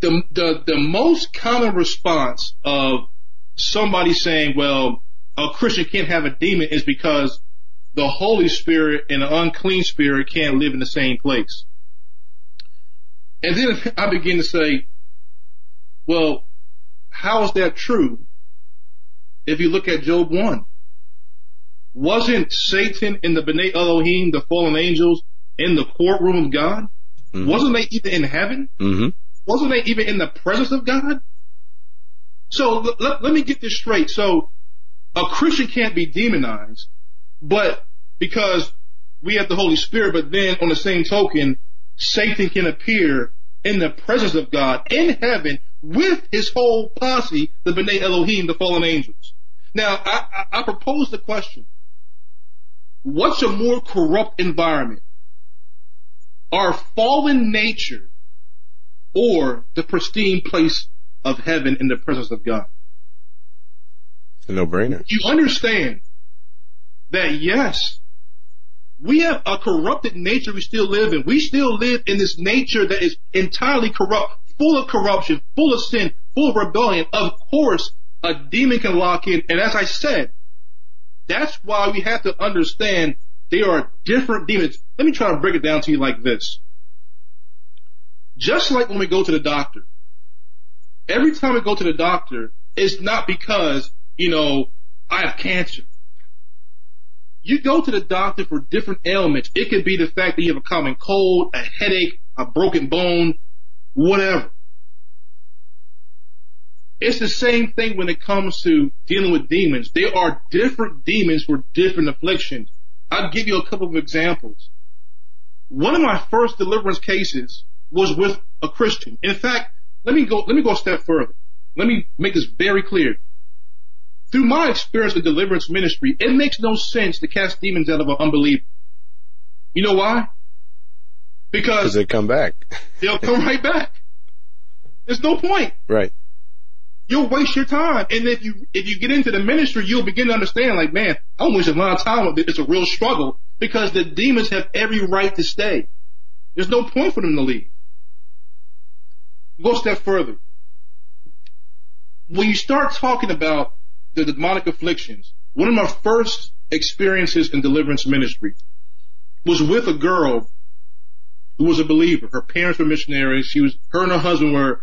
The, the, the most common response of somebody saying, well, a Christian can't have a demon is because the Holy Spirit and the unclean spirit can't live in the same place. And then I begin to say, well, how is that true? If you look at Job 1, wasn't Satan and the B'nai Elohim, the fallen angels, in the courtroom of God? Wasn't they even in heaven? Mm-hmm. Wasn't they even in the presence of God? So l- let me get this straight. So a Christian can't be demonized, but because we have the Holy Spirit, but then on the same token, Satan can appear in the presence of God in heaven with his whole posse, the B'nai Elohim, the fallen angels. Now, I, I, I propose the question. What's a more corrupt environment? Our fallen nature or the pristine place of heaven in the presence of God? It's a no-brainer. You understand that yes, we have a corrupted nature we still live in. We still live in this nature that is entirely corrupt, full of corruption, full of sin, full of rebellion. Of course, a demon can lock in. And as I said, that's why we have to understand there are different demons. Let me try to break it down to you like this. Just like when we go to the doctor, every time we go to the doctor, it's not because, you know, I have cancer. You go to the doctor for different ailments. It could be the fact that you have a common cold, a headache, a broken bone, whatever. It's the same thing when it comes to dealing with demons. There are different demons for different afflictions. I'll give you a couple of examples. One of my first deliverance cases was with a Christian. In fact, let me go, let me go a step further. Let me make this very clear. Through my experience in deliverance ministry, it makes no sense to cast demons out of an unbeliever. You know why? Because they come back. they'll come right back. There's no point. Right. You'll waste your time. And if you, if you get into the ministry, you'll begin to understand like, man, I'm wasting a lot of time. It's a real struggle because the demons have every right to stay. There's no point for them to leave. Go a step further. When you start talking about the demonic afflictions, one of my first experiences in deliverance ministry was with a girl who was a believer. Her parents were missionaries. She was, her and her husband were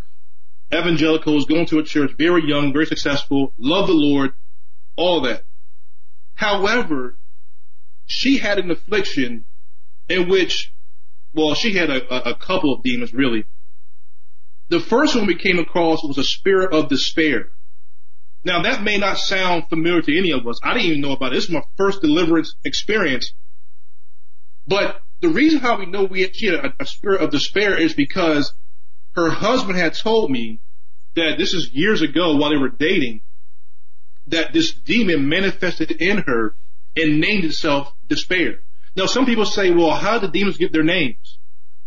evangelicals, going to a church, very young, very successful, loved the Lord, all that. However, she had an affliction in which, well, she had a, a, couple of demons really. The first one we came across was a spirit of despair. Now that may not sound familiar to any of us. I didn't even know about it. This is my first deliverance experience. But the reason how we know we had, she had a, a spirit of despair is because her husband had told me that this is years ago while they were dating, that this demon manifested in her and named itself despair. Now some people say, well, how do demons get their names?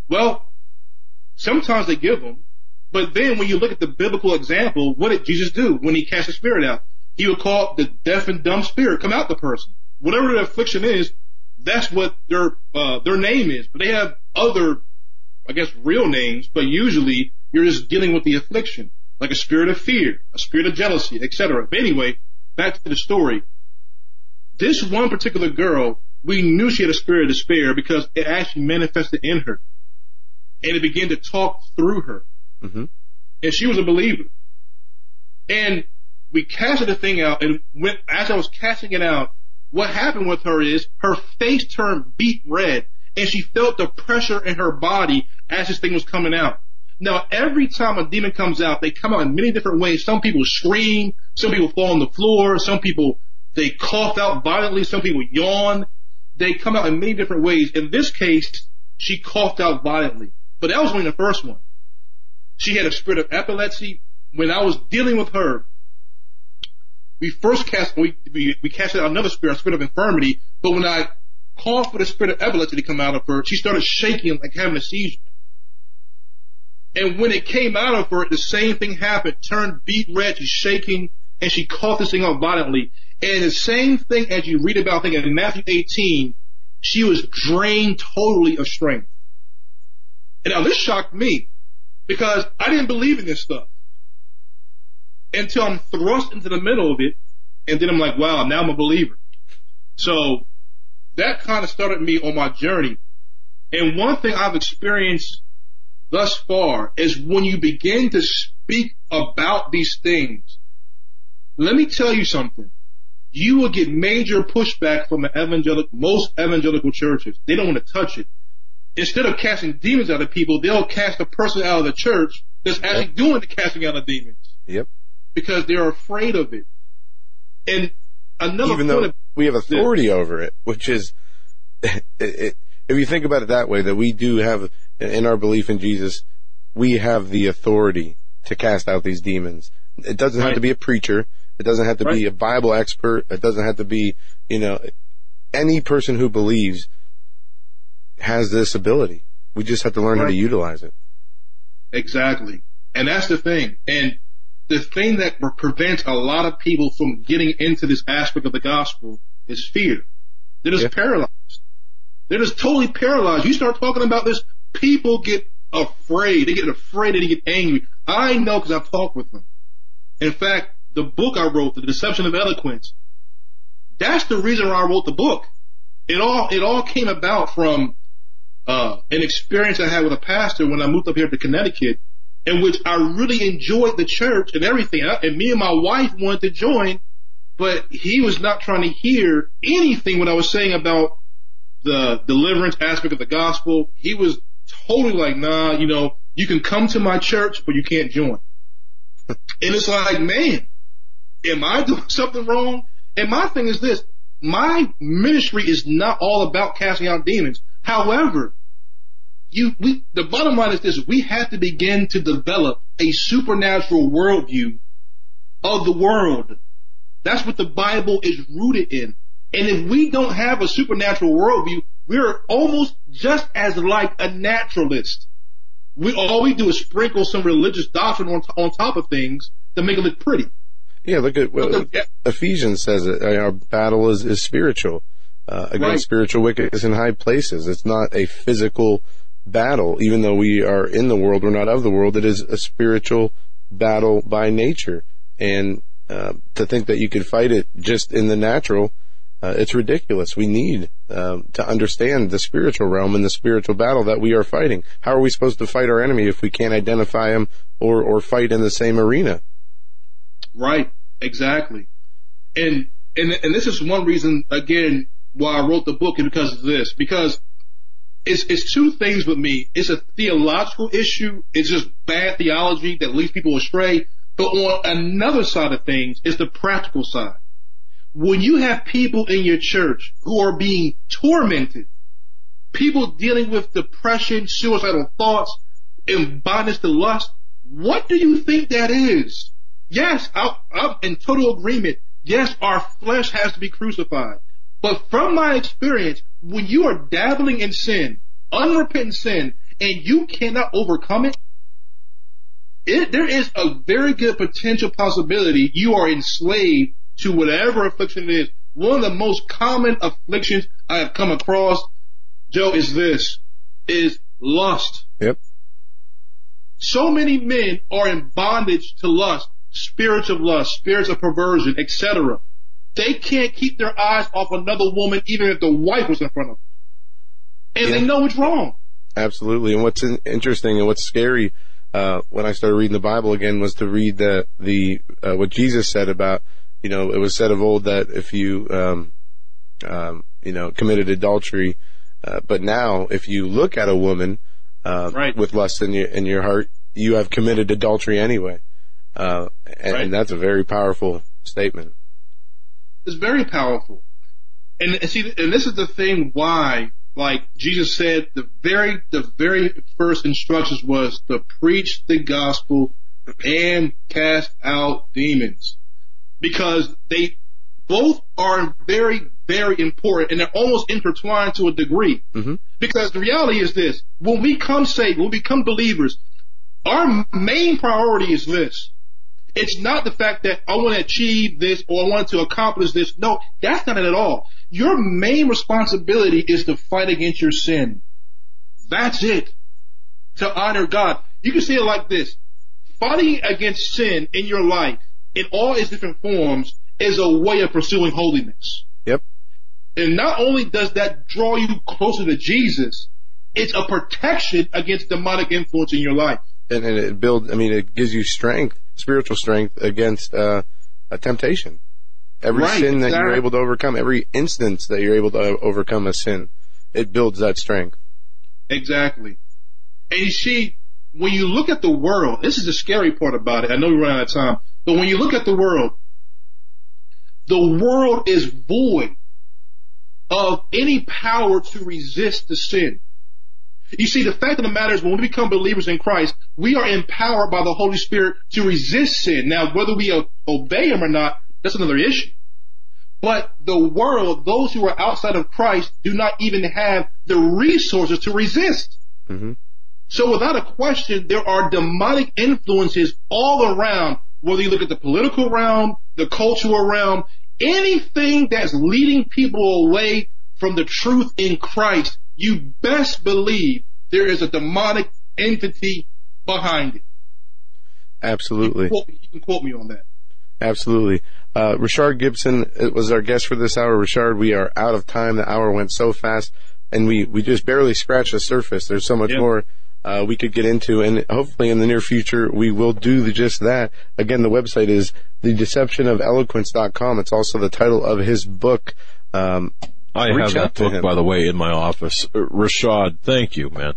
Well, sometimes they give them, but then when you look at the biblical example, what did Jesus do when he cast the spirit out? He would call the deaf and dumb spirit come out the person. Whatever the affliction is, that's what their uh, their name is. But they have other, I guess, real names. But usually you're just dealing with the affliction, like a spirit of fear, a spirit of jealousy, etc. But anyway, back to the story. This one particular girl, we knew she had a spirit of despair because it actually manifested in her, and it began to talk through her. Mm-hmm. And she was a believer. And we casted the thing out, and when, as I was casting it out, what happened with her is her face turned beet red and she felt the pressure in her body as this thing was coming out. Now, every time a demon comes out, they come out in many different ways. Some people scream, some people fall on the floor, some people, they cough out violently, some people yawn. They come out in many different ways. In this case, she coughed out violently. But that was only the first one. She had a spirit of epilepsy. When I was dealing with her, we first cast, we, we, we cast out another spirit, a spirit of infirmity. But when I called for the spirit of epilepsy to come out of her, she started shaking like having a seizure. And when it came out of her, the same thing happened. Turned beet red, she's shaking, and she coughed this thing out violently. And the same thing as you read about, I think in Matthew 18, she was drained totally of strength. And now this shocked me because I didn't believe in this stuff until I'm thrust into the middle of it. And then I'm like, wow, now I'm a believer. So that kind of started me on my journey. And one thing I've experienced thus far is when you begin to speak about these things, let me tell you something. You will get major pushback from the evangelical, most evangelical churches. They don't want to touch it. Instead of casting demons out of people, they'll cast a person out of the church that's actually doing the casting out of demons. Yep. Because they're afraid of it. And another even though we have authority over it, which is, it, it, if you think about it that way, that we do have in our belief in Jesus, we have the authority to cast out these demons. It doesn't right. have to be a preacher. It doesn't have to right. be a Bible expert. It doesn't have to be, you know, any person who believes has this ability. We just have to learn right. how to utilize it. Exactly. And that's the thing. And the thing that prevents a lot of people from getting into this aspect of the gospel is fear. They're just yeah. paralyzed. They're just totally paralyzed. You start talking about this, people get afraid. They get afraid and they get angry. I know because I've talked with them. In fact, the book I wrote, The Deception of Eloquence, that's the reason why I wrote the book. It all, it all came about from, uh, an experience I had with a pastor when I moved up here to Connecticut in which I really enjoyed the church and everything. And me and my wife wanted to join, but he was not trying to hear anything what I was saying about the deliverance aspect of the gospel. He was totally like, nah, you know, you can come to my church, but you can't join. and it's like, man, am I doing something wrong? And my thing is this, my ministry is not all about casting out demons. However, you, we, the bottom line is this, we have to begin to develop a supernatural worldview of the world. That's what the Bible is rooted in. And if we don't have a supernatural worldview, we're almost just as like a naturalist. We all we do is sprinkle some religious doctrine on, on top of things to make it look pretty. Yeah, look at well, Ephesians says it. Our battle is is spiritual uh, against right. spiritual wickedness in high places. It's not a physical battle, even though we are in the world, we're not of the world. It is a spiritual battle by nature, and uh, to think that you could fight it just in the natural uh, it's ridiculous. We need um, to understand the spiritual realm and the spiritual battle that we are fighting. How are we supposed to fight our enemy if we can't identify him or or fight in the same arena? Right. Exactly. And and and this is one reason again why I wrote the book is because of this. Because it's it's two things with me. It's a theological issue. It's just bad theology that leads people astray. But on another side of things, it's the practical side when you have people in your church who are being tormented, people dealing with depression, suicidal thoughts, and bondage to lust, what do you think that is? Yes, I, I'm in total agreement. Yes, our flesh has to be crucified. But from my experience, when you are dabbling in sin, unrepentant sin, and you cannot overcome it, it, there is a very good potential possibility you are enslaved to whatever affliction it is. One of the most common afflictions I have come across, Joe, is this, is lust. Yep. So many men are in bondage to lust, spirits of lust, spirits of perversion, etc. They can't keep their eyes off another woman even if the wife was in front of them. And yeah. they know it's wrong. Absolutely. And what's interesting and what's scary, uh, when I started reading the Bible again was to read the, the, uh, what Jesus said about you know, it was said of old that if you, um, um, you know, committed adultery. Uh, but now, if you look at a woman uh, Right. with lust in your in your heart, you have committed adultery anyway. Uh, and, Right. and that's a very powerful statement. It's very powerful. And, and see, and this is the thing why, like Jesus said, the very, the very first instructions was to preach the gospel and cast out demons. Because they both are very, very important and they're almost intertwined to a degree. Mm-hmm. Because the reality is this, when we come saved, when we become believers, our main priority is this. It's not the fact that I want to achieve this or I want to accomplish this. No, that's not it at all. Your main responsibility is to fight against your sin. That's it. To honor God. You can see it like this. Fighting against sin in your life in all its different forms is a way of pursuing holiness. Yep. And not only does that draw you closer to Jesus, it's a protection against demonic influence in your life. And, and it builds. I mean, it gives you strength, spiritual strength against uh, a temptation. Every Right, sin that you're able to overcome, every instance that you're able to overcome a sin, it builds that strength. Exactly. And you see, when you look at the world, this is the scary part about it. I know we're running out of time, but when you look at the world, the world is void of any power to resist the sin. You see, the fact of the matter is when we become believers in Christ, we are empowered by the Holy Spirit to resist sin. Now, whether we obey Him or not, that's another issue. But the world, those who are outside of Christ, do not even have the resources to resist. Mm-hmm. So without a question, there are demonic influences all around, whether you look at the political realm, the cultural realm, anything that's leading people away from the truth in Christ, you best believe there is a demonic entity behind it. Absolutely. Quote me- You can quote me on that. Absolutely. Uh, Richard Gibson was our guest for this hour. Richard, we are out of time. The hour went so fast and we, we just barely scratched the surface. There's so much Yeah. more, uh, we could get into and hopefully in the near future we will do the, just that. Again, the website is thedeceptionofeloquence.com. It's also the title of his book. Um, I reach have that out to book, him. by the way, in my office. Uh, Rashad, thank you, man.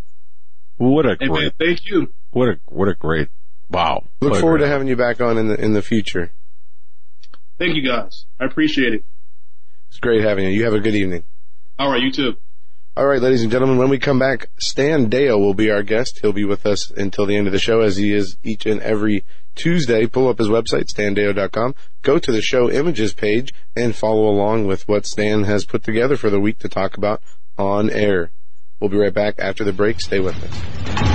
What a Hey man, great, thank you. what a, what a great, wow. Look What forward great- to having you back on in the, in the future. Thank you guys. I appreciate it. It's great having you. You have a good evening. All right, you too. All right, ladies and gentlemen, when we come back, Stan Deyo will be our guest. He'll be with us until the end of the show as he is each and every Tuesday. Pull up his website, standeyo.com, go to the show images page and follow along with what Stan has put together for the week to talk about on air. We'll be right back after the break. Stay with us.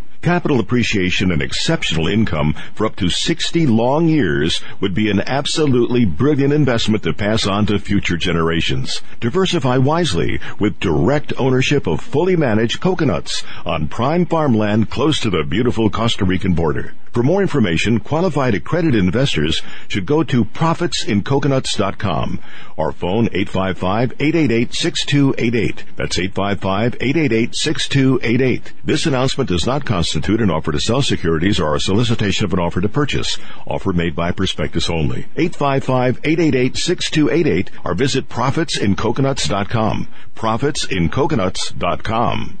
Capital appreciation and exceptional income for up to 60 long years would be an absolutely brilliant investment to pass on to future generations. Diversify wisely with direct ownership of fully managed coconuts on prime farmland close to the beautiful Costa Rican border. For more information, qualified accredited investors should go to profitsincoconuts.com or phone 855-888-6288. That's 855-888-6288. This announcement does not constitute an offer to sell securities or a solicitation of an offer to purchase. Offer made by prospectus only. 855-888-6288 or visit profitsincoconuts.com. Profitsincoconuts.com.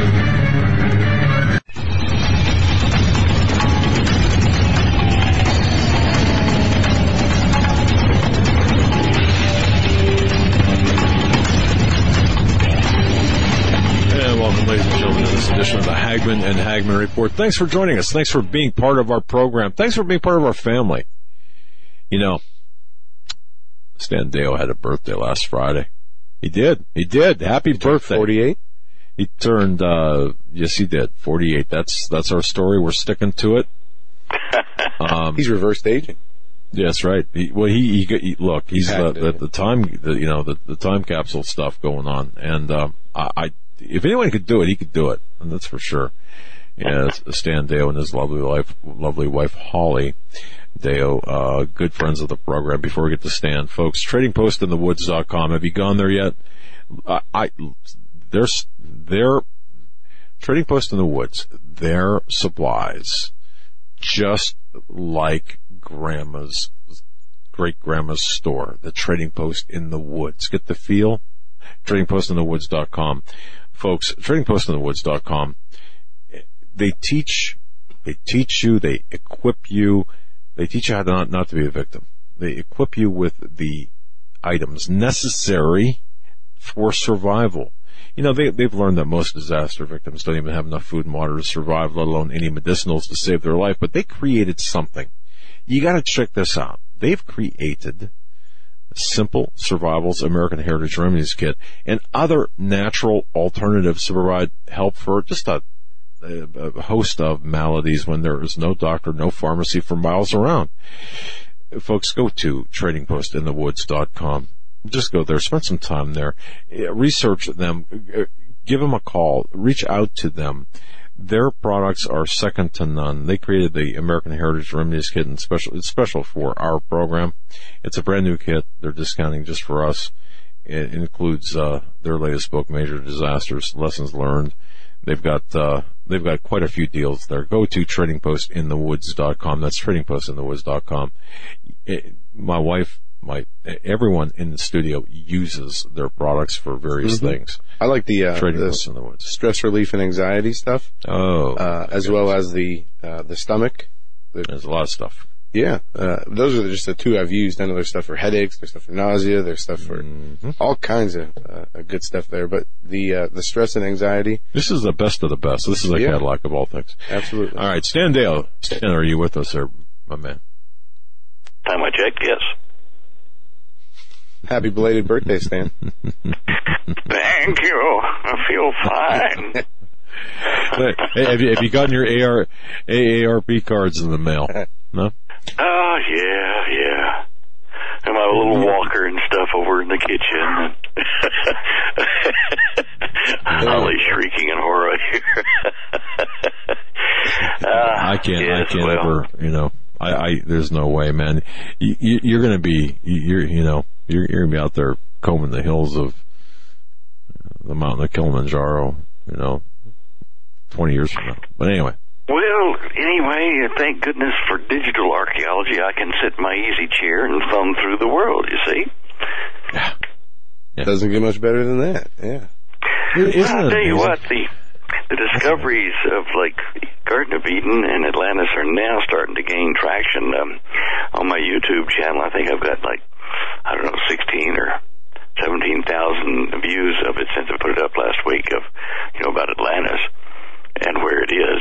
Edition of the Hagmann and Hagmann Report. Thanks for joining us. Thanks for being part of our program. Thanks for being part of our family. You know, Stan Deyo had a birthday last Friday. He did. He did. Happy birthday. 48? He turned, uh, yes, he did. 48. That's, that's our story. We're sticking to it. Um, He's reversed aging. Yes, right. He, well, he, he, he look, he's uh, the, the time, the, you know, the, the time capsule stuff going on, and um, I, I, if anyone could do it, he could do it, and that's for sure. Yeah, Stan Deyo and his lovely wife, lovely wife Holly Deyo, uh, good friends of the program. Before we get to Stan, folks, TradingPostInTheWoods.com. Have you gone there yet? I, I there's their Trading Post in the Woods. Their supplies, just like grandma's great grandma's store, the Trading Post in the Woods. Get the feel? TradingPostInTheWoods.com. Folks, TradingPostInTheWoods.com. They teach, they teach you, they equip you, they teach you how to not, not to be a victim. They equip you with the items necessary for survival. You know, they, they've learned that most disaster victims don't even have enough food and water to survive, let alone any medicinals to save their life, but they created something. You gotta check this out. They've created Simple Survivals American Heritage Remedies Kit and other natural alternatives to provide help for just a, a host of maladies when there is no doctor, no pharmacy for miles around. Folks, go to tradingpostinthewoods.com. Just go there, spend some time there, eh, research them, eh, give them a call, reach out to them. Their products are second to none. They created the American Heritage Remedies Kit and special, it's special for our program. It's a brand new kit. They're discounting just for us. It includes, uh, their latest book, Major Disasters, Lessons Learned. They've got, uh, they've got quite a few deals there. Go to tradingpostinthewoods.com. That's tradingpostinthewoods.com. It, my wife, my, everyone in the studio uses their products for various Mhm. things. I like the, uh, the in the Woods. stress relief and anxiety stuff. Oh, uh, as well as the uh, the stomach. The, There's a lot of stuff. yeah, uh, those are just the two I've used. I know there's stuff for headaches, there's stuff for nausea, there's stuff for Mm-hmm. all kinds of uh, good stuff there. But the uh, the stress and anxiety, This is the best of the best. This is a Yeah. Cadillac of all things. absolutely. All right, Stan Deyo. Stan, are you with us, there, my man? Time I checked, yes. Happy belated birthday, Stan. Thank you. I feel fine. hey, have you have you gotten your AR AARP cards in the mail? No. Oh yeah, yeah. And my little walker and stuff over in the kitchen. Holly shrieking in horror here. Uh, I can't. I yes, can't well, ever. You know, I, I there's no way, man. You, you, you're going to be, you're, you know, you're, you're going to be out there combing the hills of uh, the mountain of Kilimanjaro, you know, 20 years from now. But anyway. Well, anyway, uh, thank goodness for digital archaeology. I can sit in my easy chair and thumb through the world, you see? Yeah. Doesn't get much better than that. Yeah. Well, I'll tell you what, the the discoveries of like Garden of Eden and Atlantis are now starting to gain traction. Um, on my YouTube channel, I think I've got like I don't know, sixteen or seventeen thousand views of it since I put it up last week of you know about Atlantis and where it is.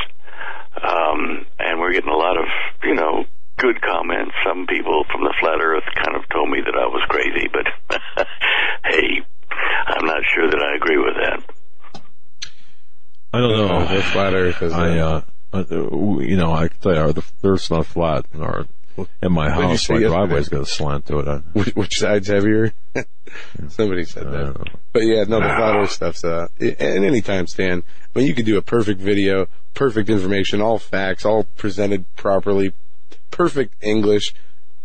Um, and we're getting a lot of you know good comments. Some people from the flat Earth kind of told me that I was crazy, but hey, I'm not sure that I agree with that. I don't know. The flat Earth is. I, uh, uh, you know, I can tell you, the Earth's not flat in our in my What did you house. My driveway's got a slant to it. I, Which, which side's heavier? Somebody said that. But yeah, no, the flat Earth stuff's uh, at any time, Stan. I mean, you could do a perfect video, perfect information, all facts, all presented properly, perfect English,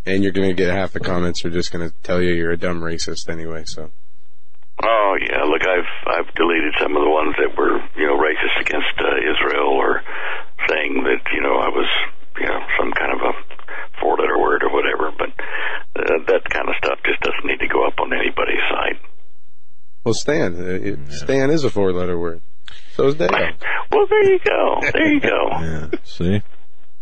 and you're going to get half the comments are just going to tell you you're a dumb racist anyway. So Oh yeah, look, I've I've deleted some of the ones that were you know racist against uh, Israel or saying that you know I was you know some kind of a four letter word or whatever, but uh, that kind of stuff just doesn't need to go up on anybody's site. well, Stan, uh, it, Stan is a four-letter word. So is Deyo. Well, there you go, there you go. yeah, see.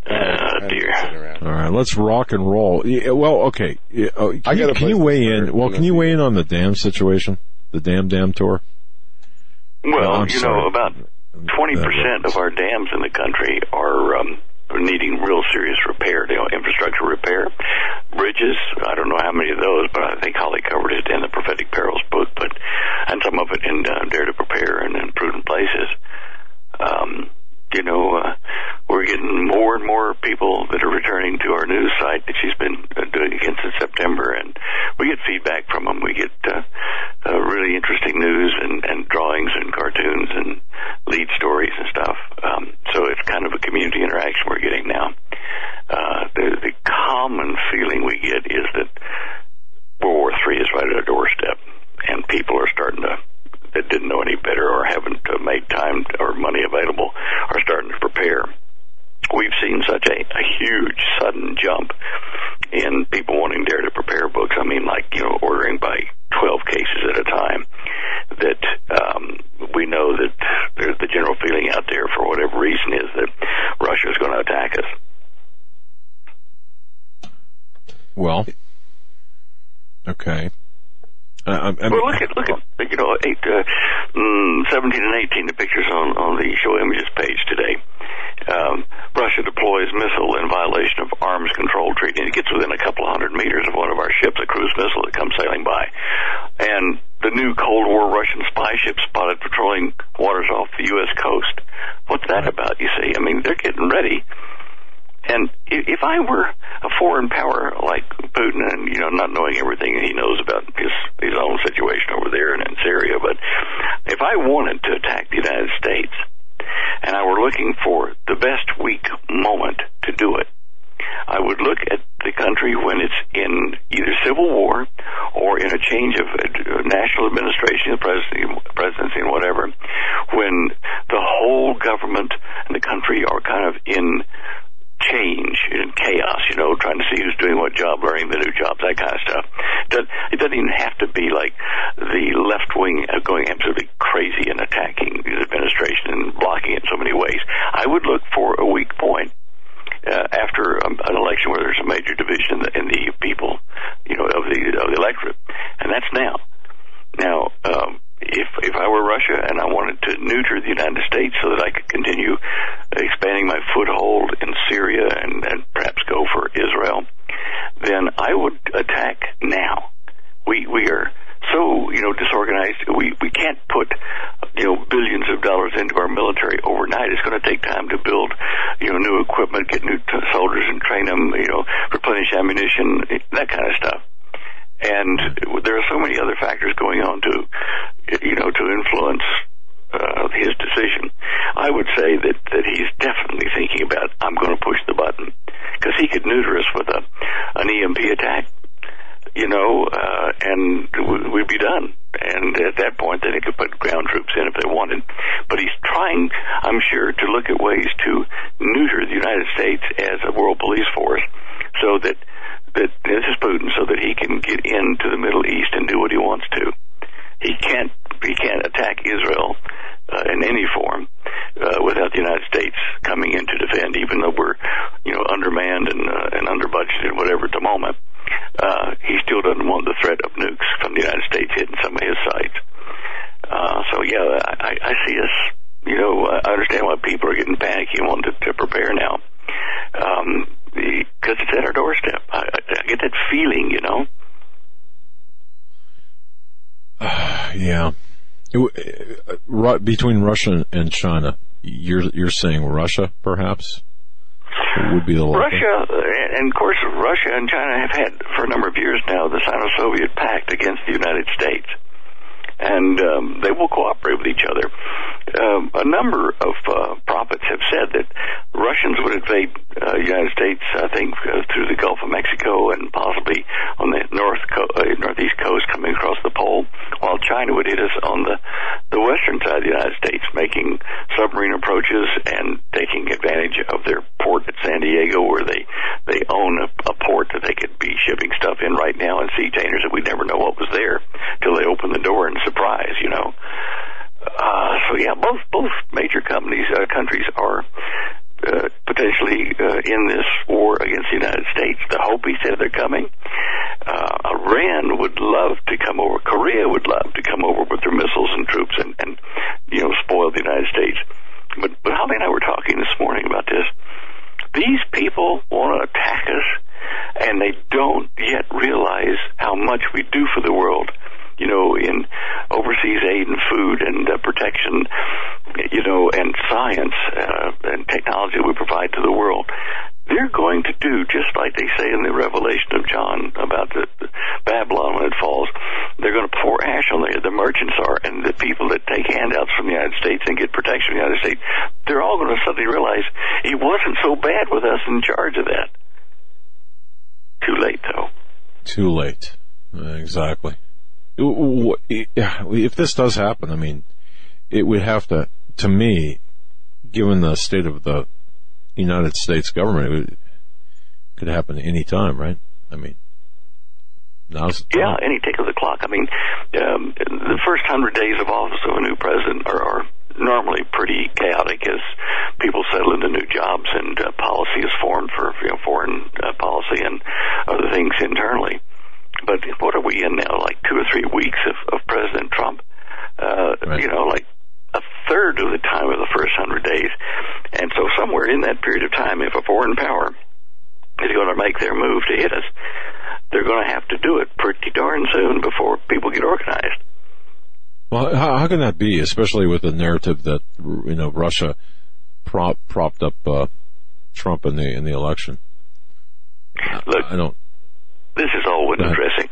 Oh dear. All right, let's rock and roll. Yeah, well, okay. Yeah, oh, can, I you, got a can you weigh in? Well, can you weigh in on the dam situation? The dam dam tour. Well, I'm you sorry. know, about twenty percent of our dams in the country are um, needing real serious repair. You know, infrastructure repair, bridges. I don't know how many of those, but I think Holly covered it in the Prophetic Perils book. But and some of it in uh, Dare to Prepare and in Prudent Places. Um, you know, uh, we're getting more and more people that are returning to our news site that she's been uh, doing again since September, and we get feedback from them. We get uh, uh, really interesting news and, and drawings and cartoons and lead stories and stuff. Um, so it's kind of a community interaction we're getting now. Uh, the, the common feeling we get is that World War III is right at our doorstep, and people are starting to that didn't know any better or haven't uh, made time or money available are starting to prepare. We've seen such a, a huge sudden jump in people wanting Dare to Prepare books. I mean, like, you know, ordering by 12 cases at a time. That um, we know that there's the general feeling out there, for whatever reason, is that Russia is going to attack us. Well, okay. Uh, I, I mean, well, look at look at you know eight, uh, mm, 17 and eighteen, the pictures on on the show images page today. Um, Russia deploys missile in violation of arms control treaty. And it gets within a couple hundred meters of one of our ships, a cruise missile that comes sailing by, and the new Cold War Russian spy ship spotted patrolling waters off the U.S. coast. What's that about? You see, I mean, they're getting ready. And if I were a foreign power like Putin, and you know, not knowing everything he knows about his his own situation over there and in Syria, but if I wanted to attack the United States, and I were looking for the best weak moment to do it, I would look at the country when it's in either civil war or in a change of uh, national administration, presidency, presidency, and whatever, when the whole government and the country are kind of in change in chaos, you know, trying to see who's doing what job, learning the new jobs, that kind of stuff. It doesn't even have to be like the left wing going absolutely crazy and attacking the administration and blocking it in so many ways. I would look for a weak point uh, after um, an election where there's a major division in the, in the people, you know, of the of the electorate, and that's now. Now, um, if if I were Russia and I wanted to neuter the United States so that I could continue expanding my foothold in Syria and, and perhaps go for Israel, then I would attack now. We we are so you know disorganized. We we can't put you know billions of dollars into our military overnight. It's going to take time to build you know new equipment, get new t- soldiers and train them. You know, replenish ammunition, that kind of stuff and there are so many other factors going on to, you know, to influence uh, his decision. I would say that that he's definitely thinking about I'm going to push the button because he could neuter us with a an EMP attack, you know, uh, and we'd be done. And at that point, then he could put ground troops in if they wanted. But he's trying, I'm sure, to look at ways to neuter the United States as a world police force, so that that this is Putin, so that he can get into the Middle East and do what he wants to. He can't he can't attack Israel uh, in any form uh, without the United States coming in to defend, even though we're you know undermanned and uh, and under budgeted, whatever at the moment. Uh, he still doesn't want the threat of nukes from the United States hitting some of his sites. Uh, so yeah, I, I see us. You know, I understand why people are getting panicky and want to, to prepare now, um, because it's at our doorstep. I, I get that feeling, you know. yeah. Uh, between Russia and China, you're you're saying Russia, perhaps, would be the Russia, and of course, Russia and China have had for a number of years now the Sino-Soviet pact against the United States and um, they will cooperate with each other. Um, a number of uh, prophets have said that Russians would invade uh, United States, I think, uh, through the Gulf of Mexico and possibly on the north co- uh, northeast coast, coming across the pole, while China would hit us on the the western side of the United States, making submarine approaches and taking advantage of their port at San Diego, where they they own a, a port that they could be shipping stuff in right now and sea containers that we never know what was there till they open the door and surprise, you know. Uh, so yeah, both both major companies uh, countries are uh, potentially uh, in this war against the United States. The Hopi said they're coming. Uh, Iran would love to come over. Korea would love to come over with their missiles and troops and, and you know spoil the United States. But but Holly and I were talking this morning about this. These people want to attack us, and they don't yet realize how much we do for the world you know, in overseas aid and food and uh, protection, you know, and science uh, and technology we provide to the world. They're going to do just like they say in the Revelation of John about the, the Babylon when it falls. They're going to pour ash on there. The merchants are, and the people that take handouts from the United States and get protection from the United States. They're all going to suddenly realize he wasn't so bad with us in charge of that. Too late, though. Too late. Exactly if this does happen, I mean, it would have to, to me, given the state of the United States government, it would, could happen any time, right? I mean, now's yeah, any tick of the clock. I mean, um, the first hundred days of office of a new president are, are normally pretty chaotic as people settle into new jobs and uh, policy is formed for you know, foreign uh, policy and other things internally. But what are we in now? Like two or three weeks of, of President Trump. Uh, right. You know, like a third of the time of the first hundred days. And so somewhere in that period of time, if a foreign power is going to make their move to hit us, they're going to have to do it pretty darn soon before people get organized. Well, how, how can that be, especially with the narrative that you know Russia prop, propped up uh, Trump in the in the election? Look, I don't this is all window dressing.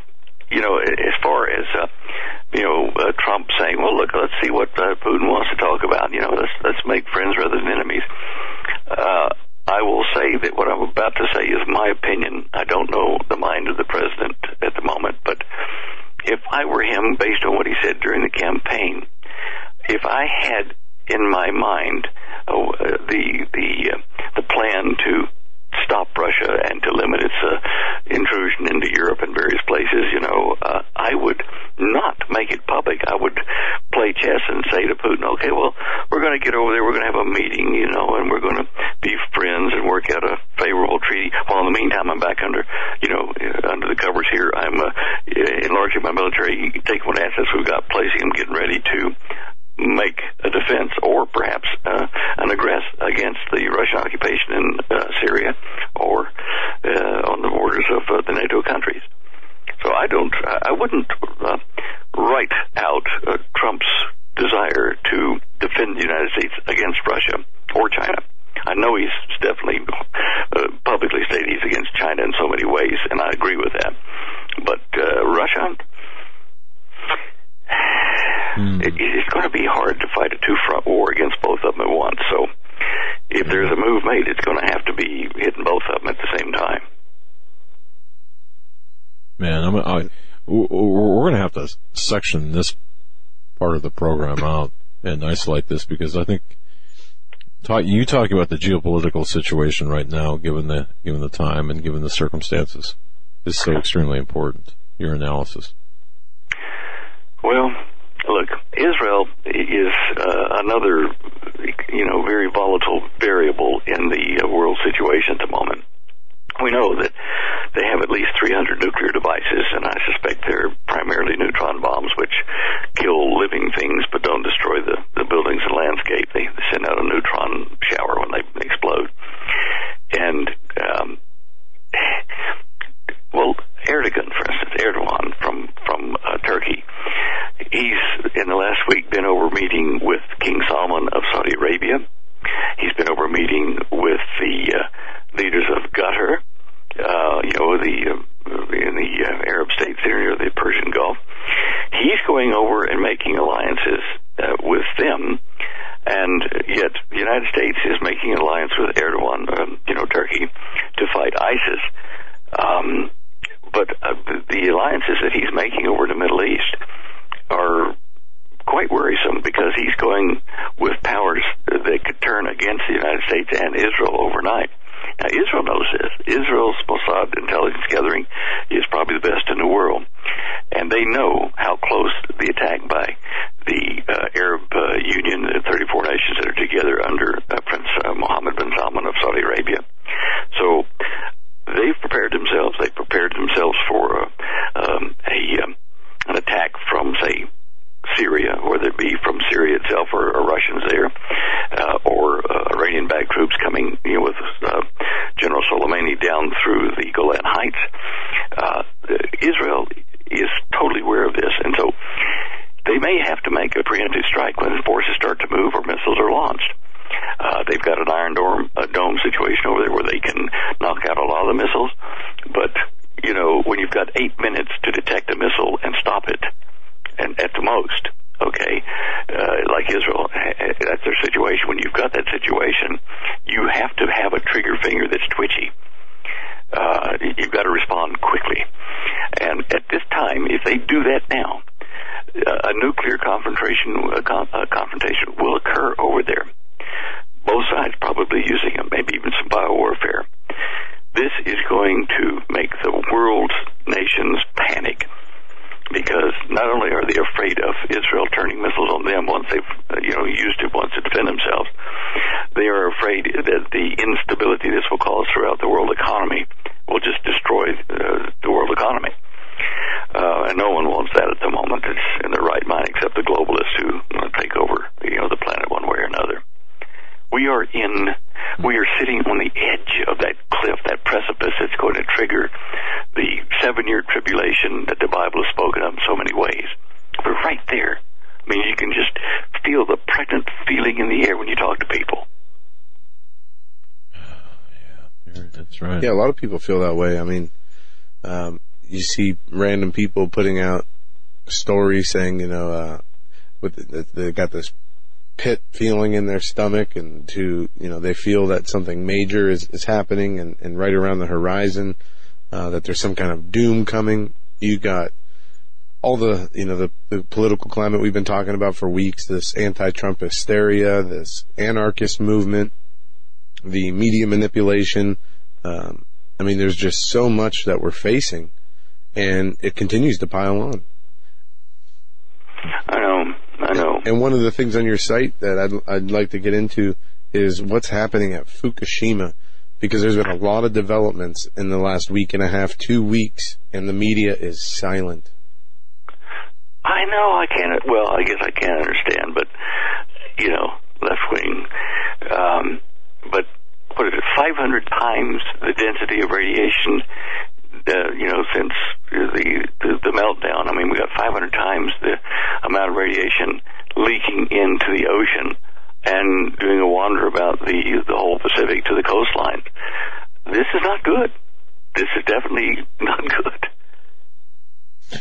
You know, as far as uh, you know, uh, Trump saying, "Well, look, let's see what uh, Putin wants to talk about." You know, let's let's make friends rather than enemies. Uh, I will say that what I'm about to say is my opinion. I don't know the mind of the president at the moment, but if I were him, based on what he said during the campaign, if I had in my mind uh, the the uh, the plan to stop Russia and to limit its uh, intrusion into Europe and various places, you know, uh, I would not make it public. I would play chess and say to Putin, okay, well, we're going to get over there, we're going to have a meeting, you know, and we're going to be friends and work out a favorable treaty. While in the meantime, I'm back under, you know, under the covers here. I'm uh, enlarging my military, taking what assets we've got, placing them, getting ready to make a defense or perhaps uh, an aggress against the Russian occupation in uh, Syria or uh, on the borders of uh, the NATO countries. So I don't, I wouldn't uh, write out Trump's desire to defend the United States against Russia or China. I know he's definitely uh, publicly stated he's against China in so many ways, and I agree with that. But uh, Russia, Mm. It, it's going to be hard to fight a two front war against both of them at once. So if there's a move made, it's going to have to be hitting both of them at the same time. Man, I'm, I, we're going to have to section this part of the program out and isolate this because I think talk, you talk about the geopolitical situation right now, given the given the time and given the circumstances, is so extremely important. Your analysis. Well, look, Israel is uh, another, you know, very volatile variable in the uh, world situation at the moment. We know that they have at least 300 nuclear devices, and I suspect they're primarily neutron bombs, which kill living things but don't destroy the, the buildings and landscape. They, they send out a neutron shower when they explode. And, um, well, Erdogan, for instance, Erdogan from from uh, Turkey, he's in the last week been over meeting with King Salman of Saudi Arabia. He's been over meeting with the uh, leaders of Qatar, uh, you know, the uh, in the uh, Arab states there near the Persian Gulf. He's going over and making alliances uh, with them, and yet the United States is making an alliance with Erdogan, um, you know, Turkey, to fight ISIS. Um, the alliances that he's making over the Middle East are quite worrisome because he's going with powers that could turn against the United States and Israel overnight. Now, Israel knows this. Israel's Mossad intelligence gathering is probably the best in the world. And they know how close the attack by the uh, Arab uh, Union, the 34 nations that are together under uh, Prince uh, Mohammed bin Salman of Saudi Arabia. So they've prepared themselves. They've prepared themselves for uh, um, a um, an attack from, say, Syria, whether it be from Syria itself or, or Russians there, uh, or uh, Iranian-backed troops coming you know, with uh, General Soleimani down through the Golan Heights. Uh, Israel is totally aware of this, and so they may have to make a preemptive strike when forces start to move or missiles are launched. Uh, they've got an iron dome, a dome situation over there where they can knock out a lot of the missiles, but you know when you've got eight minutes to detect a missile and stop it, and at the most, okay, uh, like Israel, that's their situation. When you've got that situation, you have to have a trigger finger that's twitchy. Uh, you've got to respond quickly. And at this time, if they do that now, uh, a nuclear confrontation, uh, uh, confrontation will occur over there. Both sides probably using them, maybe even some biowarfare. This is going to make the world's nations panic because not only are they afraid of Israel turning missiles on them once they've uh, you know used it once to defend themselves, they are afraid that the instability this will cause throughout the world economy will just destroy uh, the world economy. Uh, and no one wants that at the moment. It's in their right mind, except the globalists who want to take over you know the planet one way or another. We are in, we are sitting on the edge of that cliff, that precipice that's going to trigger the seven year tribulation that the Bible has spoken of in so many ways. We're right there. I mean, you can just feel the pregnant feeling in the air when you talk to people. Yeah, that's right. Yeah, a lot of people feel that way. I mean, um, you see random people putting out stories saying, you know, uh, with they got this pit feeling in their stomach and to, you know, they feel that something major is, is happening and, and right around the horizon, uh, that there's some kind of doom coming. You got all the, you know, the, the political climate we've been talking about for weeks, this anti-Trump hysteria, this anarchist movement, the media manipulation. Um, I mean, there's just so much that we're facing and it continues to pile on. I know. I know. And one of the things on your site that I'd, I'd like to get into is what's happening at Fukushima because there's been a lot of developments in the last week and a half, two weeks, and the media is silent. I know. I can't. Well, I guess I can't understand, but you know, left wing. Um, but what is it? 500 times the density of radiation. Uh, you know, since the, the the meltdown. I mean, we got 500 times the amount of radiation leaking into the ocean and doing a wander about the the whole Pacific to the coastline. This is not good. This is definitely not good.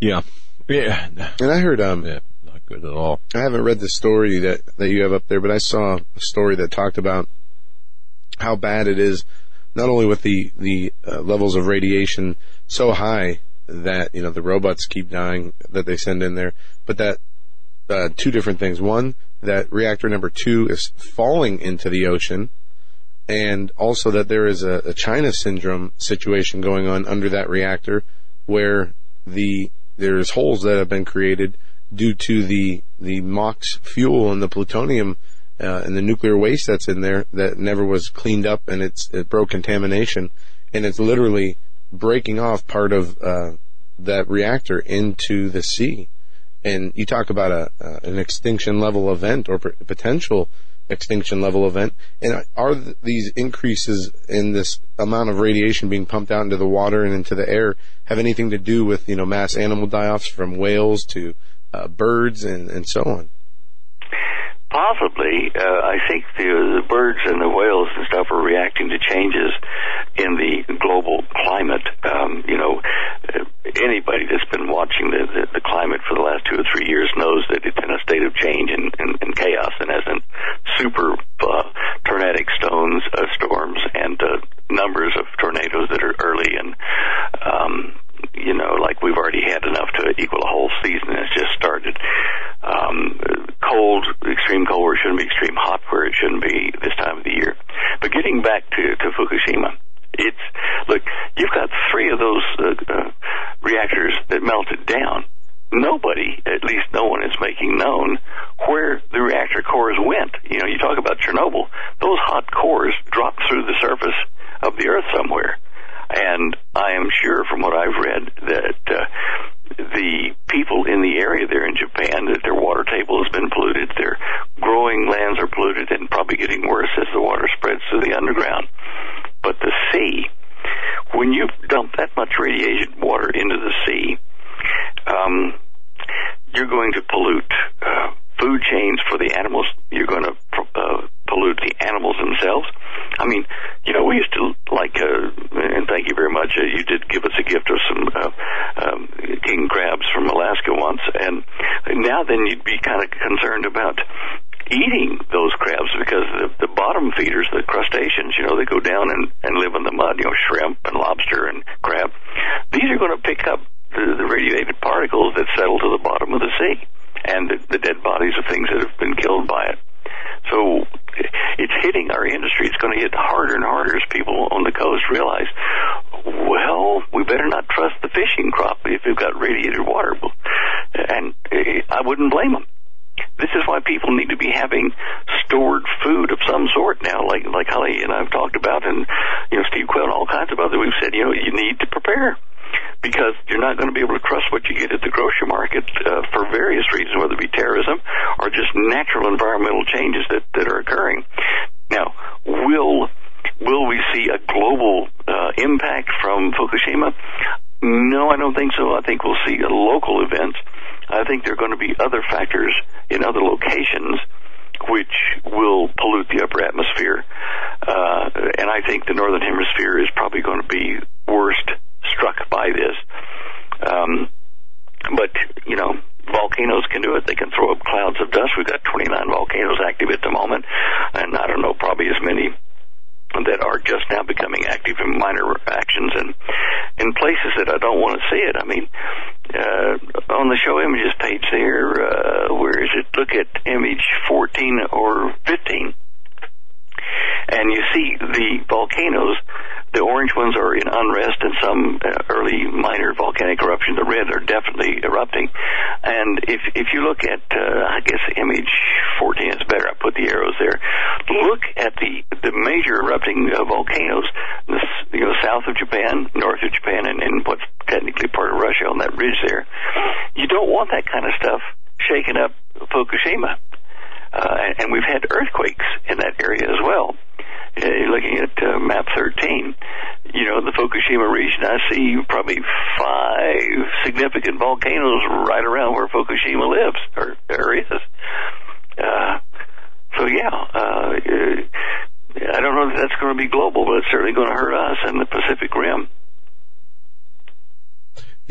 Yeah. Yeah. And I heard, um, yeah, not good at all. I haven't read the story that, that you have up there, but I saw a story that talked about how bad it is, not only with the the uh, levels of radiation so high that you know the robots keep dying that they send in there, but that uh, two different things. One, that reactor number two is falling into the ocean, and also that there is a, a China syndrome situation going on under that reactor, where the there's holes that have been created due to the the MOX fuel and the plutonium uh, and the nuclear waste that's in there that never was cleaned up and it's it broke contamination and it's literally breaking off part of uh, that reactor into the sea. And you talk about a uh, an extinction level event or potential extinction level event. And are th- these increases in this amount of radiation being pumped out into the water and into the air have anything to do with you know mass animal die-offs from whales to uh, birds and, and so on? Possibly, uh, I think the, the birds and the whales and stuff are reacting to changes in the global climate. Um, you know, uh, anybody that's been watching the, the, the climate for the last two or three years knows that it's in a state of change and, and, and chaos, and as in super uh, tornadic stones, uh, storms, and uh, numbers of tornadoes that are early and um, you know, like we've already had enough to equal a whole season that's just started. Um, cold, extreme cold where it shouldn't be extreme hot where it shouldn't be this time of the year. But getting back to, to Fukushima, it's, look, you've got three of those uh, uh, reactors that melted down. Nobody, at least no one is making known where the reactor cores went. You know, you talk about Chernobyl, those hot cores dropped through the surface of the earth somewhere. And I am sure from what I've read that uh, the people in the area there in Japan that their water table has been polluted, their growing lands are polluted and probably getting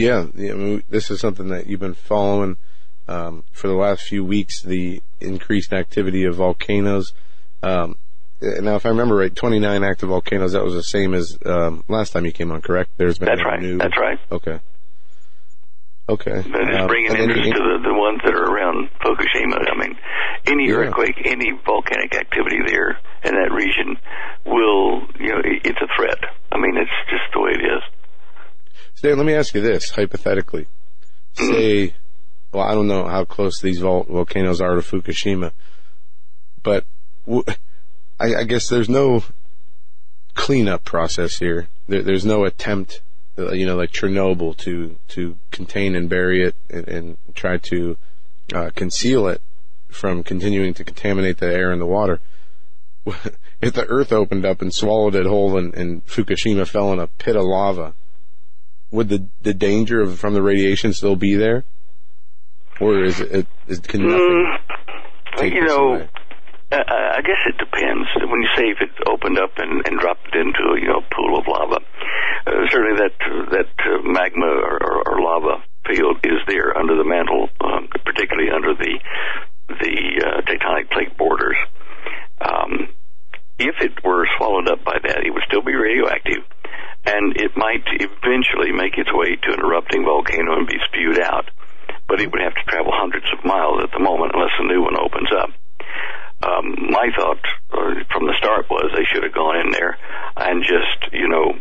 Yeah, I mean, this is something that you've been following um, for the last few weeks. The increased activity of volcanoes. Um, uh, now if I remember right, 29 active volcanoes. That was the same as um, last time you came on, correct? There's been That's right. New... That's right. Okay. Okay. They're just Um, bringing interest you- to the, the ones that are around Fukushima. I mean, any Yeah. earthquake, any volcanic activity there in that region will, you know, it, it's a threat. I mean, it's just the way it is. Let me ask you this hypothetically. Say, well, I don't know how close these vol- volcanoes are to Fukushima, but w- I, I guess there's no cleanup process here. There, there's no attempt, uh, you know, like Chernobyl to to contain and bury it and, and try to uh, conceal it from continuing to contaminate the air and the water. If the Earth opened up and swallowed it whole and, and Fukushima fell in a pit of lava, would the the danger of from the radiation still be there, or is it is can nothing? take you know, away? I guess it depends. When you say if it opened up and, and dropped into a you know a pool of lava, uh, certainly that that uh, magma or, or, or lava field is there under the mantle, um, particularly under the the uh, tectonic plate borders. Um, if it were swallowed up by that, it would still be radioactive, and it might eventually make its way to an erupting volcano and be spewed out. But it would have to travel hundreds of miles at the moment unless a new one opens up. Um, my thought uh, from the start was they should have gone in there and just, you know,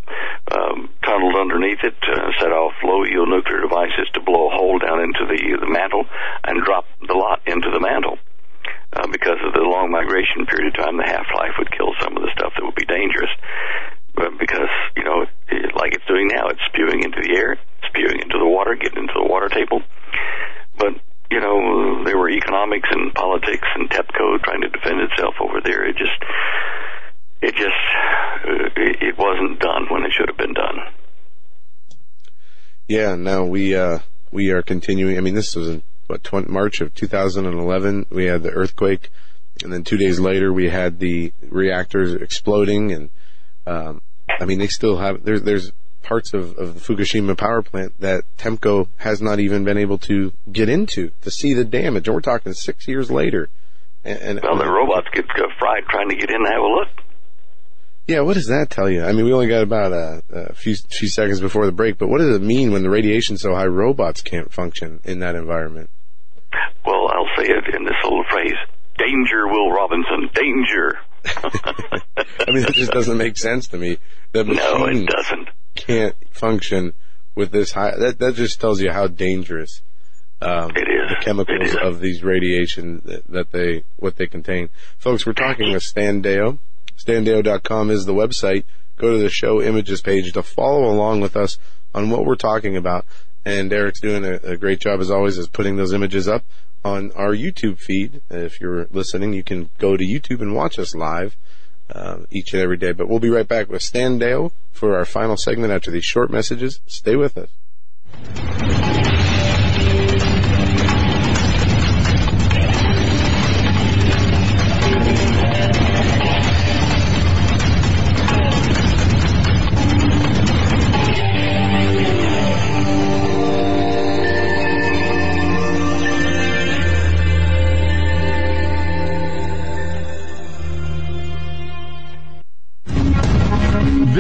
um, tunneled underneath it, uh, set off low yield nuclear devices to blow a hole down into the the mantle and drop the lot into the mantle. Uh, because of the long migration period of time, the half life would kill some of the stuff that would be dangerous. But because you know, it, like it's doing now, it's spewing into the air, spewing into the water, getting into the water table. But you know, there were economics and politics and TEPCO trying to defend itself over there. It just, it just, uh, it, it wasn't done when it should have been done. Yeah, no, we uh, we are continuing. I mean, this was in what 20, March of 2011. We had the earthquake, and then two days later we had the reactors exploding. And um, I mean, they still have there's there's parts of, of the Fukushima power plant that TEPCO has not even been able to get into to see the damage. And we're talking six years later. And, and Well, the robots get fried trying to get in and have a look. Yeah, what does that tell you? I mean, we only got about a, a few few seconds before the break, but what does it mean when the radiation's so high robots can't function in that environment? Well, I'll say it in this little phrase: "Danger, Will Robinson, danger." I mean, it just doesn't make sense to me. The No, it doesn't. Can't function with this high. That that just tells you how dangerous um, It is. the chemicals is. of these radiation that, that they what they contain. Folks, we're talking with Stan Deyo. StanDeyo.com is the website. Go to the show images page to follow along with us on what we're talking about. And Eric's doing a, a great job as always, is putting those images up on our YouTube feed. If you're listening, you can go to YouTube and watch us live uh, each and every day. But we'll be right back with Stan Deyo for our final segment after these short messages. Stay with us.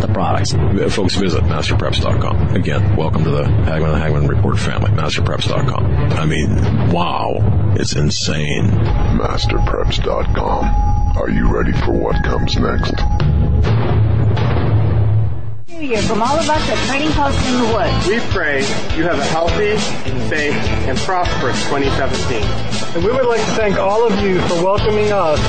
the products. Folks, visit masterpreps.com. Again, welcome to the Hagmann and Hagmann Report family. Masterpreps.com. I mean, wow. It's insane. Masterpreps.com. Are you ready for what comes next? New Year from all of us at Trading Post in the Woods. We pray you have a healthy, safe, and prosperous 2017. And we would like to thank all of you for welcoming us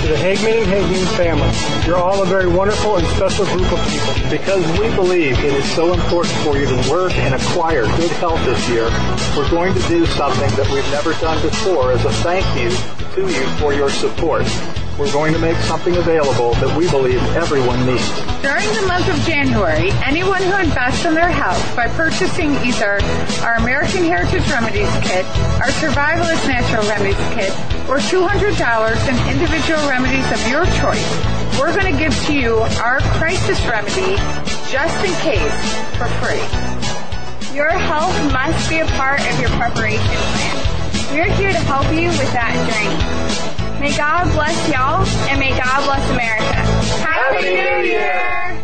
to the Hagmann and Hagmann family. You're all a very wonderful and special group of people. Because we believe it is so important for you to work and acquire good health this year, we're going to do something that we've never done before as a thank you to you for your support. We're going to make something available that we believe everyone needs. During the month of January, anyone who invests in their health by purchasing either our American Heritage Remedies Kit, our Survivalist Natural Remedies Kit, or $200 in individual remedies of your choice, we're going to give to you our crisis remedy just in case for free. Your health must be a part of your preparation plan. We're here to help you with that journey. May God bless y'all, and may God bless America. Happy, New Year!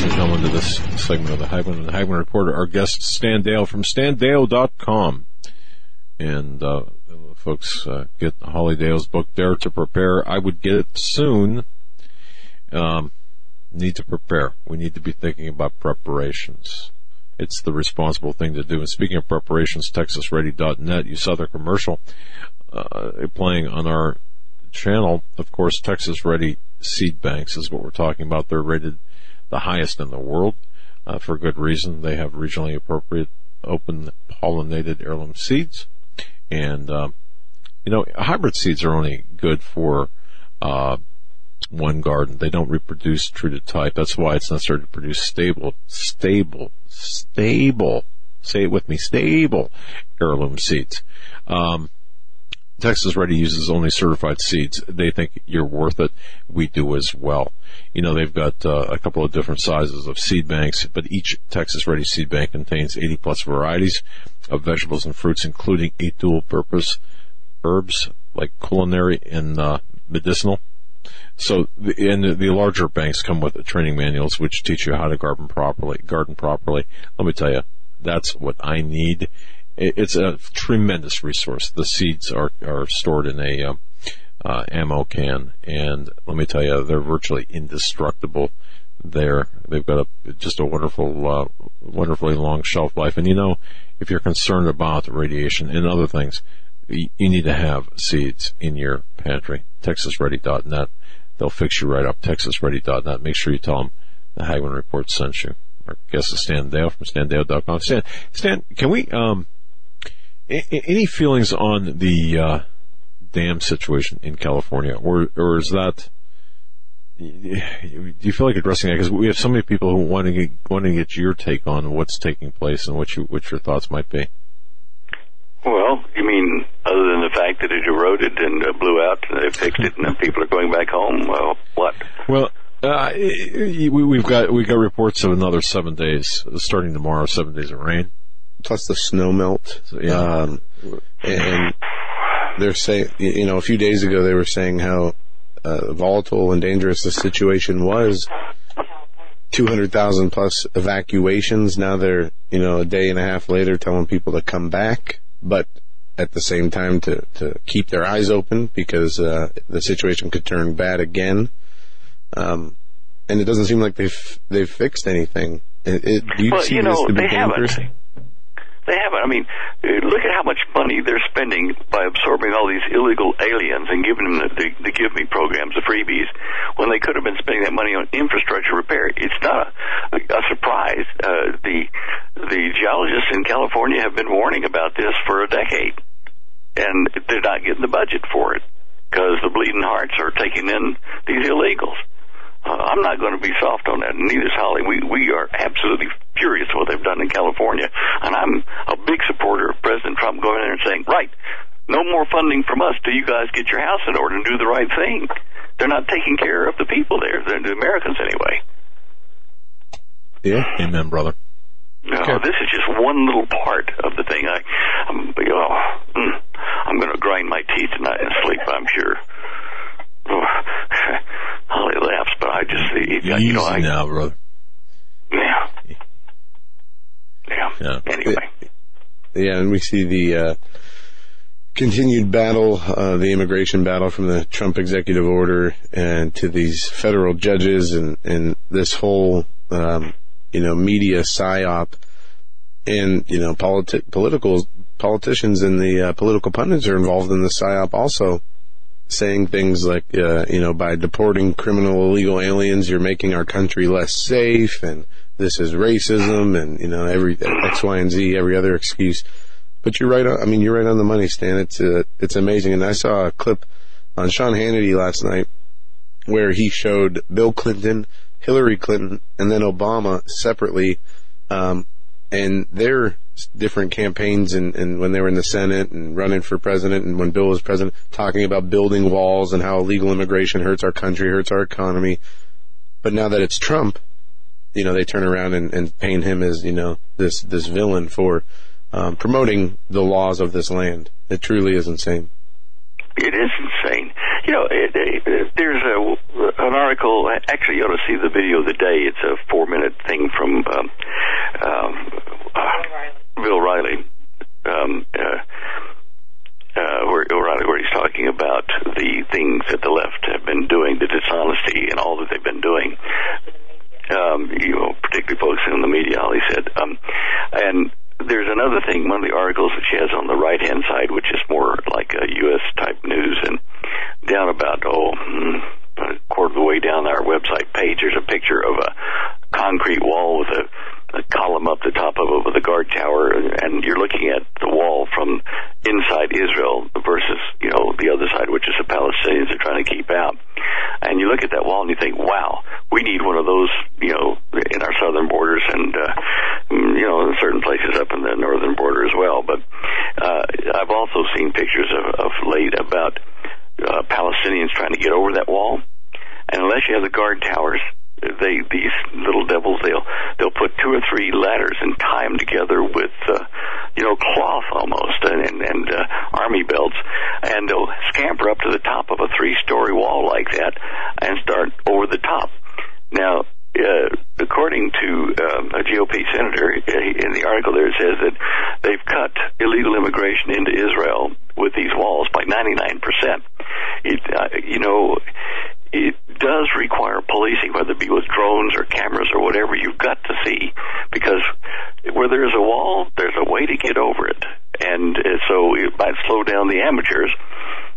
Back, ladies and gentlemen, to this segment of the Hagmann and the Hagmann Reporter. Our guest, Stan Deyo from standeyo.com. And, uh, folks, uh, get Holly Deyo's book, Dare to Prepare. I would get it soon. Um, need to prepare. We need to be thinking about preparations. It's the responsible thing to do. And speaking of preparations, TexasReady.net, you saw their commercial, uh, playing on our channel. Of course, Texas Ready Seed Banks is what we're talking about. They're rated the highest in the world, uh, for good reason. They have regionally appropriate open pollinated heirloom seeds. And, um, you know, hybrid seeds are only good for, uh, one garden. They don't reproduce true to type. That's why it's necessary to produce stable, stable, stable, say it with me, stable heirloom seeds. Um, Texas Ready uses only certified seeds. They think you're worth it. We do as well. You know, they've got uh, a couple of different sizes of seed banks, but each Texas Ready seed bank contains 80 plus varieties of vegetables and fruits, including eight dual purpose herbs like culinary and uh, medicinal. So, and the larger banks come with training manuals which teach you how to garden properly. Garden properly. Let me tell you, that's what I need. It, it's a tremendous resource. The seeds are are stored in a um, uh, ammo can, and let me tell you, they're virtually indestructible. There, they've got a just a wonderful, uh, wonderfully long shelf life. And you know, if you're concerned about radiation and other things, you need to have seeds in your pantry. TexasReady.net. They'll fix you right up. TexasReady.net. Make sure you tell them the Hagmann Report sent you. Our guest is Stan Deyo from StanDeyo.com. Stan, Stan, can we, um, any feelings on the, uh, dam situation in California, or, or is that, do you feel like addressing that? Because we have so many people who want to get, want to get your take on what's taking place and what you, what your thoughts might be. Well, you mean other than the fact that it eroded and uh, blew out and they fixed it and then people are going back home? Well, what? Well, uh, we, we've got we got reports of another seven days starting tomorrow. Seven days of rain, plus the snow melt. Yeah. Um, and they're saying, you know, a few days ago they were saying how uh, volatile and dangerous the situation was. 200,000 plus evacuations. Now they're, you know, a day and a half later telling people to come back, but at the same time to, to keep their eyes open because, uh, the situation could turn bad again. Um, and it doesn't seem like they've, they've fixed anything. It, it, do you well, see you this know, to be dangerous? haven't. They haven't. I mean, look at how much money they're spending by absorbing all these illegal aliens and giving them the, the, the Give Me programs, the freebies, when they could have been spending that money on infrastructure repair. It's not a, a surprise. Uh, the the geologists in California have been warning about this for a decade, and they're not getting the budget for it because the bleeding hearts are taking in these illegals. Uh, I'm not going to be soft on that, neither is Holly. We we are absolutely furious what they've done in California, and I'm a big supporter of President Trump going in there and saying, right, no more funding from us till you guys get your house in order and do the right thing. They're not taking care of the people there, They're the Americans anyway. Yeah. Amen, brother. No, this is just one little part of the thing. I, I'm, oh, mm, I'm going to grind my teeth tonight and sleep. I'm sure. Oh, Holly laughs, but I just, see you Easy know, I, now, brother. yeah, yeah. Yeah. Anyway, Yeah, and we see the uh, continued battle, uh, the immigration battle from the Trump executive order and to these federal judges and, and this whole, um, you know, media psyop and, you know, politi- political politicians and the uh, political pundits are involved in the psyop also saying things like, uh, you know, by deporting criminal illegal aliens, you're making our country less safe and this is racism and, you know, every X, Y, and Z, every other excuse. But you're right on, I mean, you're right on the money, Stan. It's, uh, it's amazing. And I saw a clip on Sean Hannity last night where he showed Bill Clinton, Hillary Clinton, and then Obama separately, um, and their different campaigns and, and when they were in the Senate and running for president and when Bill was president, talking about building walls and how illegal immigration hurts our country, hurts our economy. But now that it's Trump, you know, they turn around and, and paint him as, you know, this, this villain for, um, promoting the laws of this land. It truly is insane. it is insane. You know, it, it, there's a an article. Actually, you ought to see the video of the day. It's a four minute thing from um, um, uh, Bill Riley. Um, uh, uh, where, where where he's talking about the things that the left have been doing, the dishonesty and all that they've been doing. Um, you know, particularly folks in the media, he said. Um, and there's another thing, one of the articles that she has on the right hand side, which is more like a U.S. type news, and down about, oh, hmm, a quarter of the way down our website page, there's a picture of a concrete wall with a, a column up the top of with a guard tower, and you're looking at the wall from inside Israel versus, you know, the other side, which is the Palestinians are trying to keep out. And you look at that wall and you think, wow, we need one of those, you know, in our southern borders and, uh, you know, in certain places up in the northern border as well. But uh, I've also seen pictures of, of late about uh, Palestinians trying to get over that wall. And unless you have the guard towers, they these little devils they'll they'll put two or three ladders and tie them together with uh, you know cloth almost and and, and uh, army belts and they'll scamper up to the top of a three story wall like that and start over the top now uh, according to um, a GOP senator uh, in the article there it says that they've cut illegal immigration into Israel with these walls by 99%. It, uh, you know, it does require policing, whether it be with drones or cameras or whatever. You've got to see because where there's a wall, there's a way to get over it, and uh, so it might slow down the amateurs.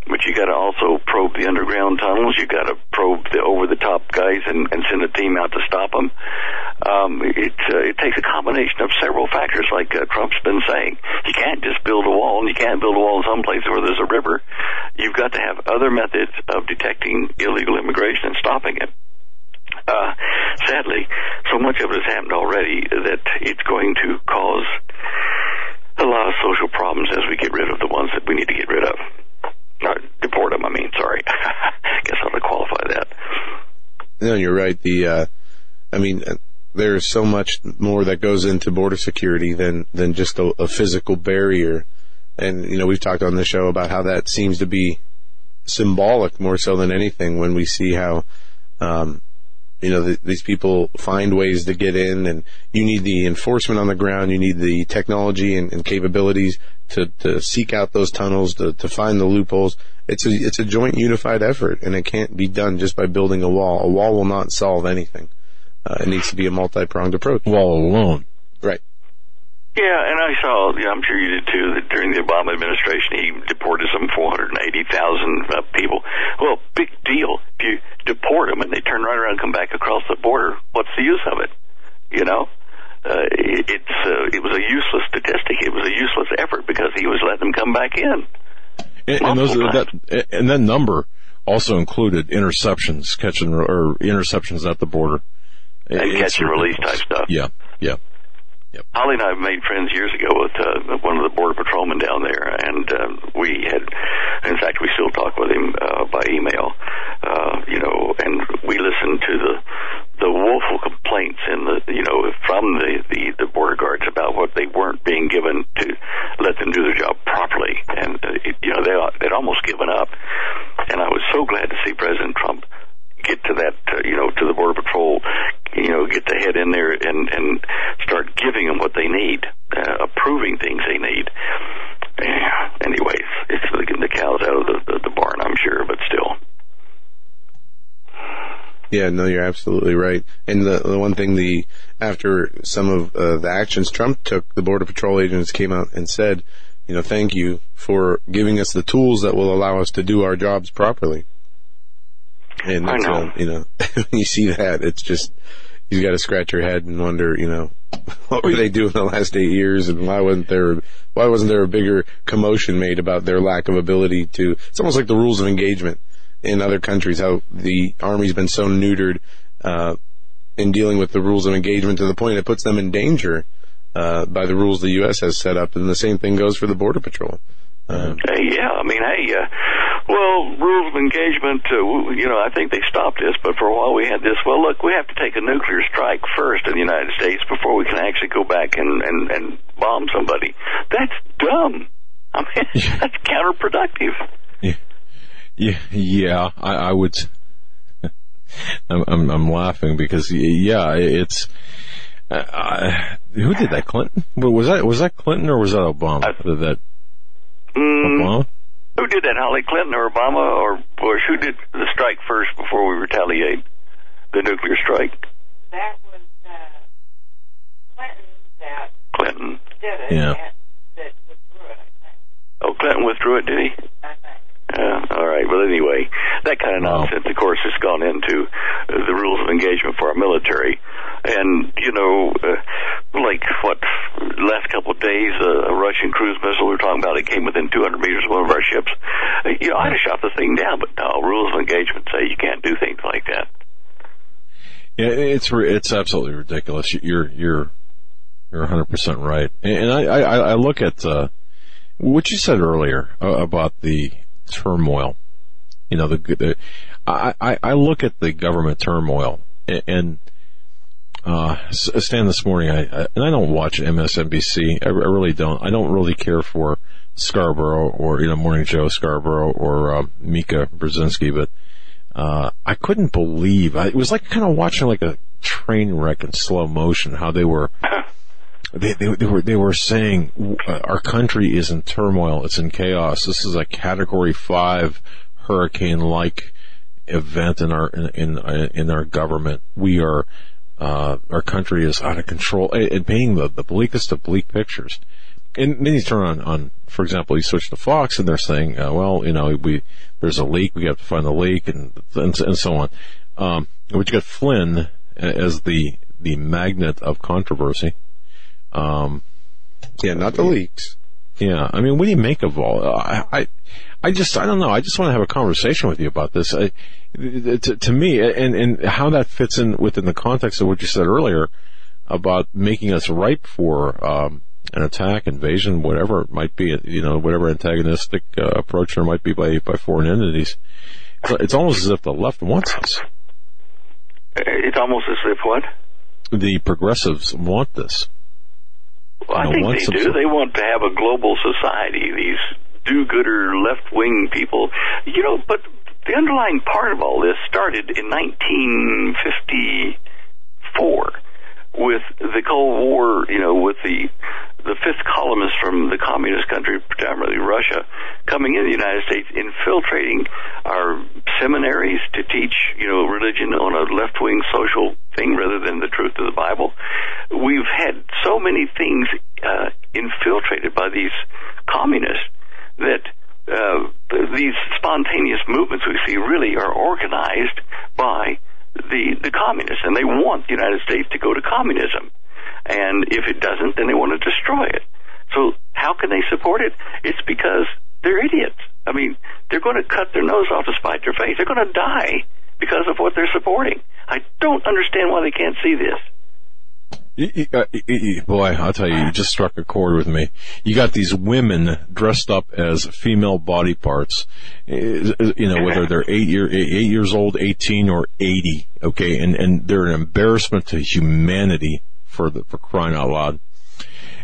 But you got to also probe the underground tunnels. You got to probe the over-the-top guys and, and send a team out to stop them. Um, it uh, it takes a combination of several factors, like uh, Trump's been saying. You can't just build a wall, and you can't build a wall in some places where there's a river. You've got to have other methods of detecting illegal immigration and stopping it. Uh, sadly, so much of it has happened already that it's going to cause a lot of social problems as we get rid of the ones that we need to get rid of. Or deport them, I mean, sorry. I guess I ought to qualify that. No, you're right. The, uh, I mean, uh, there's so much more that goes into border security than, than just a, a physical barrier. And, you know, we've talked on the show about how that seems to be symbolic more so than anything when we see how, um, you know, the, these people find ways to get in and you need the enforcement on the ground. You need the technology and, and capabilities to, to seek out those tunnels, to, to find the loopholes. It's a, it's a joint unified effort and it can't be done just by building a wall. A wall will not solve anything. Uh, it needs to be a multi-pronged approach. Wall alone. Right. Yeah, and I saw, yeah, I'm sure you did too, that during the Obama administration he deported some 480,000 uh, people. Well, big deal. If you deport them and they turn right around and come back across the border, what's the use of it? You know? Uh, it, it's, uh, it was a useless statistic. It was a useless effort because he was letting them come back in. And, and those that and that number also included interceptions, catching or interceptions at the border, and catch and release type stuff. Yeah, yeah. Yep. Holly and I made friends years ago with uh, one of the border patrolmen down there, and uh, we had, in fact, we still talk with him uh, by email. Uh, you know, and we listened to the the woeful complaints in the you know from the, the the border guards about what they weren't being given to let them do their job properly, and uh, you know they they'd almost given up. And I was so glad to see President Trump get to that, uh, you know, to the border patrol, you know, get the head in there and and start giving them what they need, uh, approving things they need. Yeah. Anyways, it's the, the cows out of the, the, the barn, I'm sure, but still. Yeah, no, you're absolutely right. And the, the one thing the after some of uh, the actions Trump took, the border patrol agents came out and said, you know, thank you for giving us the tools that will allow us to do our jobs properly. And I know. Uh, you know, when you see that, it's just you've got to scratch your head and wonder, you know, what were they doing the last eight years, and why wasn't there why wasn't there a bigger commotion made about their lack of ability to? It's almost like the rules of engagement in other countries, how the army's been so neutered uh, in dealing with the rules of engagement to the point it puts them in danger uh, by the rules the U.S. has set up, and the same thing goes for the border patrol. Um, Hey, yeah, I mean, hey, uh, well, rules of engagement, uh, you know, I think they stopped this, but for a while we had this, well, look, we have to take a nuclear strike first in the United States before we can actually go back and, and, and bomb somebody. That's dumb. I mean, that's counterproductive. Yeah, yeah, I, I would. I'm, I'm, I'm laughing because yeah, it's. Uh, I, who did that? Clinton? Was that was that Clinton or was that Obama? that, that Mm, Obama? Who did that, Holly Clinton or Obama or Bush? Who did the strike first before we retaliate? The nuclear strike? That was uh, Clinton that Clinton. did it. Yeah. That, that withdrew it, I think. Oh, Clinton withdrew it, did he? Yeah, all right. Well, anyway, that kind of nonsense, of course, has gone into uh, the rules of engagement for our military. And, you know, uh, like, what, last couple of days, uh, a Russian cruise missile we were talking about, it came within 200 meters of one of our ships. Uh, you know, I'd have shot the thing down, but no, rules of engagement say you can't do things like that. Yeah, it's it's absolutely ridiculous. You're you're you're 100 percent right, and I, I I look at uh, what you said earlier uh, about the turmoil. You know, the, the I, I I look at the government turmoil and. and uh, S- Stan, this morning, I, I and I don't watch MSNBC. I, I really don't. I don't really care for Scarborough or you know Morning Joe Scarborough or uh, Mika Brzezinski, but uh, I couldn't believe I, it was like kind of watching like a train wreck in slow motion. How they were, they, they, they were they were saying uh, our country is in turmoil. It's in chaos. This is a Category Five hurricane like event in our in in, in our government. We are uh, our country is out of control and painting the, the bleakest of bleak pictures. And then you turn on, on, for example, you switch to Fox and they're saying, uh, well, you know, we, there's a leak, we have to find the leak and, and, and so on. Um, but you got Flynn as the, the magnet of controversy. Um, yeah, not the leaks. Yeah, I mean, what do you make of all? I, I, I just, I don't know. I just want to have a conversation with you about this. I, to, to me, and and how that fits in within the context of what you said earlier about making us ripe for um, an attack, invasion, whatever it might be. You know, whatever antagonistic uh, approach there might be by by foreign entities. It's almost as if the left wants this. It's almost as if what? The progressives want this. Well, I think they do. They want to have a global society. These do-gooder left-wing people, you know. But the underlying part of all this started in 1954 with the Cold War. You know, with the the fifth columnists from the communist country, predominantly Russia, coming in the United States, infiltrating our seminaries to teach, you know, religion on a left-wing social thing rather than the truth of the Bible. We've had so many things uh, infiltrated by these communists that uh, these spontaneous movements we see really are organized by the the communists, and they want the United States to go to communism. And if it doesn't, then they want to destroy it. So how can they support it? It's because they're idiots. I mean, they're going to cut their nose off to spite their face. They're going to die because of what they're supporting. I don't understand why they can't see this. Uh, boy, I'll tell you, you just struck a chord with me. You got these women dressed up as female body parts, you know, whether they're eight year, eight years old, 18 or 80, okay, and, and they're an embarrassment to humanity for the, for crying out loud.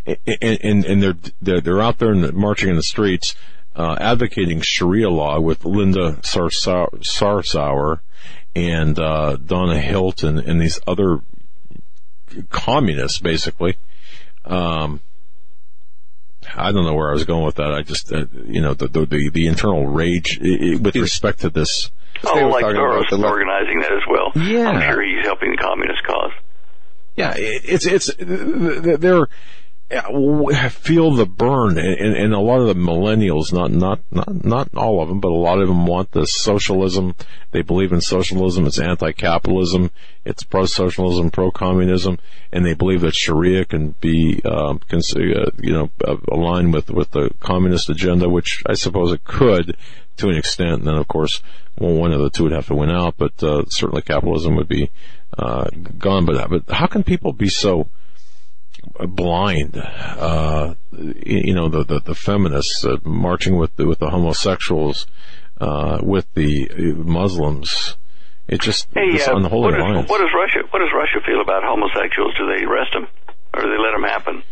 And, and, and they're, they're, they're out there in the, marching in the streets, uh, advocating Sharia law with Linda Sarsour and, uh, Donna Hylton and these other communists, basically. Um, I don't know where I was going with that. I just, uh, you know, the, the, the, internal rage with respect to this. Oh, like Soros organizing that as well. Yeah. I'm sure he's helping the communist cause. Yeah, it's, it's, they're, feel the burn and, and, a lot of the millennials not not not not all of them but a lot of them want the socialism. They believe in socialism. It's anti-capitalism. It's pro-socialism pro-communism and they believe that sharia can be um, can, uh, you know uh, aligned with with the communist agenda which i suppose it could to an extent. And then of course well, one of the two would have to win out but uh, certainly capitalism would be uh, gone but but how can people be so blind. Uh, you know, the, the, the feminists uh, marching with the, with the homosexuals, uh, with the Muslims. It just hey, this uh, unholy what, is, alliance. what does Russia What does Russia feel about homosexuals? Do they arrest them, or do they let them happen?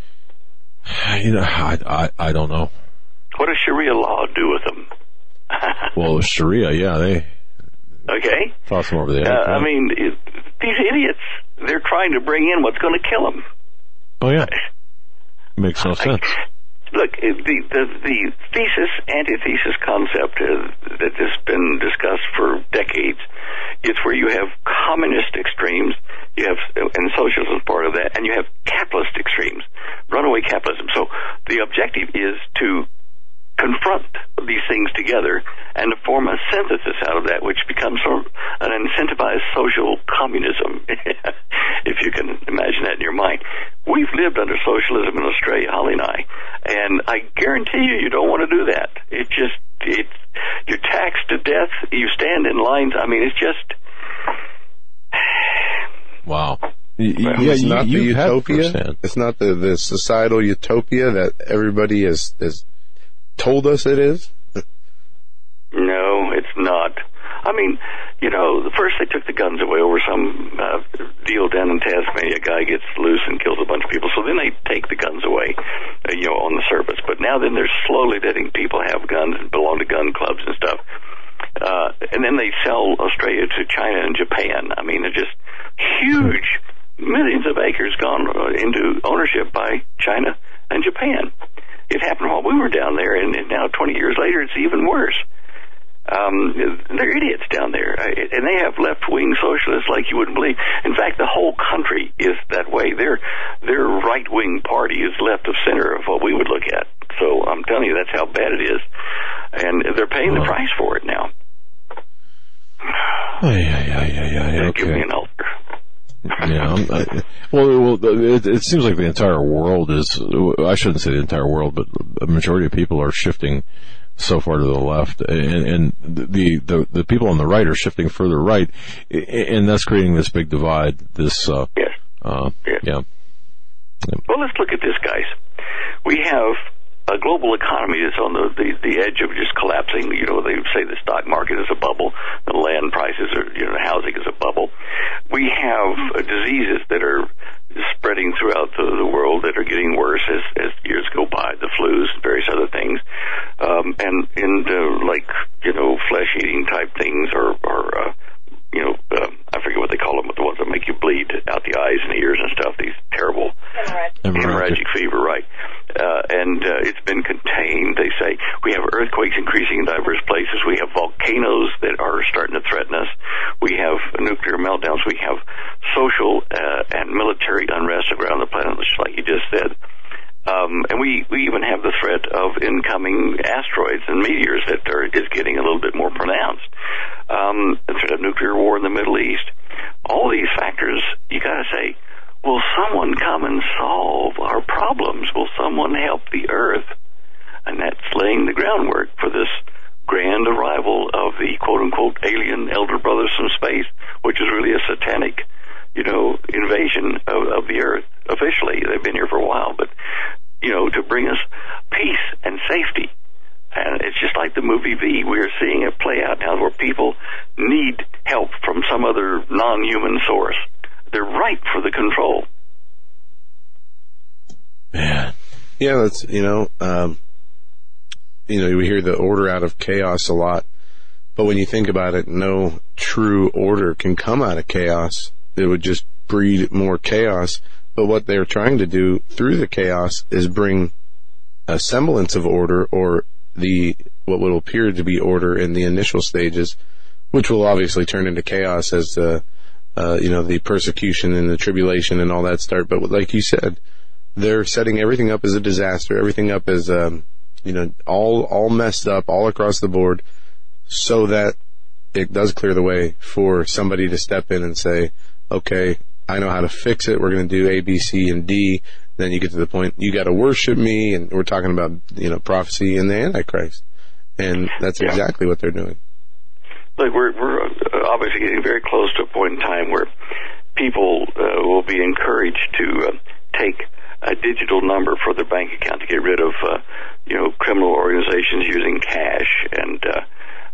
You know, I, I, I don't know. What does Sharia law do with them? well, Sharia, yeah, they okay toss them over the edge. Uh? I mean, it, these idiots. They're trying to bring in what's going to kill them. Oh yeah, makes no sense. Look, the the, the thesis antithesis concept uh, that has been discussed for decades. It's where you have communist extremes, you have and socialism is part of that, and you have capitalist extremes, runaway capitalism. So the objective is to confront these things together and to form a synthesis out of that, which becomes sort of an incentivized social communism, if you can imagine that in your mind. We've lived under socialism in Australia, Holly and I, and I guarantee you, you don't want to do that. It just, it, you're taxed to death. You stand in lines. I mean, it's just. wow. yeah, it's not the utopia. It's not the, the societal utopia that everybody is is told us it is? No, it's not. I mean, you know, first they took the guns away over some uh, deal down in Tasmania. A guy gets loose and kills a bunch of people. So then they take the guns away, uh, you know, on the surface. But now then they're slowly letting people have guns and belong to gun clubs and stuff. Uh, and then they sell Australia to China and Japan. I mean, they're just huge, millions of acres gone into ownership by China and Japan. It happened while we were down there, and now 20 years later, it's even worse. Um, they're idiots down there, and they have left-wing socialists like you wouldn't believe. In fact, the whole country is that way. Their their right-wing party is left of center of what we would look at. So I'm telling you, that's how bad it is, and they're paying the price for it now. Yeah, yeah, yeah, yeah. Okay. Give me an yeah. I, well, well it, it, seems like the entire world is. I shouldn't say the entire world, but a majority of people are shifting so far to the left, and, and the, the the people on the right are shifting further right, and that's creating this big divide. This. Uh, yes. Uh, yes. Yeah. Well, let's look at this, guys. We have a global economy that's on the, the, the edge of just collapsing. You know, they say the stock market is a bubble, the land prices are, you know, the housing is a bubble. We have uh, diseases that are spreading throughout the, the world that are getting worse as, as years go by, the flus and various other things. Um, and, and, uh, like, you know, flesh eating type things or, or, uh, you know, uh, I forget what they call them, but the ones that make you bleed out the eyes and the ears and stuff. These terrible hemorrhagic, hemorrhagic fever, right? uh, and uh, it's been contained. They say we have earthquakes increasing in diverse places. We have volcanoes that are starting to threaten us. We have nuclear meltdowns. We have social uh, and military unrest around the planet, just like you just said. Um, and we, we even have the threat of incoming asteroids and meteors that are, is getting a little bit more pronounced. Um, the threat of nuclear war You know, um, you know, we hear the order out of chaos a lot, but when you think about it, no true order can come out of chaos. It would just breed more chaos. But what they're trying to do through the chaos is bring a semblance of order or the, what will appear to be order in the initial stages, which will obviously turn into chaos as the, uh, you know, the persecution and the tribulation and all that start. But like you said, they're setting everything up as a disaster, everything up as, um, you know, all, all messed up all across the board so that it does clear the way for somebody to step in and say, okay, I know how to fix it. We're going to do A, B, C, and D. Then you get to the point, you got to worship me. And we're talking about, you know, prophecy and the Antichrist. And that's Yeah. exactly what they're doing. Look, we're, we're uh, obviously getting very close to a point in time where people uh, will be encouraged to uh, take a digital number for their bank account to get rid of, uh, you know, criminal organizations using cash. And, uh,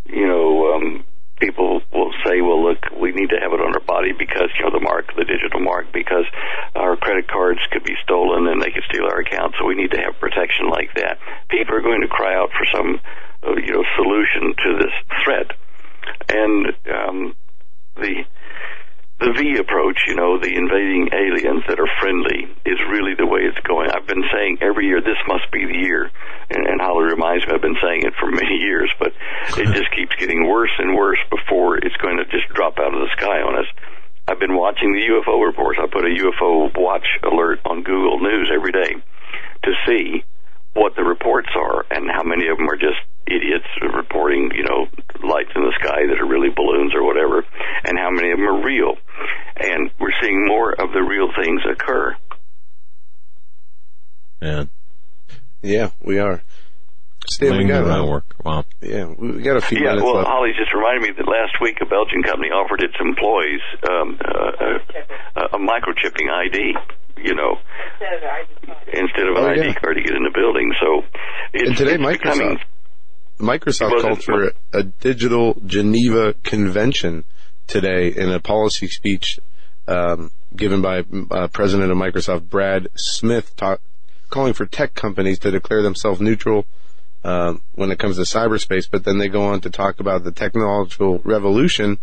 you know, um, people will say, well, look, we need to have it on our body because, you know, the mark, the digital mark, because our credit cards could be stolen and they could steal our account, so we need to have protection like that. People are going to cry out for some, uh, you know, solution to this threat. And um, the the V approach, you know, the invading aliens that are friendly, is really the way it's going. I've been saying every year this must be the year, and, and Holly reminds me I've been saying it for many years, but it just keeps getting worse and worse before it's going to just drop out of the sky on us. I've been watching the UFO reports. I put a UFO watch alert on Google News every day to see what the reports are and how many of them are just idiots reporting, you know, lights in the sky that are really balloons or whatever, and how many of them are real. And we're seeing more of the real things occur. Man. Yeah, we are. Stan, we Laying the got, uh, groundwork. Wow. yeah, we we got a few Yeah, minutes well, left. Holly just reminded me that last week a Belgian company offered its employees um, uh, a, a microchipping ID, you know, instead of an Oh, ID yeah. card to get in the building. So it's, and today, it's becoming Microsoft, Microsoft called for a, a digital Geneva convention today in a policy speech um, given by uh, President of Microsoft Brad Smith, talk, calling for tech companies to declare themselves neutral um, when it comes to cyberspace. But then they go on to talk about the technological revolution,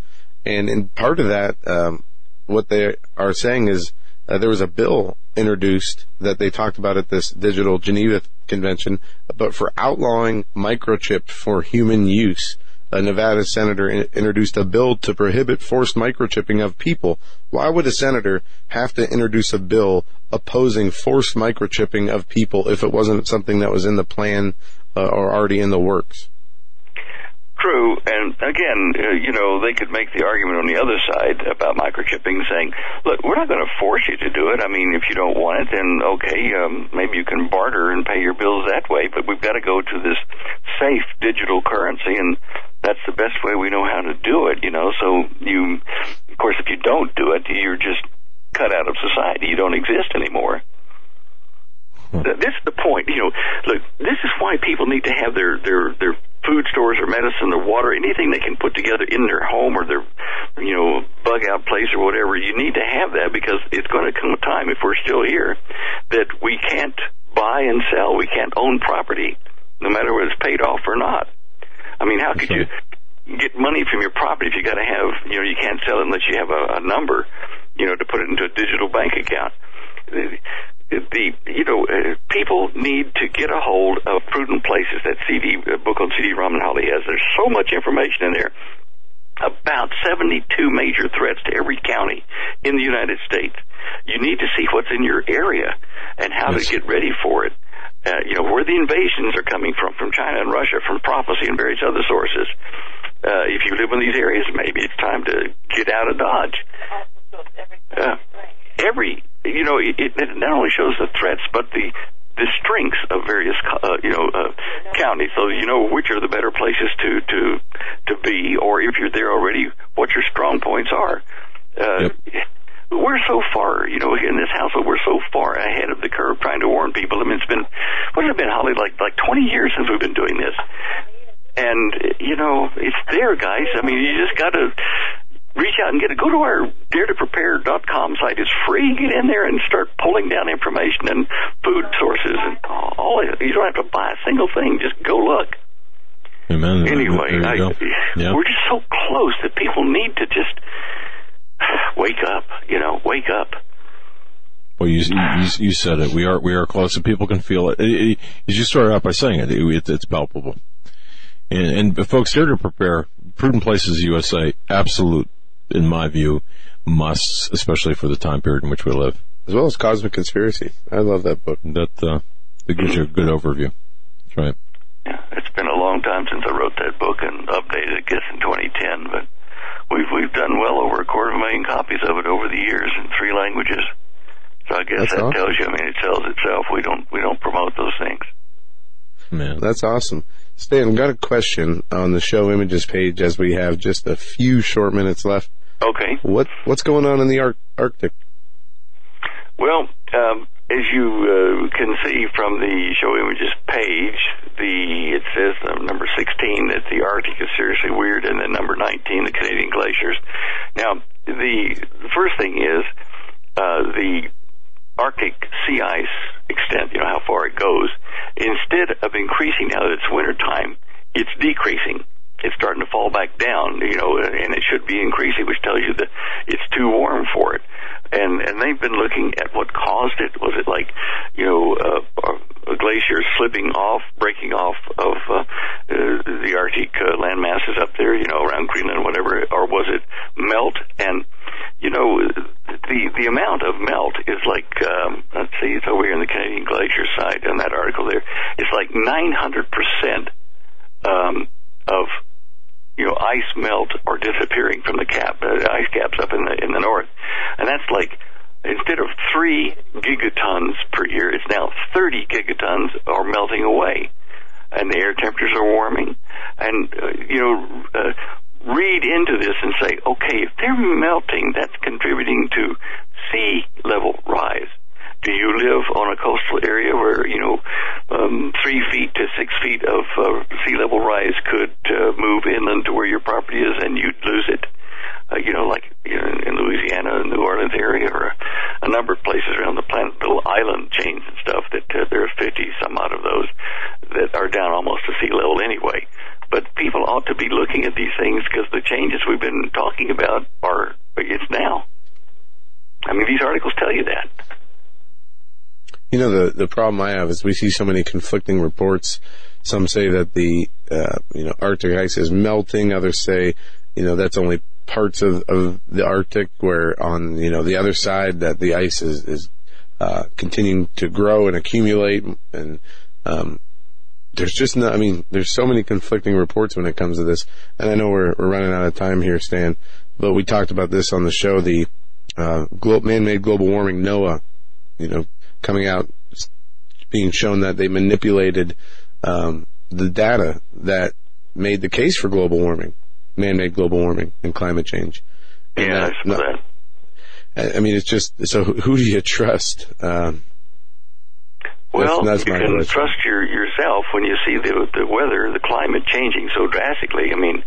and in part of that, um, what they are saying is uh, there was a bill introduced that they talked about at this digital Geneva convention, but for outlawing microchip for human use. A Nevada senator in- introduced a bill to prohibit forced microchipping of people. Why would a senator have to introduce a bill opposing forced microchipping of people if it wasn't something that was in the plan uh, or already in the works? True, and again, uh, you know, they could make the argument on the other side about microchipping, saying, "Look, we're not going to force you to do it. I mean, if you don't want it, then okay, um, maybe you can barter and pay your bills that way. But we've got to go to this safe digital currency, and that's the best way we know how to do it. You know, so you, of course, if you don't do it, you're just cut out of society. You don't exist anymore." This is the point. You know, look, this is why people need to have their their their food stores or medicine or water, anything they can put together in their home or their you know bug out place or whatever. You need to have that because it's going to come a time if we're still here that we can't buy and sell. We can't own property, no matter whether it's paid off or not. I mean, how could you get money from your property if you got to have you know you can't sell it unless you have a, a number, you know, to put it into a digital bank account the you know uh, people need to get a hold of Prudent Places. That CD uh, book on CD-ROM and Holly has. There's so much information in there about 72 major threats to every county in the United States. You need to see what's in your area and how Yes. to get ready for it. Uh, you know where the invasions are coming from, from China and Russia, from prophecy and various other sources. Uh, if you live in these areas, maybe it's time to get out of Dodge. Uh, every, you know, it, it not only shows the threats, but the the strengths of various, uh, you know, uh, counties. So you know which are the better places to to to be, or if you're there already, what your strong points are. Uh, We're so far, you know, in this household, we're so far ahead of the curve trying to warn people. I mean, it's been, what has it been, Holly, like like 20 years since we've been doing this. And, you know, it's there, guys. I mean, you just got to reach out and get it. Go to our daretoprepare.com site. It's free. Get in there and start pulling down information and food sources and all. You don't have to buy a single thing. Just go look. Amen. Anyway, I. Yeah. we're just so close that people need to just wake up. You know, wake up. Well, you, you you said it. We are we are close, and people can feel it. It- it- As you started out by saying it, it it's palpable. And, and folks, here to prepare, Prudent Places USA, absolute, in my view, musts, especially for the time period in which we live. As well as Cosmic Conspiracy. I love that book. That uh, that gives you a good overview. That's right. Yeah, it's been a long time since I wrote that book and updated it, I guess, in 2010. But we've we've done well over a quarter of a million copies of it over the years in three languages. So I guess That's that awesome. tells you. I mean, it sells itself. We don't we don't promote those things. Man. That's awesome. Stan, I've got a question on the show images page as we have just a few short minutes left. Okay. What what's going on in the Arc- Arctic? Well, um, as you uh, can see from the show images page, the it says uh, number 16 that the Arctic is seriously weird, and then number 19 the Canadian glaciers. Now, the, the first thing is uh, the Arctic sea ice extent, you know, how far it goes, instead of increasing now that it's winter time, it's decreasing. It's starting to fall back down, you know, and it should be increasing, which tells you that it's too warm for it. And and they've been looking at what caused it. Was it like, you know, uh, a glacier slipping off, breaking off of uh, uh, the Arctic uh, land masses up there, you know, around Greenland, whatever, or was it melt? And you know, the the amount of melt is like um, let's see, it's over here in the Canadian glacier side in that article there. It's like 900 percent um, of you know ice melt or disappearing from the cap, uh, ice caps up in the in the north, and that's like instead of three gigatons per year, it's now 30 gigatons are melting away, and the air temperatures are warming, and uh, you know. Uh, read into this and say, okay, if they're melting, that's contributing to sea level rise. Do you live on a coastal area where you know um, three feet to six feet of uh, sea level rise could uh, move inland to where your property is, and you'd lose it? Uh, you know, like you know, in Louisiana, New Orleans area, or a number of places around the planet, little island chains and stuff. That uh, there are fifty some odd of those that are down almost to sea level anyway. But people ought to be looking at these things because the changes we've been talking about are it's now. I mean, these articles tell you that. You know, the, the problem I have is we see so many conflicting reports. Some say that the, uh, you know, Arctic ice is melting. Others say, you know, that's only parts of, of the Arctic where on, you know, the other side that the ice is, is, uh, continuing to grow and accumulate. And, um, there's just no, I mean, there's so many conflicting reports when it comes to this. And I know we're, we're running out of time here, Stan, but we talked about this on the show, the, uh, man-made global warming, NOAA, you know, coming out, being shown that they manipulated um, the data that made the case for global warming, man-made global warming, and climate change. And Yeah, that- I that. I mean, it's just so. Who who do you trust? Um, Well, that's, that's you can trust your yourself when you see the the weather, the climate changing so drastically. I mean,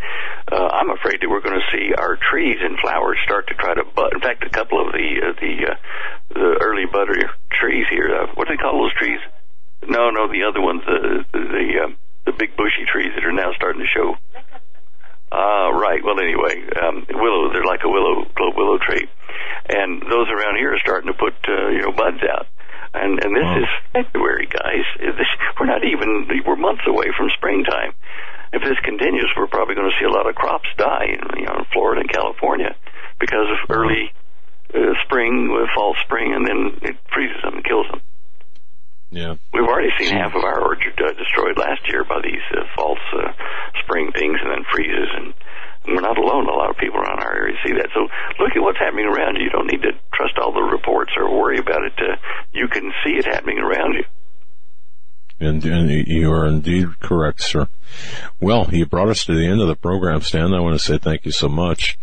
uh, I'm afraid that we're going to see our trees and flowers start to try to bud. In fact, a couple of the uh, the uh, the early butter trees here. Uh, what do they call those trees? No, no, the other ones, the the the, uh, the big bushy trees that are now starting to show. Uh, right. Well, anyway, um, willow. They're like a willow, globe willow tree, and those around here are starting to put uh, you know buds out. And and this is February, guys. This, we're not even we're months away from springtime. If this continues, we're probably going to see a lot of crops die, you know, in Florida and California because of early uh, spring, uh, fall, spring, and then it freezes them and kills them. Yeah. We've already seen half of our orchard uh, destroyed last year by these uh, false uh, spring things and then freezes. And we're not alone. A lot of people around our area see that. So look at what's happening around you. You don't need to trust all the reports or worry about it. Uh, you can see it happening around you. And, and you are indeed correct, sir. Well, you brought us to the end of the program, Stan. I want to say thank you so much.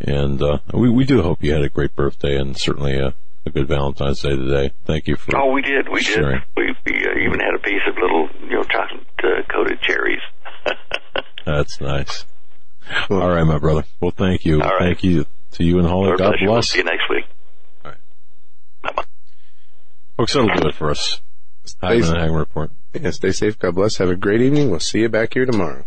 And uh, we, we do hope you had a great birthday and certainly a, a good Valentine's Day today. Thank you for Oh, we did. We sharing. did. We, we uh, even had a piece of little, you know, chocolate uh, coated cherries. That's nice. All right, my brother. Well, thank you. Thank you to you and Holly. God bless. We'll see you next week. All right. Bye-bye. Folks, that'll do it for us. Stay safe. Report. Yeah, stay safe. God bless. Have a great evening. We'll see you back here tomorrow.